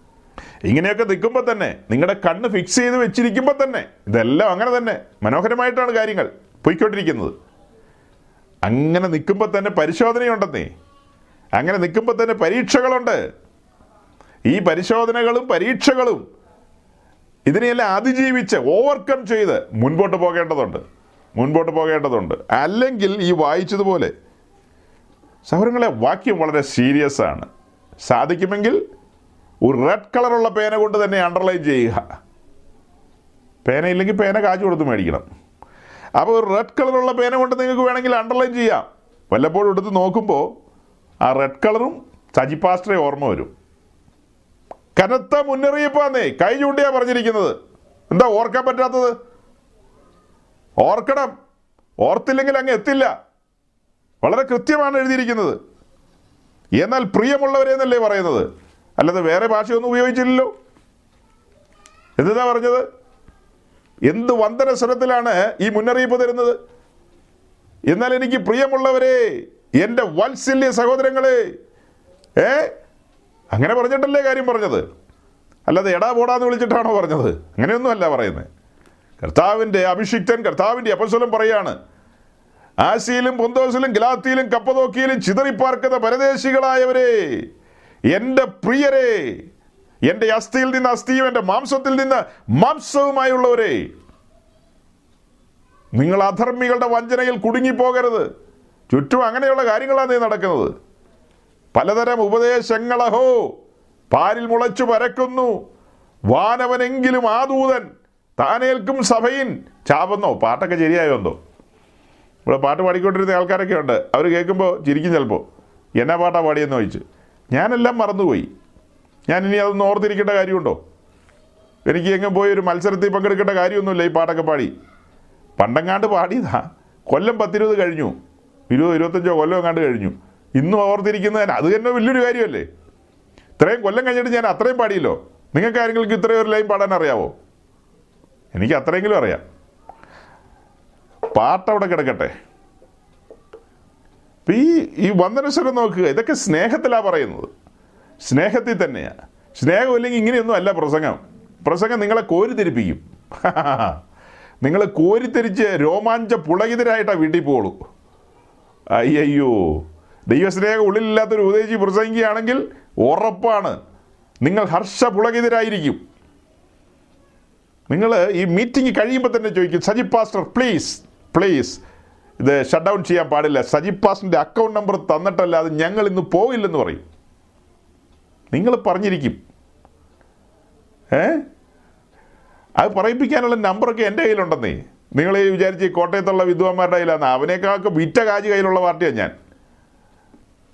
ഇങ്ങനെയൊക്കെ നിൽക്കുമ്പോൾ തന്നെ നിങ്ങളുടെ കണ്ണ് ഫിക്സ് ചെയ്ത് വെച്ചിരിക്കുമ്പോൾ തന്നെ ഇതെല്ലാം അങ്ങനെ തന്നെ മനോഹരമായിട്ടാണ് കാര്യങ്ങൾ പോയിക്കൊണ്ടിരിക്കുന്നത്. അങ്ങനെ നിൽക്കുമ്പോൾ തന്നെ പരിശോധനയുണ്ടെന്നേ. അങ്ങനെ നിൽക്കുമ്പോൾ തന്നെ പരീക്ഷകളുണ്ട്. ഈ പരിശോധനകളും പരീക്ഷകളും ഇതിനെയെല്ലാം അതിജീവിച്ച് ഓവർകം ചെയ്ത് മുൻപോട്ട് പോകേണ്ടതുണ്ട്. മുൻപോട്ട് പോകേണ്ടതുണ്ട്. അല്ലെങ്കിൽ ഈ വായിച്ചതുപോലെ സൗരങ്ങളെ വാക്യം വളരെ സീരിയസ് ആണ്. സാധിക്കുമെങ്കിൽ ഒരു റെഡ് കളറുള്ള പേന കൊണ്ട് തന്നെ അണ്ടർലൈൻ ചെയ്യുക. പേന ഇല്ലെങ്കിൽ പേന കാച്ചു കൊടുത്ത് മേടിക്കണം. അപ്പോൾ ഒരു റെഡ് കളറുള്ള പേന കൊണ്ട് നിങ്ങൾക്ക് വേണമെങ്കിൽ അണ്ടർലൈൻ ചെയ്യാം. വല്ലപ്പോഴും എടുത്ത് നോക്കുമ്പോൾ ആ റെഡ് കളറും സജി പാസ്റ്ററെ ഓർമ്മ വരും. കനത്ത മുന്നറിയിപ്പാന്നേ കൈ ചൂണ്ടിയാ പറഞ്ഞിരിക്കുന്നത്. എന്താ ഓർക്കാൻ പറ്റാത്തത്? ഓർക്കണം. ഓർത്തില്ലെങ്കിൽ അങ്ങ് എത്തില്ല. വളരെ കൃത്യമാണ് എഴുതിയിരിക്കുന്നത്. എന്നാൽ പ്രിയമുള്ളവരെന്നല്ലേ പറയുന്നത്? അല്ലാതെ വേറെ ഭാഷയൊന്നും ഉപയോഗിച്ചില്ലല്ലോ. എന്താ പറഞ്ഞത്? എന്ത് വന്ദന സ്വരത്തിലാണ് ഈ മുന്നറിയിപ്പ് തരുന്നത്? എന്നാൽ എനിക്ക് പ്രിയമുള്ളവരെ എന്റെ വാത്സല്യ സഹോദരങ്ങളെ ഏ? അങ്ങനെ പറഞ്ഞിട്ടല്ലേ കാര്യം പറഞ്ഞത്? അല്ലാതെ എടാ പോടാന്ന് വിളിച്ചിട്ടാണോ പറഞ്ഞത്? അങ്ങനെയൊന്നുമല്ല പറയുന്നത്. കർത്താവിന്റെ അഭിഷിക്തൻ കർത്താവിന്റെ അപസ്വലം പറയാണ് ആസിയിലും പൊന്തോസിലും ഗലാത്തിയിലും കപ്പതോക്കിയിലും ചിതറിപ്പാർക്കുന്ന പരദേശികളായവരെ എന്റെ പ്രിയരെ എന്റെ അസ്ഥിയിൽ നിന്ന് അസ്ഥിയും എന്റെ മാംസത്തിൽ നിന്ന് മാംസവുമായുള്ളവരെ നിങ്ങൾ അധർമ്മികളുടെ വഞ്ചനയിൽ കുടുങ്ങിപ്പോകരുത്. ചുറ്റും അങ്ങനെയുള്ള കാര്യങ്ങളാണ് നീ നടക്കുന്നത്. പലതരം ഉപദേശങ്ങളഹോ പാലിൽ മുളച്ചു പരക്കുന്നു. വാനവനെങ്കിലും ആദൂതൻ താനേൽക്കും സഭയിൻ. ചാപെന്നോ പാട്ടൊക്കെ ശരിയായോ എന്തോ? ഇവിടെ പാട്ട് പാടിക്കൊണ്ടിരുന്ന ആൾക്കാരൊക്കെ ഉണ്ട്. അവർ കേൾക്കുമ്പോൾ ചിരിക്കും ചിലപ്പോൾ എന്നാ പാട്ടാ പാടിയെന്ന് ചോദിച്ചു. ഞാനെല്ലാം മറന്നുപോയി. ഞാൻ ഇനി അതൊന്നും ഓർത്തിരിക്കേണ്ട കാര്യമുണ്ടോ? എനിക്ക് എങ്ങും പോയി ഒരു മത്സരത്തിൽ പങ്കെടുക്കേണ്ട കാര്യമൊന്നുമില്ല ഈ പാട്ടൊക്കെ പാടി. പണ്ടങ്ങാണ്ട് പാടിയതാ. കൊല്ലം പത്തിരുപത് കഴിഞ്ഞു. ഇരുപത് ഇരുപത്തഞ്ചോ കൊല്ലം എങ്ങാണ്ട് കഴിഞ്ഞു. ഇന്നും ഓർത്തിരിക്കുന്നതിന് അത് തന്നെ വലിയൊരു കാര്യമല്ലേ? ഇത്രയും കൊല്ലം കഴിഞ്ഞിട്ട് ഞാൻ അത്രയും പാടിയല്ലോ. നിങ്ങൾക്ക് ആരെങ്കിലും ഇത്രയും ഒരു ലൈൻ പാടാൻ അറിയാവോ? എനിക്ക് അത്രയെങ്കിലും അറിയാം. പാട്ടവിടെ കിടക്കട്ടെ. ഇപ്പം ഈ ഈ വന്ദനശ്വരം നോക്കുക. ഇതൊക്കെ സ്നേഹത്തിലാണ് പറയുന്നത്. സ്നേഹത്തിൽ തന്നെയാണ് സ്നേഹമില്ലെങ്കിൽ ഇങ്ങനെയൊന്നും അല്ല പ്രസംഗം. പ്രസംഗം നിങ്ങളെ കോരിത്തിരിപ്പിക്കും. നിങ്ങൾ കോരിത്തിരിച്ച് രോമാഞ്ച പുളകിതരായിട്ടാണ് വീട്ടിൽ പോകുള്ളൂ അയ്യോ ദൈവസ്നേഹം ഉള്ളിലില്ലാത്തൊരു ഉദ്ദേശി പ്രസംഗിക്കുകയാണെങ്കിൽ ഉറപ്പാണ്. നിങ്ങൾ ഹർഷ പുളകിതരായിരിക്കും. നിങ്ങൾ ഈ മീറ്റിംഗ് കഴിയുമ്പോൾ തന്നെ ചോദിക്കും സജി പാസ്റ്റർ പ്ലീസ് പ്ലീസ് ഇത് ഷട്ട് ഡൗൺ ചെയ്യാൻ പാടില്ല. സജി പാസിന്റെ അക്കൗണ്ട് നമ്പർ തന്നിട്ടല്ലാതെ ഞങ്ങൾ ഇന്ന് പോകില്ലെന്ന് പറയും. നിങ്ങൾ പറഞ്ഞിരിക്കും. ഏ? അത് പറയിപ്പിക്കാനുള്ള നമ്പറൊക്കെ എന്റെ കയ്യിലുണ്ടെന്നേ. നിങ്ങൾ ഈ വിചാരിച്ച് കോട്ടയത്തുള്ള വിദ്വാന്മാരുടെ കയ്യിലാണ് അവനേക്കാളൊക്കെ വിറ്റ കാജ് കയ്യിലുള്ള പാർട്ടിയാണ് ഞാൻ.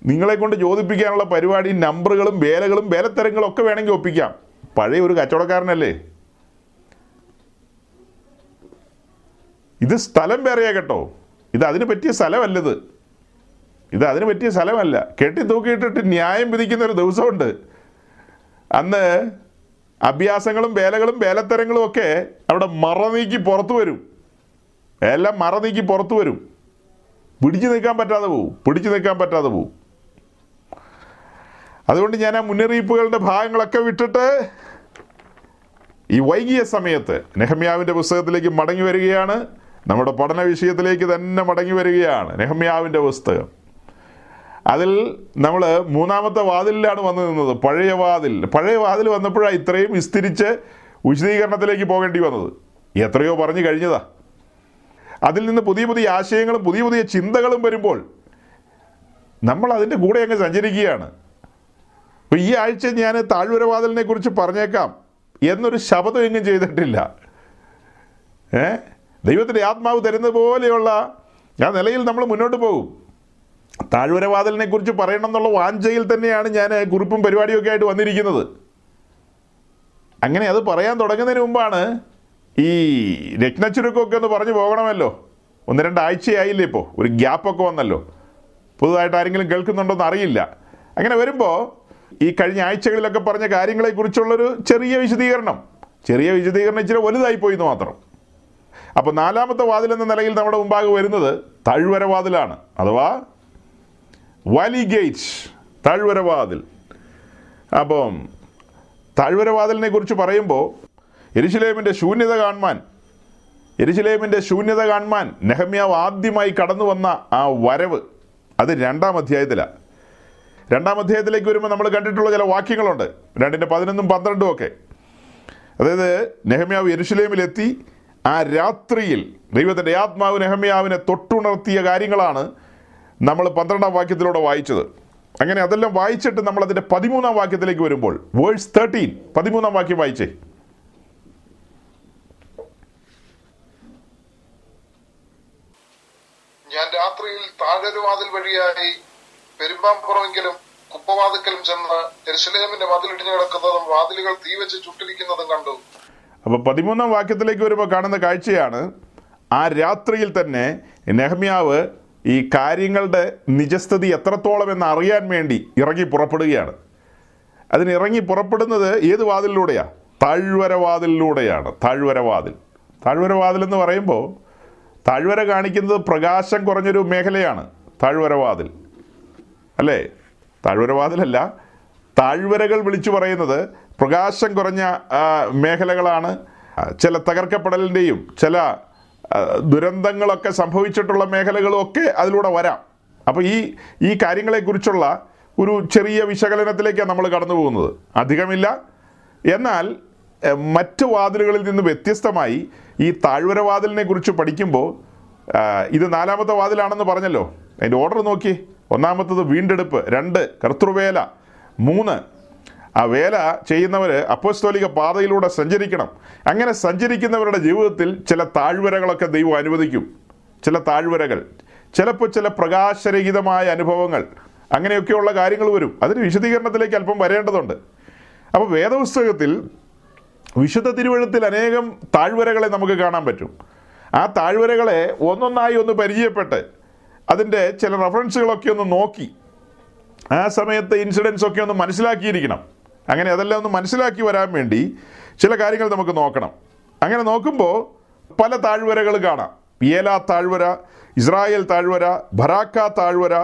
നിങ്ങളെ കൊണ്ട് ചോദിപ്പിക്കാനുള്ള പരിപാടി നമ്പറുകളും വേലകളും വേലത്തരങ്ങളും ഒക്കെ വേണമെങ്കിൽ ഒപ്പിക്കാം. പഴയ ഒരു കച്ചവടക്കാരനല്ലേ. ഇത് സ്ഥലം വേറെയാ കേട്ടോ. ഇത് അതിന് പറ്റിയ സ്ഥലമല്ലത്. ഇത് അതിന് പറ്റിയ സ്ഥലമല്ല. കെട്ടി തൂക്കിയിട്ടിട്ട് ന്യായം വിധിക്കുന്ന ഒരു ദിവസമുണ്ട്. അന്ന് അഭ്യാസങ്ങളും വേലകളും വേലത്തരങ്ങളും ഒക്കെ അവിടെ മറ നീക്കി പുറത്തു വരും. എല്ലാം മറ നീക്കി പുറത്തു വരും. പിടിച്ചു നിൽക്കാൻ പറ്റാതെ പോവും. പിടിച്ചു നിൽക്കാൻ പറ്റാതെ പോവും. അതുകൊണ്ട് ഞാൻ ആ മുന്നറിയിപ്പുകളുടെ ഭാഗങ്ങളൊക്കെ വിട്ടിട്ട് ഈ വൈകിയ സമയത്ത് നെഹമ്യാവിന്റെ പുസ്തകത്തിലേക്ക് മടങ്ങി വരികയാണ്. നമ്മുടെ പഠന വിഷയത്തിലേക്ക് തന്നെ മടങ്ങി വരികയാണ് നെഹമ്യാവിന്റെ പുസ്തകം. അതിൽ നമ്മൾ മൂന്നാമത്തെ വാതിലിലാണ് വന്നു നിന്നത്. പഴയ വാതിൽ. പഴയ വാതിൽ വന്നപ്പോഴാണ് ഇത്രയും വിസ്തരിച്ച് വിശദീകരണത്തിലേക്ക് പോകേണ്ടി വന്നത്. എത്രയോ പറഞ്ഞു കഴിഞ്ഞതാ. അതിൽ നിന്ന് പുതിയ പുതിയ ആശയങ്ങളും പുതിയ പുതിയ ചിന്തകളും വരുമ്പോൾ നമ്മൾ അതിന്റെ കൂടെ അങ്ങ് സഞ്ചരിക്കുകയാണ്. അപ്പോൾ ഈ ആഴ്ച ഞാൻ താഴ്വരവാതിലിനെ കുറിച്ച് പറഞ്ഞേക്കാം എന്നൊരു ശബ്ദം എങ്ങും ചെയ്തിട്ടില്ല. ഏ? ദൈവത്തിന്റെ ആത്മാവ് തരുന്നത് പോലെയുള്ള ആ നിലയിൽ നമ്മൾ മുന്നോട്ട് പോകും. താഴ്വരവാതിലിനെ കുറിച്ച് പറയണം എന്നുള്ള വാഞ്ചയിൽ തന്നെയാണ് ഞാൻ കുറിപ്പും പരിപാടിയൊക്കെ ആയിട്ട് വന്നിരിക്കുന്നത്. അങ്ങനെ അത് പറയാൻ തുടങ്ങുന്നതിന് മുമ്പാണ് ഈ രത്നച്ചുരുക്കമൊക്കെ ഒന്ന് പറഞ്ഞു പോകണമല്ലോ. ഒന്ന് രണ്ടാഴ്ചയായില്ലേ ഇപ്പോൾ ഒരു ഗ്യാപ്പൊക്കെ വന്നല്ലോ. പുതുതായിട്ട് ആരെങ്കിലും കേൾക്കുന്നുണ്ടോ എന്ന് അറിയില്ല. അങ്ങനെ വരുമ്പോൾ ഈ കഴിഞ്ഞ ആഴ്ചകളിലൊക്കെ പറഞ്ഞ കാര്യങ്ങളെക്കുറിച്ചുള്ളൊരു ചെറിയ വിശദീകരണം. ചെറിയ വിശദീകരണം ഇച്ചിരി വലുതായി പോയി എന്ന് മാത്രം. അപ്പോൾ നാലാമത്തെ വാതിൽ എന്ന നിലയിൽ നമ്മുടെ മുമ്പാകെ വരുന്നത് താഴ്വര വാതിലാണ് അഥവാ വാലി ഗേറ്റ് താഴ്വര വാതിൽ അപ്പം താഴ്വര വാതിലിനെ കുറിച്ച് പറയുമ്പോൾ എരിശിലേമിന്റെ ശൂന്യത കാണുവാൻ എരിശിലേമിന്റെ ശൂന്യത കാണുവാൻ നെഹമ്യാവ് ആദ്യമായി കടന്നു വന്ന ആ വരവ് അത് രണ്ടാം അധ്യായത്തിലാണ് രണ്ടാം അധ്യായത്തിലേക്ക് വരുമ്പോൾ നമ്മൾ കണ്ടിട്ടുള്ള ചില വാക്യങ്ങളുണ്ട്. രണ്ടിന്റെ പതിനൊന്നും പന്ത്രണ്ടും ഒക്കെ. അതായത് നെഹമ്യാവ് യെരുഷലേമിലെത്തി ആ രാത്രിയിൽ ദൈവത്തിന്റെ ആത്മാവ് നെഹമ്യാവിനെ തൊട്ടുണർത്തിയ കാര്യങ്ങളാണ് നമ്മൾ പന്ത്രണ്ടാം വാക്യത്തിലൂടെ വായിച്ചത്. അങ്ങനെ അതെല്ലാം വായിച്ചിട്ട് നമ്മൾ അതിന്റെ പതിമൂന്നാം വാക്യത്തിലേക്ക് വരുമ്പോൾ വേഴ്സ് തേർട്ടീൻ പതിമൂന്നാം വാക്യം വായിച്ചേ. ഞാൻ രാത്രിയിൽ താഴരുവാതിൽ വഴിയായി പെരുമ്പാമ്പുറമെങ്കിലും കുപ്പവാതിക്കലും ചെന്ന് എരുസലേമിന്റെ മതിലിടിഞ്ഞു കിടക്കുന്നതും വാതിലുകൾ തീവച്ച് ചുട്ടിരിക്കുന്നതും കണ്ടു. അപ്പോൾ പതിമൂന്നാം വാക്യത്തിലേക്ക് വരുമ്പോൾ കാണുന്ന കാഴ്ചയാണ്. ആ രാത്രിയിൽ തന്നെ നെഹമ്യാവ് ഈ കാര്യങ്ങളുടെ നിജസ്ഥിതി എത്രത്തോളം എന്ന് അറിയാൻ വേണ്ടി ഇറങ്ങി പുറപ്പെടുകയാണ്. അതിന് ഇറങ്ങി പുറപ്പെടുന്നത് ഏത് വാതിലിലൂടെയാണ്. താഴ്വരവാതിലിലൂടെയാണ് താഴ്വരവാതിൽ താഴ്വരവാതിൽ താഴ്വര വാതിൽ എന്ന് പറയുമ്പോൾ താഴ്വര കാണിക്കുന്നത് പ്രകാശം കുറഞ്ഞൊരു മേഖലയാണ്. താഴ്വരവാതിൽ അല്ലേ? താഴ്വരവാതിലല്ല താഴ്വരകൾ വിളിച്ചു പറയുന്നത് പ്രകാശം കുറഞ്ഞ മേഖലകളാണ് ചില തകർക്കപ്പെടലിന്റെയും ചില ദുരന്തങ്ങളൊക്കെ സംഭവിച്ചിട്ടുള്ള മേഖലകളൊക്കെ അതിലൂടെ വരാം. അപ്പോൾ ഈ ഈ കാര്യങ്ങളെക്കുറിച്ചുള്ള ഒരു ചെറിയ വിശകലനത്തിലേക്കാണ് നമ്മൾ കടന്നു പോകുന്നത്. അധികമില്ല. എന്നാൽ മറ്റ് വാതിലുകളിൽ നിന്ന് വ്യത്യസ്തമായി ഈ താഴ്വര വാതിലിനെ കുറിച്ച് പഠിക്കുമ്പോൾ ഇത് നാലാമത്തെ വാതിലാണെന്ന് പറഞ്ഞല്ലോ. അതിന്റെ ഓർഡർ നോക്കി. ഒന്നാമത്തത് വീണ്ടെടുപ്പ്. രണ്ട് കർത്തൃവേല. മൂന്ന് ആ വേല ചെയ്യുന്നവർ അപ്പോസ്തോലിക പാതയിലൂടെ സഞ്ചരിക്കണം. അങ്ങനെ സഞ്ചരിക്കുന്നവരുടെ ജീവിതത്തിൽ ചില താഴ്വരകളൊക്കെ ദൈവം അനുവദിക്കും. ചില താഴ്വരകൾ. ചിലപ്പോൾ ചില പ്രകാശരഹിതമായ അനുഭവങ്ങൾ. അങ്ങനെയൊക്കെയുള്ള കാര്യങ്ങൾ വരും. അതിന് വിശദീകരണത്തിലേക്ക് അല്പം വരേണ്ടതുണ്ട്. അപ്പോൾ വേദപുസ്തകത്തിൽ വിശുദ്ധ തിരുവഴുത്തിൽ അനേകം താഴ്വരകളെ നമുക്ക് കാണാൻ പറ്റും. ആ താഴ്വരകളെ ഒന്നൊന്നായി ഒന്ന് പരിചയപ്പെട്ട് അതിന്റെ ചില റെഫറൻസുകളൊക്കെ ഒന്ന് നോക്കി. ആ സമയത്തെ ഇൻസിഡൻസ് ഒക്കെ ഒന്ന് മനസ്സിലാക്കിയിരിക്കണം. അങ്ങനെ അതെല്ലാം ഒന്ന് മനസ്സിലാക്കി വരാൻ വേണ്ടി ചില കാര്യങ്ങൾ നമുക്ക് നോക്കണം. അങ്ങനെ നോക്കുമ്പോൾ പല താഴ്വരകൾ കാണാം. ഏല താഴ്വര ഇസ്രായേൽ താഴ്വര ബറാക്ക താഴ്വര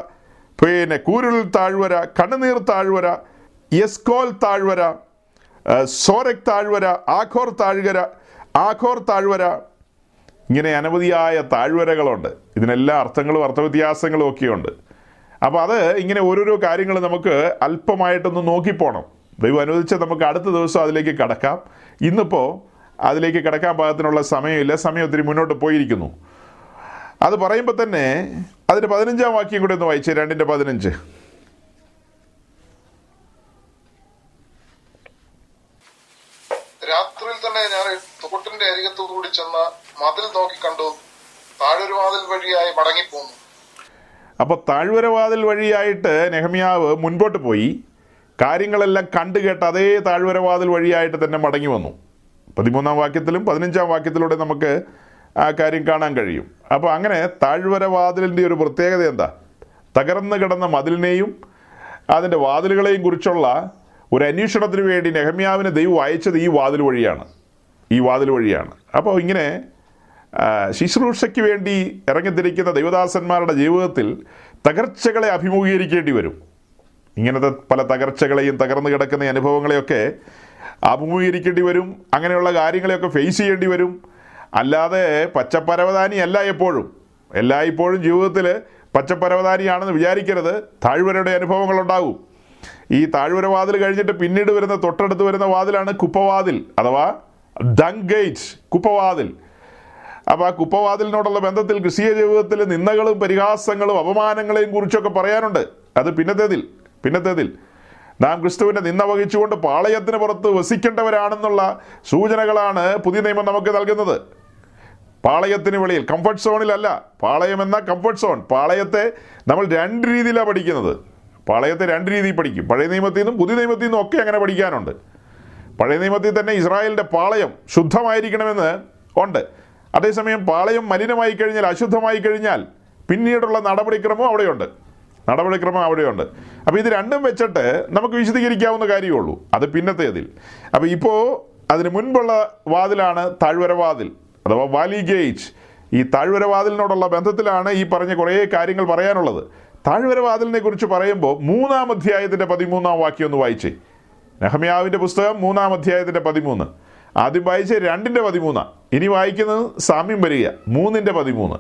പിന്നെ കൂരുൾ താഴ്വര കണ്ണുനീർ താഴ്വര യെസ്കോൽ താഴ്വര സോരക് താഴ്വര ആഖോർ താഴ്വര ആഖോർ താഴ്വര. ഇങ്ങനെ അനവധിയായ താഴ്വരകളുണ്ട്. ഇതിനെല്ലാ അർത്ഥങ്ങളും അർത്ഥവ്യത്യാസങ്ങളും ഒക്കെയുണ്ട്. അപ്പോൾ അത് ഇങ്ങനെ ഓരോരോ കാര്യങ്ങൾ നമുക്ക് അല്പമായിട്ടൊന്ന് നോക്കിപ്പോണം. ദൈവം അനുവദിച്ചാൽ നമുക്ക് അടുത്ത ദിവസം അതിലേക്ക് കടക്കാം. ഇന്നിപ്പോൾ അതിലേക്ക് കടക്കാൻ പാകത്തിനുള്ള സമയമില്ല. സമയം ഒത്തിരി മുന്നോട്ട് പോയിരിക്കുന്നു. അത് പറയുമ്പോൾ തന്നെ അതിന്റെ പതിനഞ്ചാം വാക്യം കൂടെ ഒന്ന് വായിച്ചേ. രണ്ടിന്റെ പതിനഞ്ച്. രാത്രിയിൽ തന്നെ ഞാൻ തോട്ടിന്റെ അരികത്തോടുകൂടി ചെന്ന് മതിൽ നോക്കി കണ്ടു താഴൊരുവാതിൽ വഴിയായി മടങ്ങിപ്പോന്നു. അപ്പോൾ താഴ്വരവാതിൽ വഴിയായിട്ട് നെഹമിയാവ് മുൻപോട്ട് പോയി. കാര്യങ്ങളെല്ലാം കണ്ടു കേട്ട് അതേ താഴ്വരവാതിൽ വഴിയായിട്ട് തന്നെ മടങ്ങി വന്നു. പതിമൂന്നാം വാക്യത്തിലും പതിനഞ്ചാം വാക്യത്തിലൂടെ നമുക്ക് ആ കാര്യം കാണാൻ കഴിയും. അപ്പോൾ അങ്ങനെ താഴ്വരവാതിലിന്റെ ഒരു പ്രത്യേകത എന്താ? തകർന്നു കിടന്ന മതിലിനെയും അതിന്റെ വാതിലുകളെയും കുറിച്ചുള്ള ഒരു അന്വേഷണത്തിന് വേണ്ടി നെഹമ്യാവിനെ ദൈവം അയച്ചത് ഈ വാതിൽ വഴിയാണ്. ഈ വാതിൽ വഴിയാണ്. അപ്പോൾ ഇങ്ങനെ ശുശ്രൂഷയ്ക്ക് വേണ്ടി ഇറങ്ങിത്തിരിക്കുന്ന ദൈവദാസന്മാരുടെ ജീവിതത്തിൽ തകർച്ചകളെ അഭിമുഖീകരിക്കേണ്ടി വരും. ഇങ്ങനത്തെ പല തകർച്ചകളെയും തകർന്നു കിടക്കുന്ന അനുഭവങ്ങളെയൊക്കെ അഭിമുഖീകരിക്കേണ്ടി വരും അങ്ങനെയുള്ള കാര്യങ്ങളെയൊക്കെ ഫേസ് ചെയ്യേണ്ടി വരും. അല്ലാതെ പച്ചപ്പരവതാനി അല്ല എപ്പോഴും. എല്ലായ്പ്പോഴും ജീവിതത്തിൽ പച്ചപ്പരവതാനിയാണെന്ന് വിചാരിക്കരുത്. താഴ്വരയുടെ അനുഭവങ്ങളുണ്ടാകും ഈ താഴ്വര വാതിൽ കഴിഞ്ഞിട്ട് പിന്നീട് വരുന്ന തൊട്ടടുത്ത് വരുന്ന വാതിലാണ് കുപ്പവാതിൽ അഥവാ ഡങ് ഗേറ്റ് കുപ്പവാതിൽ. അപ്പോൾ ആ കുപ്പവാതിലിനോടുള്ള ബന്ധത്തിൽ ക്രിസ്തീയ ജീവിതത്തിൽ നിന്ദകളും പരിഹാസങ്ങളും അപമാനങ്ങളെയും കുറിച്ചൊക്കെ പറയാനുണ്ട്. അത് പിന്നത്തേതിൽ. പിന്നത്തേതിൽ നാം ക്രിസ്തുവിന്റെ നിന്ന വഹിച്ചുകൊണ്ട് പാളയത്തിന് പുറത്ത് വസിക്കേണ്ടവരാണെന്നുള്ള സൂചനകളാണ് പുതിയ നിയമം നമുക്ക് നൽകുന്നത്. പാളയത്തിന് വെളിയിൽ കംഫർട്ട് സോണിലല്ല പാളയം എന്ന കംഫർട്ട് സോൺ പാളയത്തെ നമ്മൾ രണ്ട് രീതിയിലാണ് പഠിക്കുന്നത്. പാളയത്തെ രണ്ട് രീതിയിൽ പഠിക്കും. പഴയ നിയമത്തിൽ നിന്നും പുതിയ നിയമത്തിൽ നിന്നും ഒക്കെ അങ്ങനെ പഠിക്കാനുണ്ട്. പഴയ നിയമത്തിൽ തന്നെ ഇസ്രായേലിന്റെ പാളയം ശുദ്ധമായിരിക്കണമെന്ന് ഉണ്ട്. അതേസമയം പാളയം മലിനമായി കഴിഞ്ഞാൽ അശുദ്ധമായി കഴിഞ്ഞാൽ പിന്നീടുള്ള നടപടിക്രമം അവിടെയുണ്ട്. നടപടിക്രമം അവിടെയുണ്ട്. അപ്പോൾ ഇത് രണ്ടും വെച്ചിട്ട് നമുക്ക് വിശദീകരിക്കാവുന്ന കാര്യമുള്ളൂ അത് പിന്നത്തേതിൽ അപ്പോൾ ഇപ്പോൾ അതിന് മുൻപുള്ള വാതിലാണ് താഴ്വരവാതിൽ അഥവാ വാലി ഗേറ്റ്. ഈ താഴ്വര വാതിലിനോടുള്ള ബന്ധത്തിലാണ് ഈ പറഞ്ഞ കുറേ കാര്യങ്ങൾ പറയാനുള്ളത്. താഴ്വര വാതിലിനെ കുറിച്ച് പറയുമ്പോൾ മൂന്നാം അധ്യായത്തിന്റെ പതിമൂന്നാം വാക്യം ഒന്ന് വായിച്ചേ. നെഹമ്യാവിന്റെ പുസ്തകം മൂന്നാം അധ്യായത്തിന്റെ പതിമൂന്ന്. ആദ്യം വായിച്ച് രണ്ടിന്റെ പതിമൂന്നാണ് ഇനി വായിക്കുന്നത് സാമ്യം വരിക. മൂന്നിന്റെ പതിമൂന്ന്.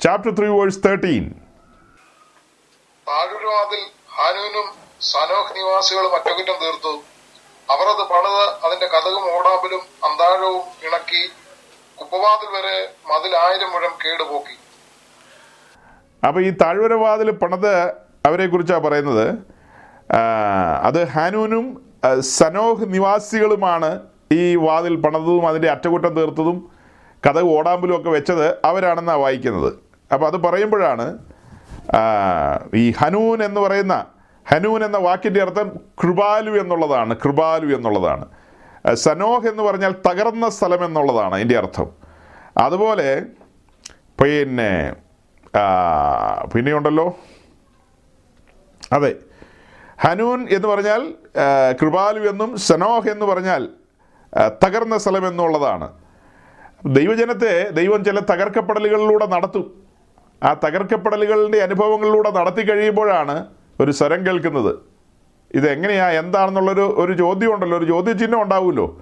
ചാപ്റ്റർ ത്രീ വേഴ്സ് തേർട്ടീൻ താഴ്വരവാതിൽ ഹാനൂനും സനോഹ് നിവാസികളും അറ്റകുറ്റം തീർത്തു. അവർ അത് പണിത് അതിന്റെ കഥകും ഓടാമ്പലും അന്താഴവും ഇണക്കി കുപ്പവാതിൽ വരെ മതിൽ ആയിരം മുഴം കേടുപോക്കി. അപ്പൊ ഈ താഴ്വര വാതിൽ പണിത് അവരെ കുറിച്ചാണ് പറയുന്നത്. അത് ഹാനൂനും സനോഹ് നിവാസികളുമാണ് ഈ വാതിൽ പണിതതും അതിന്റെ അറ്റകുറ്റം തീർത്തതും കഥ ഓടാമ്പലും ഒക്കെ വെച്ചത് അവരാണെന്നാണ് വായിക്കുന്നത്. അപ്പോൾ അത് പറയുമ്പോഴാണ് ഈ ഹനൂൻ എന്ന് പറയുന്ന ഹനൂൻ എന്ന വാക്കിന്റെ അർത്ഥം കൃപാലു എന്നുള്ളതാണ് കൃപാലു എന്നുള്ളതാണ്. സനോഹ് എന്ന് പറഞ്ഞാൽ തകർന്ന സ്ഥലം എന്നുള്ളതാണ് അതിന്റെ അർത്ഥം. അതുപോലെ പിന്നെ പിന്നെയുണ്ടല്ലോ അതെ. ഹനൂൻ എന്ന് പറഞ്ഞാൽ കൃപാലു എന്നും സനോഹ് എന്ന് പറഞ്ഞാൽ തകർന്ന സ്ഥലം എന്നുള്ളതാണ്. ദൈവജനത്തെ ദൈവം ചില തകർക്കപ്പെടലുകളിലൂടെ നടത്തും. ആ തകർക്കപ്പെടലുകളുടെ അനുഭവങ്ങളിലൂടെ നടത്തി കഴിയുമ്പോഴാണ് ഒരു സ്വരം കേൾക്കുന്നത്. ഇതെങ്ങനെയാ? എന്താണെന്നുള്ളൊരു ഒരു ചോദ്യം ഉണ്ടല്ലോ ഒരു ചോദ്യചിഹ്നം ഉണ്ടാവുമല്ലോ.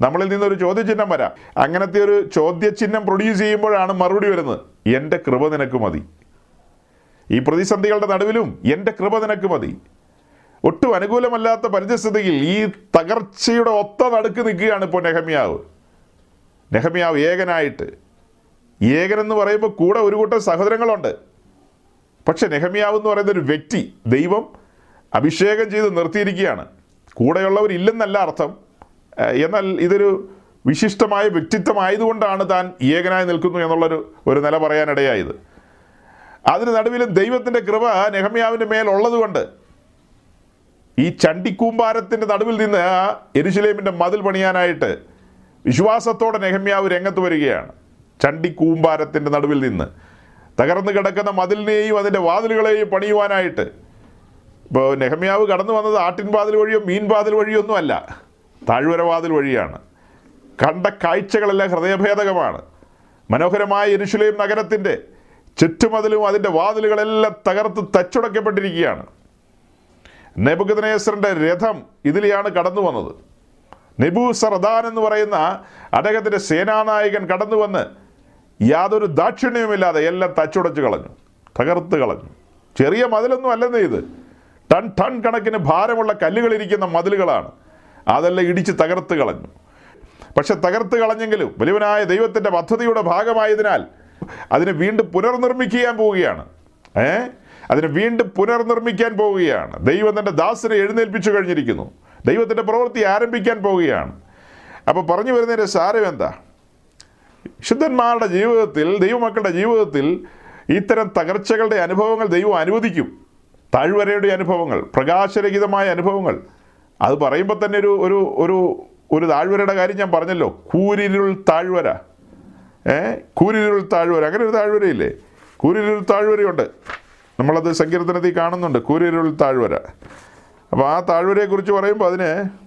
നമ്മളിൽ നിന്നൊരു ചോദ്യചിഹ്നം വരാം. അങ്ങനത്തെ ഒരു ചോദ്യചിഹ്നം പ്രൊഡ്യൂസ് ചെയ്യുമ്പോഴാണ് മറുപടി വരുന്നത്. എന്റെ കൃപ നിനക്ക് മതി. ഈ പ്രതിസന്ധികളുടെ നടുവിലും എന്റെ കൃപ നിനക്ക് മതി. ഒട്ടും അനുകൂലമല്ലാത്ത പരിതസ്ഥിതിയിൽ ഈ തകർച്ചയുടെ ഒത്ത നടുക്ക് നിൽക്കുകയാണ് ഇപ്പോൾ നെഹമ്യാവ്. നെഹമ്യാവ് ഏകനായിട്ട് ഏകനെന്ന് പറയുമ്പോൾ കൂടെ ഒരു കൂട്ടം സഹോദരങ്ങളുണ്ട്. പക്ഷെ നെഹമ്യാവ് എന്ന് പറയുന്ന ഒരു വ്യക്തി ദൈവം അഭിഷേകം ചെയ്ത് നിർത്തിയിരിക്കുകയാണ്. കൂടെയുള്ളവരില്ലെന്നല്ല അർത്ഥം. എന്നാൽ ഇതൊരു വിശിഷ്ടമായ വ്യക്തിത്വമായതുകൊണ്ടാണ് താൻ ഏകനായി നിൽക്കുന്നു എന്നുള്ളൊരു ഒരു നില പറയാനിടയായത്. അതിന് നടുവിലും ദൈവത്തിന്റെ കൃപ നെഹമ്യാവിന്റെ മേൽ ഉള്ളതുകൊണ്ട് ഈ ചണ്ടിക്കൂമ്പാരത്തിന്റെ നടുവിൽ നിന്ന് എരുശലേമിന്റെ മതിൽ പണിയാനായിട്ട് വിശ്വാസത്തോടെ നെഹമ്യാവ് രംഗത്ത് വരികയാണ്. ചണ്ടിക്കൂമ്പാരത്തിന്റെ നടുവിൽ നിന്ന്. തകർന്നു കിടക്കുന്ന മതിലിനെയും അതിന്റെ വാതിലുകളെയും പണിയുവാനായിട്ട്. ഇപ്പോൾ നെഹമ്യാവ് കടന്നു വന്നത് ആട്ടിൻ വാതിൽ വഴിയോ മീൻ വാതിൽ വഴിയോ ഒന്നും അല്ല താഴ്വര വാതിൽ വഴിയാണ്. കണ്ട കാഴ്ചകളെല്ലാം ഹൃദയഭേദകമാണ്. മനോഹരമായ എരുഷുലയും നഗരത്തിന്റെ ചുറ്റുമതിലും അതിന്റെ വാതിലുകളെല്ലാം തകർത്ത് തച്ചുടക്കപ്പെട്ടിരിക്കുകയാണ് നെബുഗദനേശ്വറിന്റെ രഥം ഇതിലെയാണ് കടന്നു വന്നത്. നെബു സർദാൻ എന്ന് പറയുന്ന അദ്ദേഹത്തിന്റെ സേനാനായകൻ കടന്നു വന്ന് യാതൊരു ദാക്ഷിണ്യവുമില്ലാതെ എല്ലാം തച്ചുടച്ച് കളഞ്ഞു തകർത്ത് കളഞ്ഞു. ചെറിയ മതിലൊന്നും അല്ലെന്നേ ഇത്. ടൺ ടൺ കണക്കിന് ഭാരമുള്ള കല്ലുകളിരിക്കുന്ന മതിലുകളാണ്. അതെല്ലാം ഇടിച്ച് തകർത്ത് കളഞ്ഞു. പക്ഷെ തകർത്ത് കളഞ്ഞെങ്കിലും വലിയവനായ ദൈവത്തിന്റെ പദ്ധതിയുടെ ഭാഗമായതിനാൽ അതിനെ വീണ്ടും പുനർനിർമ്മിക്കാൻ പോവുകയാണ്. ഏ? അതിനെ വീണ്ടും പുനർനിർമ്മിക്കാൻ പോവുകയാണ്. ദൈവം തന്റെ ദാസനെ എഴുന്നേൽപ്പിച്ചു കഴിഞ്ഞിരിക്കുന്നു. ദൈവത്തിന്റെ പ്രവൃത്തി ആരംഭിക്കാൻ പോവുകയാണ്. അപ്പോൾ പറഞ്ഞു വരുന്നതിന്റെ സാരം എന്താ? വിശുദ്ധന്മാരുടെ ജീവിതത്തിൽ ദൈവമക്കളുടെ ജീവിതത്തിൽ ഇത്തരം തകർച്ചകളുടെ അനുഭവങ്ങൾ ദൈവം അനുവദിക്കും. താഴ്വരയുടെ അനുഭവങ്ങൾ പ്രകാശരഹിതമായ അനുഭവങ്ങൾ. അത് പറയുമ്പോൾ തന്നെ ഒരു ഒരു ഒരു ഒരു താഴ്വരയുടെ കാര്യം ഞാൻ പറഞ്ഞല്ലോ. കൂരിരുൾ താഴ്വര. ഏ? കൂരിരുൾ താഴ്വര. അങ്ങനെ ഒരു താഴ്വരയില്ലേ? കൂരിരുൾ താഴ്വരയുണ്ട്. നമ്മളത് സങ്കീർത്തനത്തിൽ കാണുന്നുണ്ട്. കൂരിരുൾ താഴ്വര. അപ്പോൾ ആ താഴ്വരയെക്കുറിച്ച് പറയുമ്പോൾ അതിന്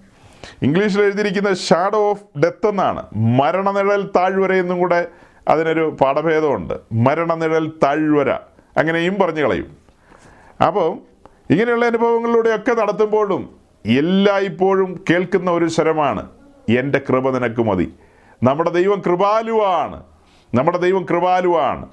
ഇംഗ്ലീഷിൽ എഴുതിയിരിക്കുന്ന ഷാഡോ ഓഫ് ഡെത്ത് എന്നാണ്. മരണനിഴൽ താഴ്വര എന്നും കൂടെ അതിനൊരു പാഠഭേദമുണ്ട്. മരണനിഴൽ താഴ്വര. അങ്ങനെയും പറഞ്ഞു കളയും. അപ്പോൾ ഇങ്ങനെയുള്ള അനുഭവങ്ങളിലൂടെയൊക്കെ നടത്തുമ്പോഴും എല്ലായ്പ്പോഴും കേൾക്കുന്ന ഒരു സ്വരമാണ് എന്റെ കൃപ നിനക്ക് മതി. നമ്മുടെ ദൈവം കൃപാലുവാണ്. നമ്മുടെ ദൈവം കൃപാലുവാണ്.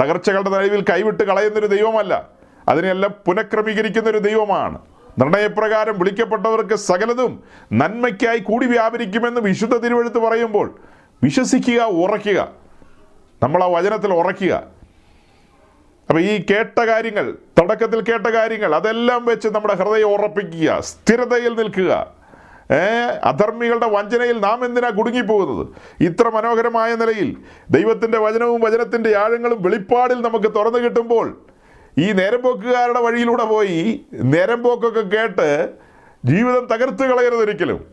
തകർച്ചകളുടെ നടുവിൽ കൈവിട്ട് കളയുന്നൊരു ദൈവമല്ല. അതിനെല്ലാം പുനഃക്രമീകരിക്കുന്നൊരു ദൈവമാണ്. നിർണയപ്രകാരം വിളിക്കപ്പെട്ടവർക്ക് സകലതും നന്മയ്ക്കായി കൂടി വ്യാപരിക്കുമെന്ന് വിശുദ്ധ തിരുവഴുത്ത് പറയുമ്പോൾ വിശ്വസിക്കുക ഉറയ്ക്കുക നമ്മൾ ആ വചനത്തിൽ ഉറയ്ക്കുക അപ്പൊ ഈ കേട്ട കാര്യങ്ങൾ തുടക്കത്തിൽ കേട്ട കാര്യങ്ങൾ അതെല്ലാം വെച്ച് നമ്മുടെ ഹൃദയം ഉറപ്പിക്കുക സ്ഥിരതയിൽ നിൽക്കുക. അധർമ്മികളുടെ വഞ്ചനയിൽ നാം എന്തിനാ കുടുങ്ങിപ്പോകുന്നത്? ഇത്ര മനോഹരമായ നിലയിൽ ദൈവത്തിന്റെ വചനവും വചനത്തിന്റെ ആഴങ്ങളും വെളിപ്പാടിൽ നമുക്ക് തുറന്നു കിട്ടുമ്പോൾ ഈ നേരമ്പോക്കുകാരുടെ വഴിയിലൂടെ പോയി നേരമ്പോക്കൊക്കെ കേട്ട് ജീവിതം തകർത്ത് കളയരുതൊരിക്കലും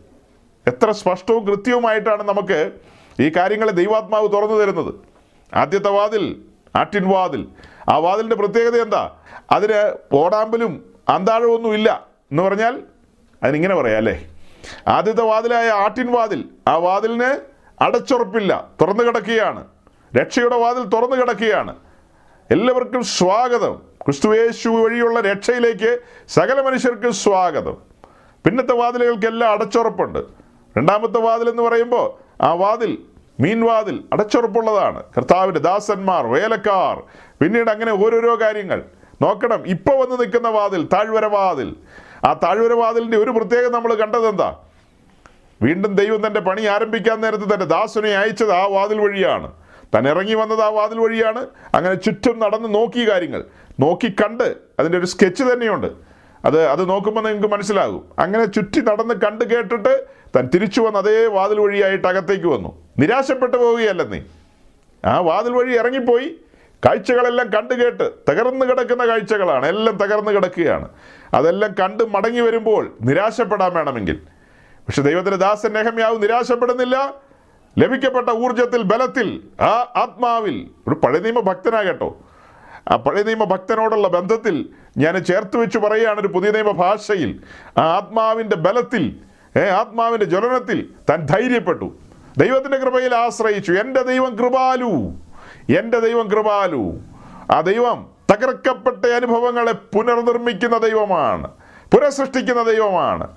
എത്ര സ്പഷ്ടവും കൃത്യവുമായിട്ടാണ് നമുക്ക് ഈ കാര്യങ്ങളെ ദൈവാത്മാവ് തുറന്നു തരുന്നത്. ആദ്യത്തെ വാതിൽ ആട്ടിൻ വാതിൽ. ആ വാതിലിന്റെ പ്രത്യേകത എന്താ? അതിന് ഓടാമ്പലും അന്താഴമൊന്നും ഇല്ല എന്ന് പറഞ്ഞാൽ അതിനിങ്ങനെ പറയാം അല്ലേ? ആദ്യത്തെ വാതിലായ ആട്ടിൻ വാതിൽ. ആ വാതിലിന് അടച്ചുറപ്പില്ല തുറന്നു കിടക്കുകയാണ്. രക്ഷയുടെ വാതിൽ തുറന്നു കിടക്കുകയാണ്. എല്ലാവർക്കും സ്വാഗതം. ക്രിസ്തുവേശു വഴിയുള്ള രക്ഷയിലേക്ക് സകല മനുഷ്യർക്ക് സ്വാഗതം. പിന്നത്തെ വാതിലുകൾക്കെല്ലാം അടച്ചുറപ്പുണ്ട്. രണ്ടാമത്തെ വാതിൽ എന്ന് പറയുമ്പോൾ ആ വാതിൽ മീൻവാതിൽ അടച്ചുറപ്പുള്ളതാണ്. കർത്താവിന്റെ ദാസന്മാർ വേലക്കാർ പിന്നീട് അങ്ങനെ ഓരോരോ കാര്യങ്ങൾ. നോക്കണം ഇപ്പോൾ വന്ന് നിൽക്കുന്ന വാതിൽ താഴ്വര വാതിൽ. ആ താഴ്വര വാതിലിന്റെ ഒരു പ്രത്യേകത നമ്മൾ കണ്ടത് എന്താ വീണ്ടും ദൈവം തന്റെ പണി ആരംഭിക്കാൻ നേരത്ത് തന്റെ ദാസനെ അയച്ചത് ആ വാതിൽ വഴിയാണ്. താൻ ഇറങ്ങി വന്നത് ആ വാതിൽ വഴിയാണ്. അങ്ങനെ ചുറ്റും നടന്ന് നോക്കിയ കാര്യങ്ങൾ. നോക്കി കണ്ട് അതിന്റെ ഒരു സ്കെച്ച് തന്നെയുണ്ട്. അത് അത് നോക്കുമ്പോൾ നിങ്ങൾക്ക് മനസ്സിലാകും. അങ്ങനെ ചുറ്റി നടന്ന് കണ്ട് കേട്ടിട്ട് താൻ തിരിച്ചു വന്ന് അതേ വാതിൽ വഴിയായിട്ട് അകത്തേക്ക് വന്നു. നിരാശപ്പെട്ടു പോവുകയല്ല നീ? ആ വാതിൽ വഴി ഇറങ്ങിപ്പോയി. കാഴ്ചകളെല്ലാം കണ്ടു കേട്ട് തകർന്നു കിടക്കുന്ന കാഴ്ചകളാണ്. എല്ലാം തകർന്നു കിടക്കുകയാണ്. അതെല്ലാം കണ്ട് മടങ്ങി വരുമ്പോൾ നിരാശപ്പെടാൻ വേണമെങ്കിൽ. പക്ഷെ ദൈവത്തിന്റെ ദാസൻ നെഹമ്യാവ് നിരാശപ്പെടുന്നില്ല. ലഭിക്കപ്പെട്ട ഊർജത്തിൽ ബലത്തിൽ ആ ആത്മാവിൽ. ഒരു പഴയ നിയമ ഭക്തനാകട്ടോ ആ പഴയ നിയമ ഭക്തനോടുള്ള ബന്ധത്തിൽ ഞാൻ ചേർത്ത് വെച്ച് പറയുകയാണ് ഒരു പുതിയ നിയമ ഭാഷയിൽ. ആ ആത്മാവിന്റെ ബലത്തിൽ ആത്മാവിന്റെ ജ്വലനത്തിൽ താൻ ധൈര്യപ്പെട്ടു. ദൈവത്തിന്റെ കൃപയിൽ ആശ്രയിച്ചു. എന്റെ ദൈവം കൃപാലു. എന്റെ ദൈവം കൃപാലു. ആ ദൈവം തകർക്കപ്പെട്ട അനുഭവങ്ങളെ പുനർനിർമ്മിക്കുന്ന ദൈവമാണ്. പുനഃസൃഷ്ടിക്കുന്ന ദൈവമാണ്.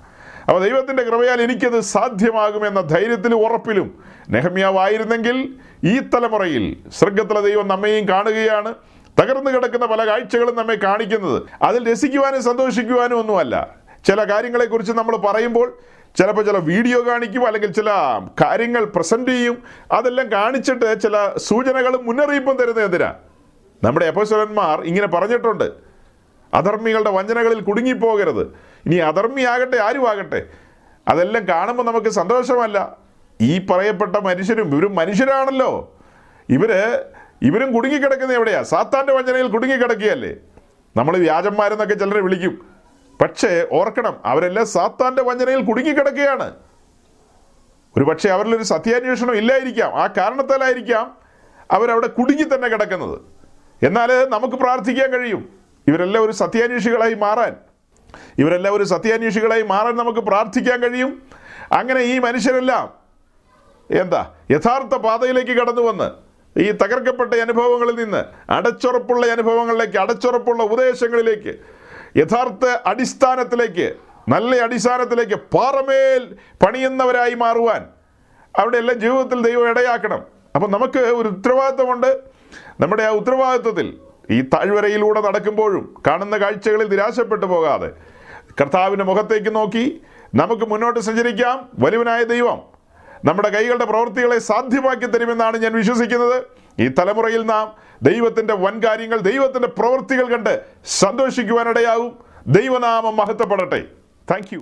അപ്പോൾ ദൈവത്തിന്റെ കൃപയാൽ എനിക്കത് സാധ്യമാകുമെന്ന ധൈര്യത്തിലും ഉറപ്പിലും നെഹമ്യാവായിരുന്നെങ്കിൽ ഈ തലമുറയിൽ സ്വർഗത്തിലെ ദൈവം നമ്മയും കാണുകയാണ്. തകർന്നു കിടക്കുന്ന പല കാഴ്ചകളും നമ്മെ കാണിക്കുന്നത്. അതിൽ രസിക്കുവാനും സന്തോഷിക്കുവാനും ഒന്നുമല്ല. ചില കാര്യങ്ങളെക്കുറിച്ച് നമ്മൾ പറയുമ്പോൾ ചിലപ്പോൾ ചില വീഡിയോ കാണിക്കും അല്ലെങ്കിൽ ചില കാര്യങ്ങൾ പ്രസന്റ് ചെയ്യും. അതെല്ലാം കാണിച്ചിട്ട് ചില സൂചനകളും മുന്നറിയിപ്പും തരുന്നത് എന്തിനാ? നമ്മുടെ അപ്പോസ്വലന്മാർ ഇങ്ങനെ പറഞ്ഞിട്ടുണ്ട്. അധർമ്മികളുടെ വഞ്ചനകളിൽ കുടുങ്ങിപ്പോകരുത്. ഇനി അധർമ്മിയാകട്ടെ ആരുമാകട്ടെ? അതെല്ലാം കാണുമ്പോൾ നമുക്ക് സന്തോഷമല്ല. ഈ പറയപ്പെട്ട മനുഷ്യരും ഇവരും മനുഷ്യരാണല്ലോ. ഇവർ ഇവരും കുടുങ്ങിക്കിടക്കുന്നത് എവിടെയാ? സാത്താന്റെ വഞ്ചനയിൽ കുടുങ്ങിക്കിടക്കുകയല്ലേ? നമ്മൾ വ്യാജന്മാരെന്നൊക്കെ ചിലരെ വിളിക്കും. പക്ഷേ ഓർക്കണം അവരെല്ലാം സാത്താന്റെ വഞ്ചനയിൽ കുടുങ്ങിക്കിടക്കുകയാണ്. ഒരു പക്ഷേ അവരിലൊരു സത്യാന്വേഷണം ഇല്ലായിരിക്കാം. ആ കാരണത്താലായിരിക്കാം അവരവിടെ കുടുങ്ങി തന്നെ കിടക്കുന്നത്. എന്നാൽ നമുക്ക് പ്രാർത്ഥിക്കാൻ കഴിയും. ഇവരെല്ലാം ഒരു സത്യാന്വേഷികളായി മാറാൻ. ഇവരെല്ലാം ഒരു സത്യാന്വേഷികളായി മാറാൻ നമുക്ക് പ്രാർത്ഥിക്കാൻ കഴിയും. അങ്ങനെ ഈ മനുഷ്യരെല്ലാം എന്താ? യഥാർത്ഥ പാതയിലേക്ക് കടന്നു വന്ന് ഈ തകർക്കപ്പെട്ട അനുഭവങ്ങളിൽ നിന്ന് അടച്ചുറപ്പുള്ള അനുഭവങ്ങളിലേക്ക് അടച്ചുറപ്പുള്ള ഉപദേശങ്ങളിലേക്ക് യഥാർത്ഥ അടിസ്ഥാനത്തിലേക്ക് നല്ല അടിസ്ഥാനത്തിലേക്ക് പാറമേൽ പണിയുന്നവരായി മാറുവാൻ അവിടെ എല്ലാം ജീവിതത്തിൽ ദൈവം ഇടയാക്കണം. അപ്പം നമുക്ക് ഒരു ഉത്തരവാദിത്വമുണ്ട്. നമ്മുടെ ആ ഉത്തരവാദിത്വത്തിൽ ഈ താഴ്വരയിലൂടെ നടക്കുമ്പോഴും കാണുന്ന കാഴ്ചകളിൽ നിരാശപ്പെട്ടു പോകാതെ കർത്താവിന്റെ മുഖത്തേക്ക് നോക്കി നമുക്ക് മുന്നോട്ട് സഞ്ചരിക്കാം. വലുവനായ ദൈവം നമ്മുടെ കൈകളുടെ പ്രവൃത്തികളെ സാധ്യമാക്കി തരുമെന്നാണ് ഞാൻ വിശ്വസിക്കുന്നത്. ഈ തലമുറയിൽ നാം ദൈവത്തിന്റെ വൻകാര്യങ്ങൾ ദൈവത്തിന്റെ പ്രവൃത്തികൾ കണ്ട് സന്തോഷിക്കുവാനിടയാവും ദൈവനാമം മഹത്വപ്പെടട്ടെ. താങ്ക്